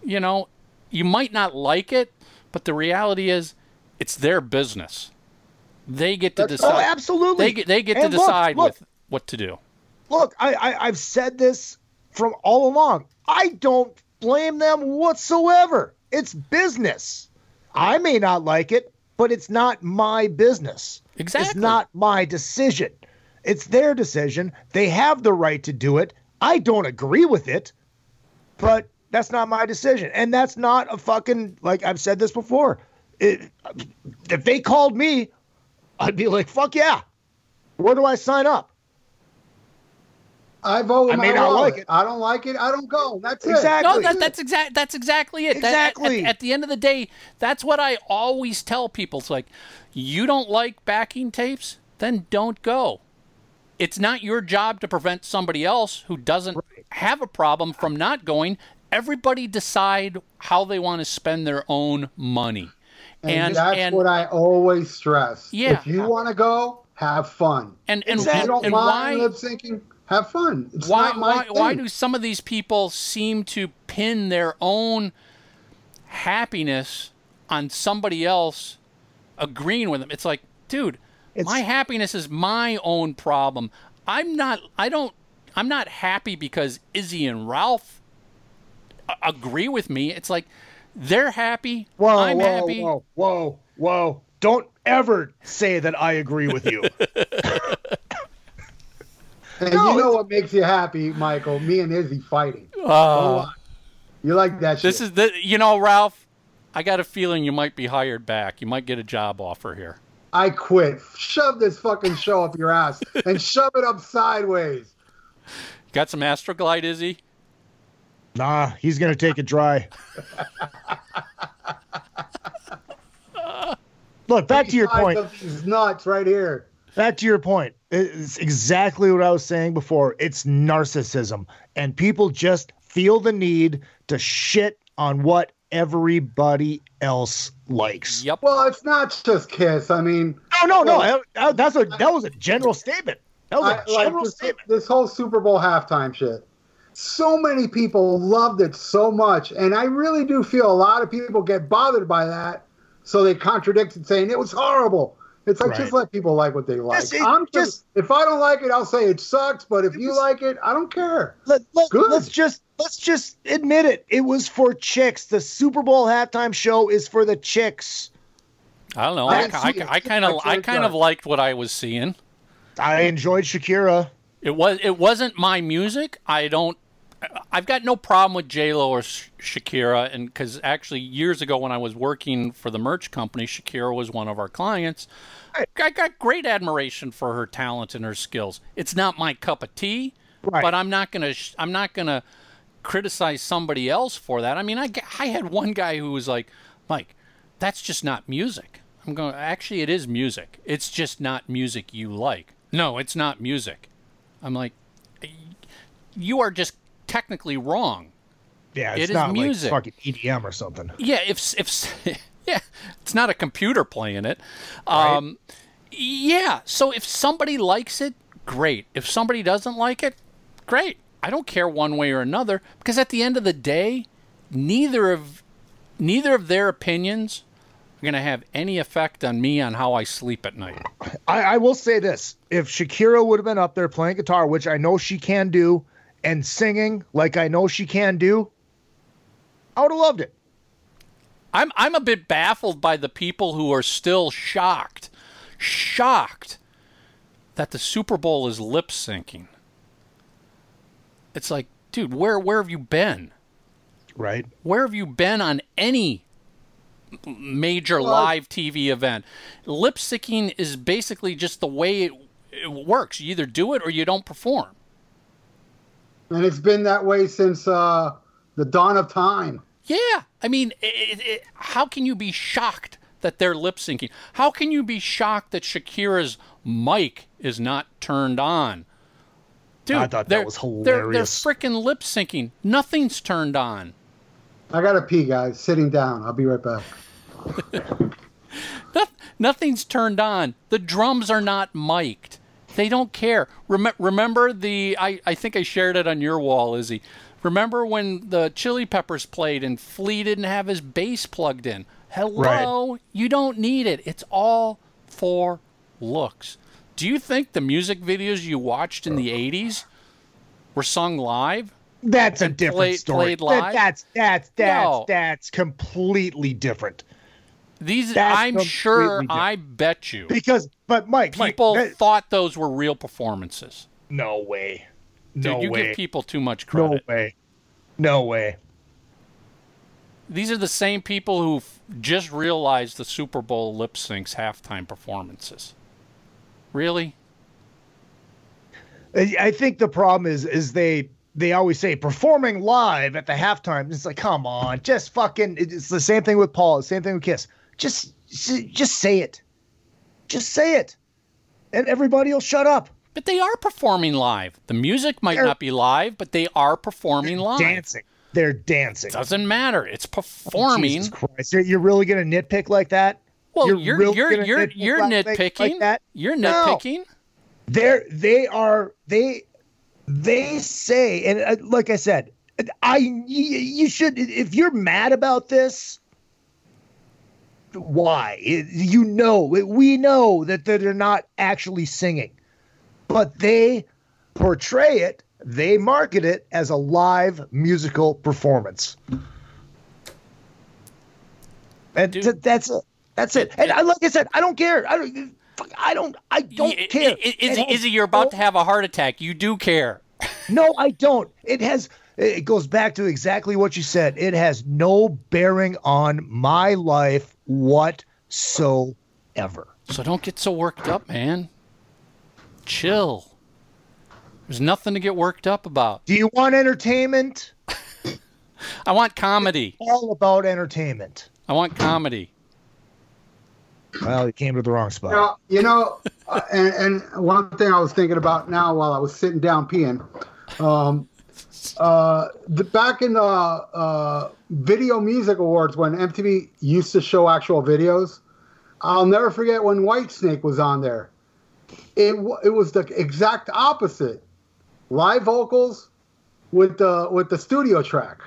You know, you might not like it, but the reality is, it's their business. They get to decide. Oh, absolutely. They get they get to look, decide look. with what to do. Look, I, I I've said this from all along. I don't blame them whatsoever. It's business. I may not like it, but it's not my business. Exactly. It's not my decision. It's their decision. They have the right to do it. I don't agree with it, but that's not my decision. And that's not a fucking like I've said this before. It, if they called me, I'd be like, "Fuck yeah." Where do I sign up? I vote with I my may not wallet. like it. I don't like it. I don't go. That's Exactly. No, that, that's exact. That's exactly it. That- at- Exactly. at, at the end of the day, that's what I always tell people. It's like, you don't like backing tapes, then don't go. It's not your job to prevent somebody else who doesn't have a problem from not going. Everybody decide how they want to spend their own money. And, And that's and, what I always stress. Yeah. If you want to go, have fun. and and, If you and, don't and mind why lip syncing, have fun. It's why not my why, why do some of these people seem to pin their own happiness on somebody else agreeing with them it's like dude It's- my happiness is my own problem i'm not i don't i'm not happy because izzy and ralph a- agree with me it's like they're happy Whoa, i'm whoa, happy whoa, whoa, whoa. Don't ever say that I agree with you. And No, you know it's- what makes you happy, Michael? Me and Izzy fighting. Uh, You like that shit? this is the you know ralph i got a feeling you might be hired back you might get a job offer here I quit. Shove this fucking show up your ass and shove it up sideways. got some astroglide izzy nah, he's gonna take it dry. Look, back to your point. These nuts right here. Back to your point. It's exactly what I was saying before. It's narcissism. And people just feel the need to shit on what everybody else likes. yep Well, it's not just Kiss. I mean, No, no, no. Well- that- that's a that was a general statement. That was a I, like general this, statement. this whole Super Bowl halftime shit. So many people loved it so much, and I really do feel a lot of people get bothered by that, so they contradict it, saying it was horrible. It's like Right. just let people like what they like. Just- it- I'm just, just- if I don't like it, I'll say it sucks. But if you like it, I don't care. Let, let, Good. let's just let's just admit it. It was for chicks. The Super Bowl halftime show is for the chicks. I don't know. I I, didn't I, see it. I kind of I I kind of liked what I was seeing. I enjoyed Shakira. It was it wasn't my music. I don't I've got no problem with J Lo or Sh- Shakira, and because actually years ago when I was working for the merch company, Shakira was one of our clients. I got great admiration for her talent and her skills. It's not my cup of tea, Right. but I'm not gonna sh- I'm not gonna criticize somebody else for that. I mean, I I had one guy who was like, Mike, that's just not music. I'm going. Actually, it is music. It's just not music you like. No, it's not music. I'm like, you are just technically wrong. Yeah, It it's is not music. like fucking EDM or something. Yeah, if if yeah, it's not a computer playing it. Um, yeah, so if somebody likes it, great. If somebody doesn't like it, great. I don't care one way or another because at the end of the day, neither of neither of their opinions are going to have any effect on me on how I sleep at night. I, I will say this: if Shakira would have been up there playing guitar, which I know she can do, and singing like I know she can do, I would have loved it. I'm I'm a bit baffled by the people who are still shocked, shocked that the Super Bowl is lip syncing. It's like, dude, where where have you been? Right. Where have you been on any major live TV event? Lip syncing is basically just the way it, it works. You either do it or you don't perform. And it's been that way since uh, the dawn of time. Yeah, I mean, it, it, how can you be shocked that they're lip syncing? How can you be shocked that Shakira's mic is not turned on? Dude, I thought that they're- was They're, they're hilarious. freaking lip syncing. Nothing's turned on. I gotta pee, guys. Sitting down. I'll be right back. Nothing's turned on. The drums are not mic'd. They don't care. Rem- remember the? I, I think I shared it on your wall, Izzy. Remember when the Chili Peppers played and Flea didn't have his bass plugged in? Hello, you don't need it. It's all for looks. Do you think the music videos you watched in the uh-huh. '80s were sung live? That's a different play- story. That- that's that's that's No. that's completely different. These, That's I'm sure. different. I bet you Because, but Mike, Mike, people that- thought those were real performances. no way, Dude, no you way, give people too much credit. no way, no way. These are the same people who just realized the Super Bowl lip syncs halftime performances. Really? I I think the problem is is they they always say performing live at the halftime. It's like, come on, just fucking. It's the same thing with Paul. The same thing with Kiss. Just just say it, just say it, and everybody will shut up. But they are performing live. The music might They're- not be live, but they are performing live. Dancing, they're dancing. Doesn't matter. It's performing. Jesus Christ, you're, you're really gonna nitpick like that? well, you're really you're you're nitpick you're like- like nitpicking. that? You're nitpicking. No. nitpicking. they're they are they they say and uh, like i said i you should if you're mad about this why It- you know we know that they're not actually singing but they portray it they market it as a live musical performance and th- that's it that's it and I, like i said i don't care i don't i don't i don't care i- i- Izzy, It you're about to have a heart attack. You do care. no, I don't. It has. It goes back to exactly what you said. It has no bearing on my life whatsoever. So don't get so worked up, man. Chill. There's nothing to get worked up about. Do you want entertainment? I want comedy. All about entertainment. I want comedy. Well, you came to the wrong spot. You know, you know uh, and, and one thing I was thinking about now while I was sitting down peeing, um, uh, the, back in the uh, Video Music Awards when MTV used to show actual videos, I'll never forget when Whitesnake was on there. It it was the exact opposite, live vocals with the with the studio track,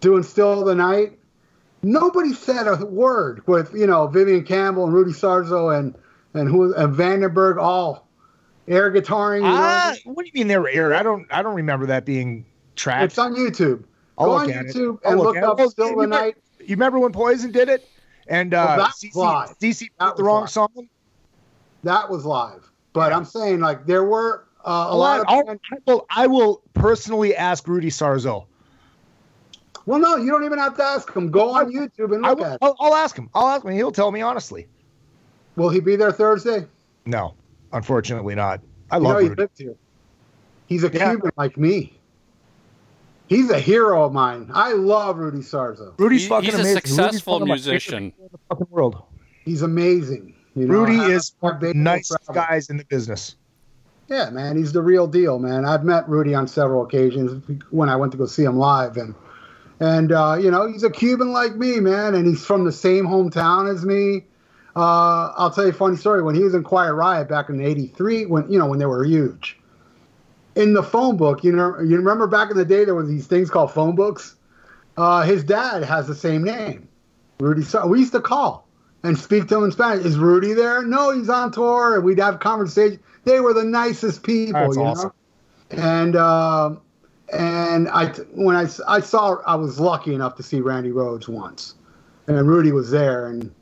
doing "Still the Night." Nobody said a word with you know Vivian Campbell and Rudy Sarzo and and who and Vandenberg all air guitaring. You know? Ah, what do you mean they were aired? I don't. I don't remember that being tracked. It's on YouTube. I'll Go look on at it. YouTube I'll and look look, it. up Oh, "Still you the remember- Night." You remember when Poison did it? And uh, that's CC, live. CC That put the wrong live. song. That was live. But I'm saying like there were uh, a A lot lot. of I will. I will personally ask Rudy Sarzo. Well, no, you don't even have to ask him. Go on YouTube and look will, at it. I'll, I'll ask him. I'll ask him. He'll tell me honestly. Will he be there Thursday? No, unfortunately not. I You love know he Rudy. lived here. He's a Yeah. Cuban like me. He's a hero of mine. I love Rudy Sarzo. Rudy's He- fucking he's a amazing. Rudy's successful one of my favorite musician. in the fucking world. He's amazing. You know, Rudy I- is I- one of the nicest guys in the business. Yeah, man, he's the real deal, man. I've met Rudy on several occasions when I went to go see him live, and and uh, you know he's a Cuban like me, man, and he's from the same hometown as me. Uh, I'll tell you a funny story. When he was in Quiet Riot back in '83, when you know when they were huge, in the phone book, you know, you remember back in the day there were these things called phone books. Uh, his dad has the same name, Rudy. Sar- we used to call and speak to him in Spanish. Is Rudy there? No, he's on tour, and we'd have conversation. They were the nicest people, That's you awesome. know. And um, and I when I, I saw I was lucky enough to see Randy Rhoads once, and Rudy was there, and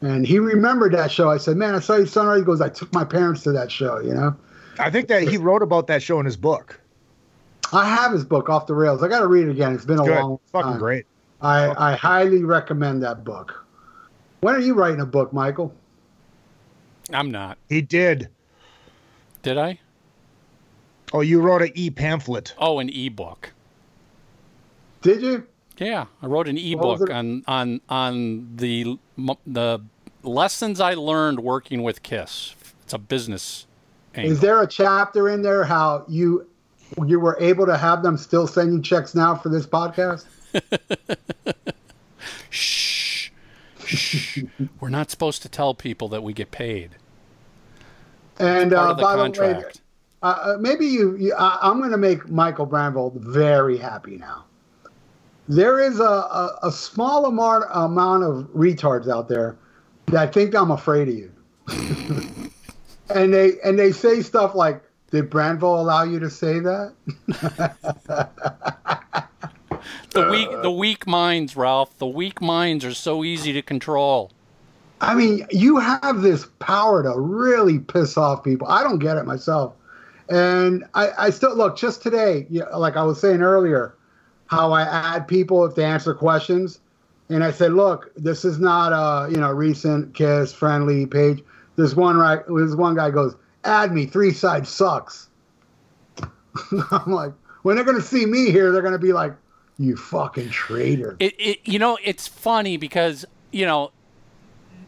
and he remembered that show. I said, "Man, I saw you Sunrise." He goes, "I took my parents to that show," you know. I think that he wrote about that show in his book. I have his book off the rails. I got to read it again. It's been a Good. long Fucking time. great. I, I highly recommend that book. When are you writing a book, Michael? I'm not. He did. Did I? Oh, you wrote an e pamphlet. Oh, an ebook. Did you? Yeah, I wrote an ebook on on on the the lessons I learned working with Kiss. It's a business. Angle. Is there a chapter in there how you you were able to have them still send you checks now for this podcast? Shh. Shh. We're not supposed to tell people that we get paid. And uh, the by the way, contract. uh, uh, maybe you, you I, I'm going to make Michael Brandvold very happy now. There is a, a, a small amount, amount of retards out there that think I'm afraid of you, and they and they say stuff like, "Did Brandvold allow you to say that?" The weak the weak minds, Ralph. The weak minds are so easy to control. I mean, you have this power to really piss off people. I don't get it myself. And I, I still look just today, like I was saying earlier, how I add people if they answer questions. And I said, look, this is not a you know recent kiss friendly page. This one right this one guy goes, add me, three side sucks. I'm like, when they're gonna see me here, they're gonna be like, you fucking traitor. It, it you know it's funny because you know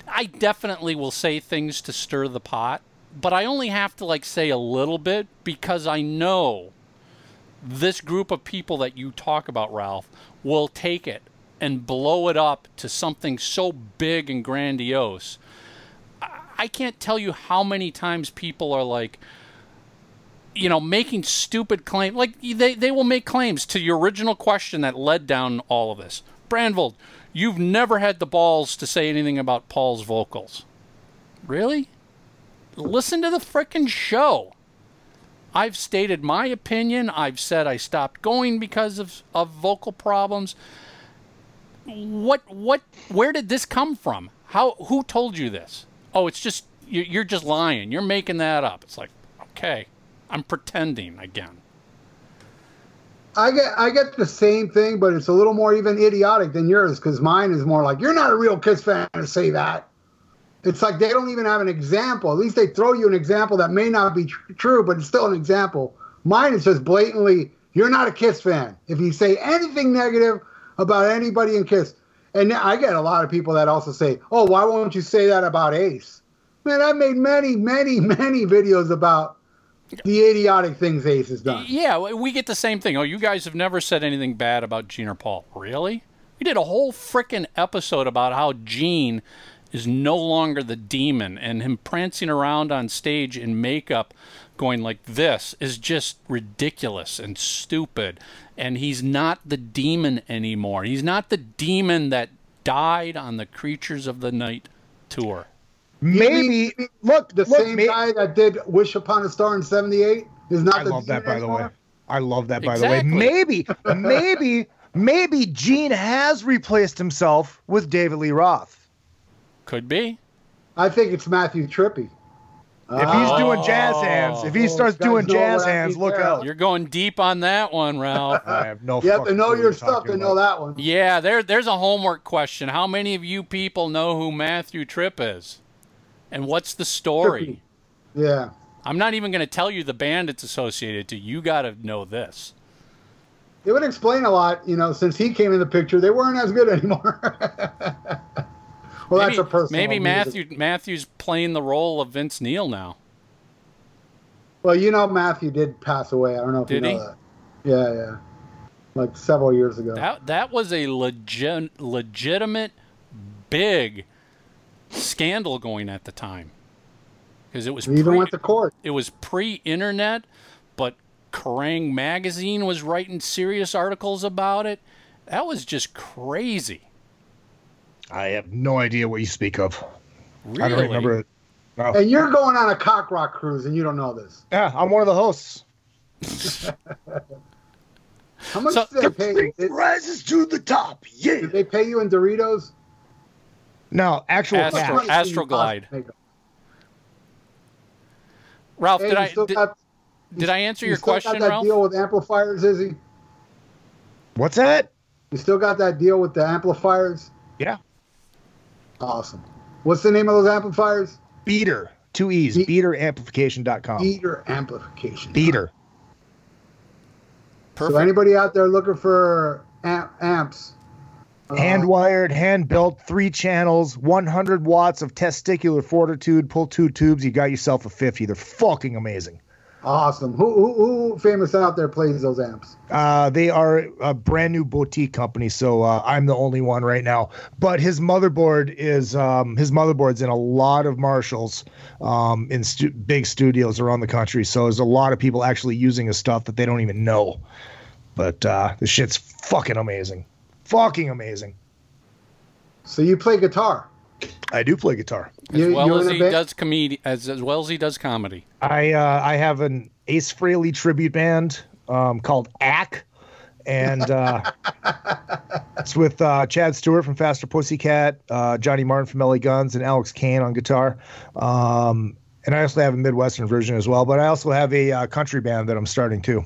I definitely will say things to stir the pot, but I only have to like say a little bit because I know this group of people that you talk about, Ralph, will take it and blow it up to something so big and grandiose. I- can't tell you how many times people are like, you know, making stupid claims. Like they, they will make claims to your original question that led down all of this. Brandvold, you've never had the balls to say anything about Paul's vocals. Really? Listen to the frickin' show. I've stated my opinion. I've said I stopped going because of, of vocal problems. What what where did this come from? How who told you this? Oh, it's just you- you're just lying. You're making that up. It's like, okay, I'm pretending again. I get I get the same thing, but it's a little more even idiotic than yours because mine is more like you're not a real Kiss fan to say that. It's like they don't even have an example. At least they throw you an example that may not be tr- true, but it's still an example. Mine is just blatantly you're not a Kiss fan if you say anything negative about anybody in Kiss. And I get a lot of people that also say, "Oh, why won't you say that about Ace?" Man, I've made many, many, many videos about the idiotic things Ace has done. Yeah, we get the same thing. Oh, you guys have never said anything bad about Gene or Paul. Really? We did a whole freaking episode about how Gene is no longer the demon and him prancing around on stage in makeup going like this is just ridiculous and stupid. And he's not the demon anymore. He's not the demon that died on the Creatures of the Night tour. Maybe look the look, same may- guy that did Wish Upon a Star in '78 is not. I the love that, demon by the way. I love that, by Exactly. the way. Maybe, maybe, maybe Gene has replaced himself with David Lee Roth. Could be. I think it's Matthew Trippe. If he's doing jazz Oh. hands, if he Oh, starts guys doing know jazz what I hands, mean look there. out. You're going deep on that one, Ralph. I have no. You have to fucking know clue what your you're stuff talking to know about. that one. yeah, there there's a homework question. How many of you people know who Matthew Trippe is? And what's the story? Yeah. I'm not even going to tell you the band it's associated to. You got to know this. It would explain a lot, you know, since he came in the picture, they weren't as good anymore. Well, maybe, that's a personal. Maybe music. Matthew Matthew's playing the role of Vince Neil now. Well, you know, Matthew did pass away. I don't know if Did you he? know that. Yeah, yeah. Like several years ago. That that was a legit legitimate big scandal going at the time. Because it was he even pre- went to court. it was pre-internet, but Kerrang magazine was writing serious articles about it. That was just crazy. I have no idea what you speak of. Really? I don't remember it. No. And you're going on a cock rock cruise, and you don't know this. Yeah, I'm one of the hosts. How much So- did they pay? you? Did, Rises to the top. Yeah. did they pay you in Doritos? No, actual Astro- cash. How much Astroglide. Ralph, Hey, did I still did, got- did I answer you your still question, got that Ralph? deal with amplifiers, Izzy? What's that? You still got that deal with the amplifiers? Yeah. Awesome. What's the name of those amplifiers? Beater. Two E's. Be- Beateramplification.com. Beater amplification. Beater. Perfect. So anybody out there looking for amp, amps? uh, Hand wired, hand built, three channels, 100 watts of testicular fortitude. Pull two tubes, you got yourself a 50. They're fucking amazing. Awesome. Who, who who famous out there plays those amps? Uh, they are a brand new boutique company, so uh, I'm the only one right now. But his motherboard is um, his motherboard's in a lot of Marshalls um, in stu- big studios around the country. So there's a lot of people actually using his stuff that they don't even know. But uh, the shit's fucking amazing, fucking amazing. So you play guitar. I do play guitar. As You, well as he band? does comedy, as as well as he does comedy. I uh, I have an Ace Frehley tribute band um, called ACK, and uh, it's with uh, Chad Stewart from Faster Pussycat, uh, Johnny Martin from LA Guns, and Alex Kane on guitar. Um, and I also have a Midwestern version as well. But I also have a uh, country band that I'm starting too,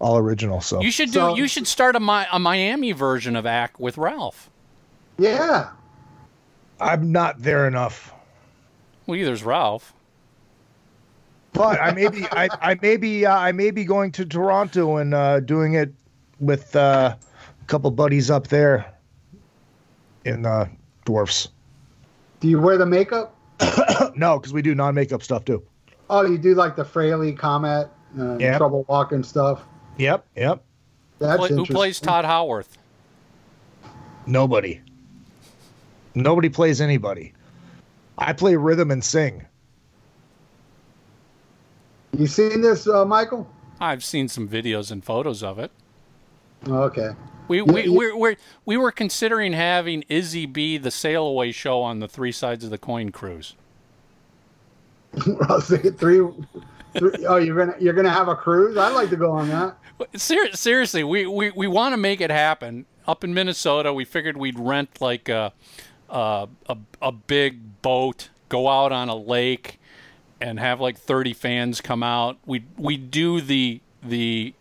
all original. So You should do. So- you should start a, Mi- a Miami version of Act with Ralph. Yeah. I'm not there enough. Well, there's Ralph. But I may be I, I may be uh, I may be going to Toronto and uh, doing it with uh, a couple buddies up there in uh, dwarfs. Do you wear the makeup? no, because we do non-makeup stuff too. Oh, you do like the Frehley Comet, uh, Yep. Trouble Walking stuff. Yep, yep. That's Play- who plays Tod Howarth? Nobody. Nobody plays anybody. I play rhythm and sing. You seen this, uh, Michael? I've seen some videos and photos of it. Okay. We we yeah. we're, we're, we were considering having Izzy be the sail away show on the Three Sides of the Coin cruise. I was thinking three, three. Oh, you're gonna you're gonna have a cruise? I'd like to go on that. Ser- seriously, we, we, we want to make it happen. Up in Minnesota, we figured we'd rent like a, a, a, a big boat, go out on a lake, and have like 30 fans come out. We we do the the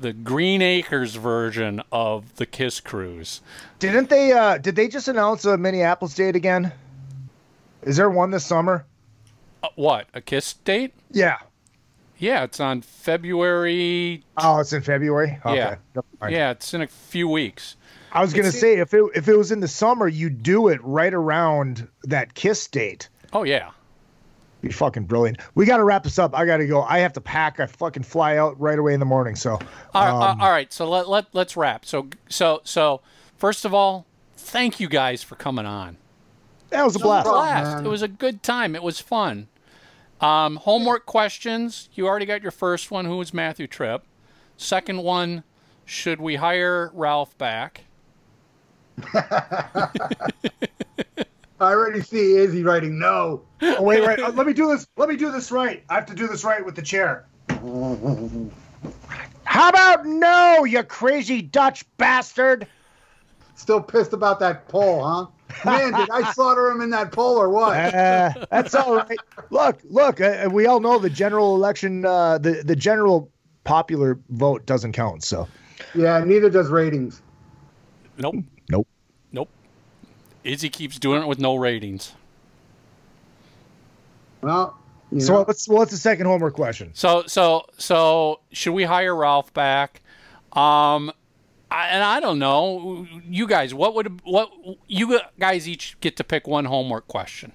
the Green Acres version of the Kiss Cruise. Didn't they? Uh, did they just announce a Minneapolis date again? Is there one this summer? Uh, what a Kiss date? Yeah. Yeah, it's on February. Oh, it's in February. Okay. Yeah. Yeah, it's in a few weeks. I was gonna say if it if it was in the summer, you do it right around that kiss date. Oh yeah. Be fucking brilliant. We got to wrap this up. I got to go. I have to pack. I fucking fly out right away in the morning. So, All right, um, all right, so let, let let's wrap. So so so first of all, thank you guys for coming on. that was a blast. Blast. man. It was a good time. It was fun. Um, homework questions. You already got your first one. Who was Matthew Trippe? Second one. Should we hire Ralph back? I already see Izzy writing no. Oh, wait, wait. Uh, let me do this. Let me do this right. I have to do this right with the chair. How about no, you crazy Dutch bastard? Still pissed about that poll, huh? Man, did I slaughter him in that poll or what? Uh, that's all right. Look, look. Uh, we all know the general election, uh, the the general popular vote doesn't count. So Yeah, neither does ratings. Nope. Nope. Nope. Izzy keeps doing it with no ratings. Well, you so know, what's what's the second homework question? So so so should we hire Ralph back? Um, I, and I don't know. You guys, what would what you guys each get to pick one homework question?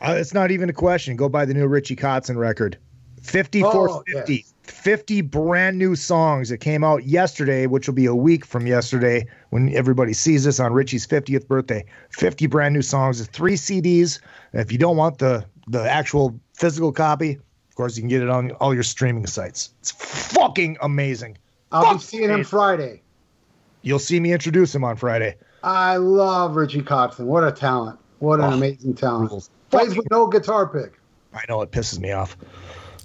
Uh, it's not even a question. Go buy the new Richie Kotzen record. 54 Oh, 50. 50 brand new songs that came out yesterday, which will be a week from yesterday when everybody sees this on Richie's 50th birthday. 50 brand new songs, three CDs. If you don't want the the actual physical copy, of course you can get it on all your streaming sites. It's fucking amazing. I'll be Fuck seeing him. Friday. You'll see me introduce him on Friday. I love Richie Kotzen. What a talent. What an Oh, amazing talent. Plays with no guitar pick. I know it pisses me off.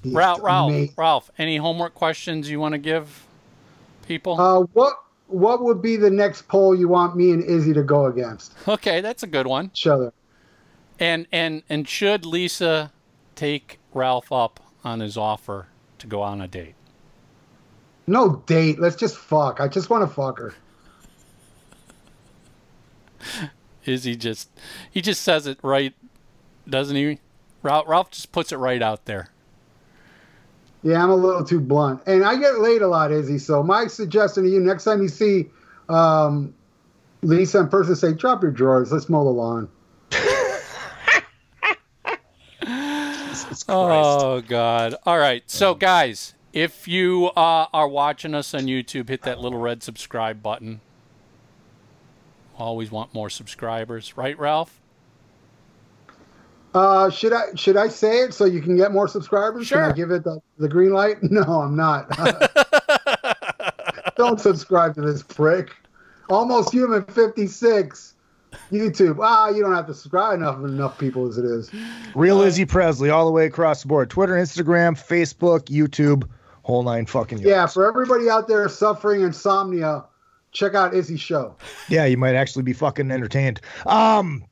Ralph, Ralph. Ralph. Any homework questions you want to give people? Uh, what what would be the next poll you want me and Izzy to go against okay, that's a good one. each other? And and and should Lisa take Ralph up on his offer to go on a date? No date. Let's just fuck. I just want to fuck her. He just he just says it right, doesn't he? Ralph, Ralph just puts it right out there. Yeah, I'm a little too blunt, and I get laid a lot, Izzy. So my suggestion to you: next time you see um, Lisa in person, say, "Drop your drawers. Let's mow the lawn." Oh God! All right, so guys, if you uh, are watching us on YouTube, hit that little red subscribe button. Always want more subscribers, right, Ralph? Uh, should I should I say it so you can get more subscribers? Can Sure. I give it the, the green light? No, I'm not. Don't subscribe to this prick. Almost Human 56. YouTube. Ah, you don't have to subscribe enough enough people as it is. Real Izzy Presley, all the way across the board. Twitter, Instagram, Facebook, YouTube, whole nine fucking yards. Yeah, for everybody out there suffering insomnia, check out Izzy's show. Yeah, you might actually be fucking entertained. Um,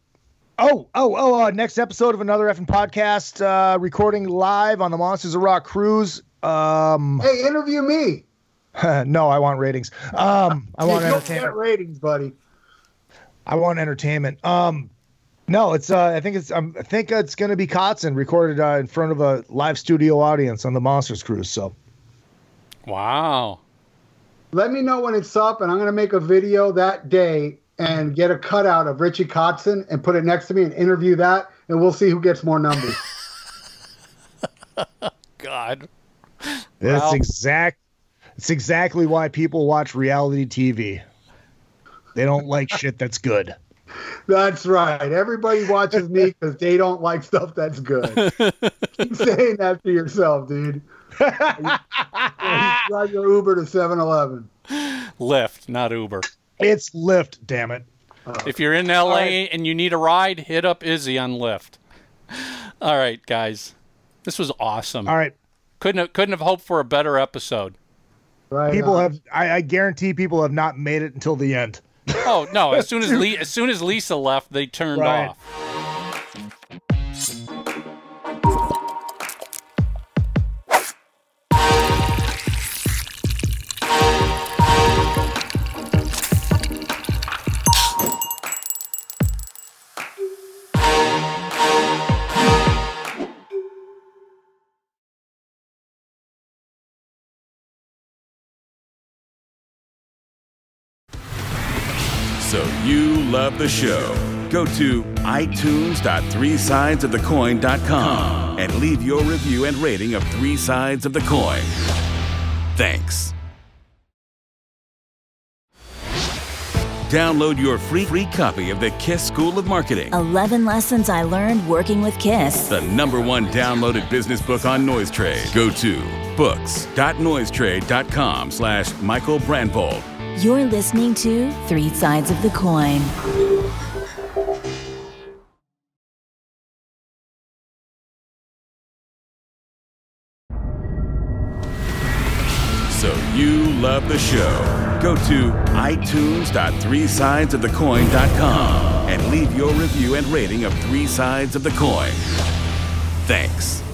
oh, oh, oh, uh, next episode of another effing podcast, uh, recording live on the Monsters of Rock cruise. Um, Hey, interview me. no, I want ratings. Um, I want entertainment. ratings, buddy. I want entertainment. Um, no, it's. Uh, I think it's. Um, I think it's going to be Kotzen recorded uh, in front of a live studio audience on the Monsters cruise. So Wow. Let me know when it's up, and I'm going to make a video that day and get a cutout of Richie Kotzen and put it next to me and interview that, and we'll see who gets more numbers. God. that's Wow. exact. It's exactly why people watch reality TV. They don't like shit that's good. that's right. Everybody watches me because they don't like stuff that's good. Keep saying that to yourself, dude. You drive your Uber to 7 Eleven. Lyft, not Uber. It's Lyft, damn it. Uh, if you're in LA and you need a ride, hit up Izzy on Lyft. All right, guys. This was awesome. All right. Couldn't have, couldn't have hoped for a better episode. Right. People on. have. I, I guarantee people have not made it until the end. Oh no! As soon as Le- as soon as Lisa left, they turned Right. off. Love the show. Go to itunes.threesidesofthecoin.com and leave your review and rating of Three Sides of the Coin. Thanks. Download your free free copy of the Kiss School of Marketing, 11 lessons I learned working with Kiss. the number one downloaded business book on Noise Trade. Go to books.noisetrade.com slash Michael Brandvold. You're listening to Three Sides of the Coin. So you love the show. Go to itunes.threesidesofthecoin.com and leave your review and rating of Three Sides of the Coin. Thanks.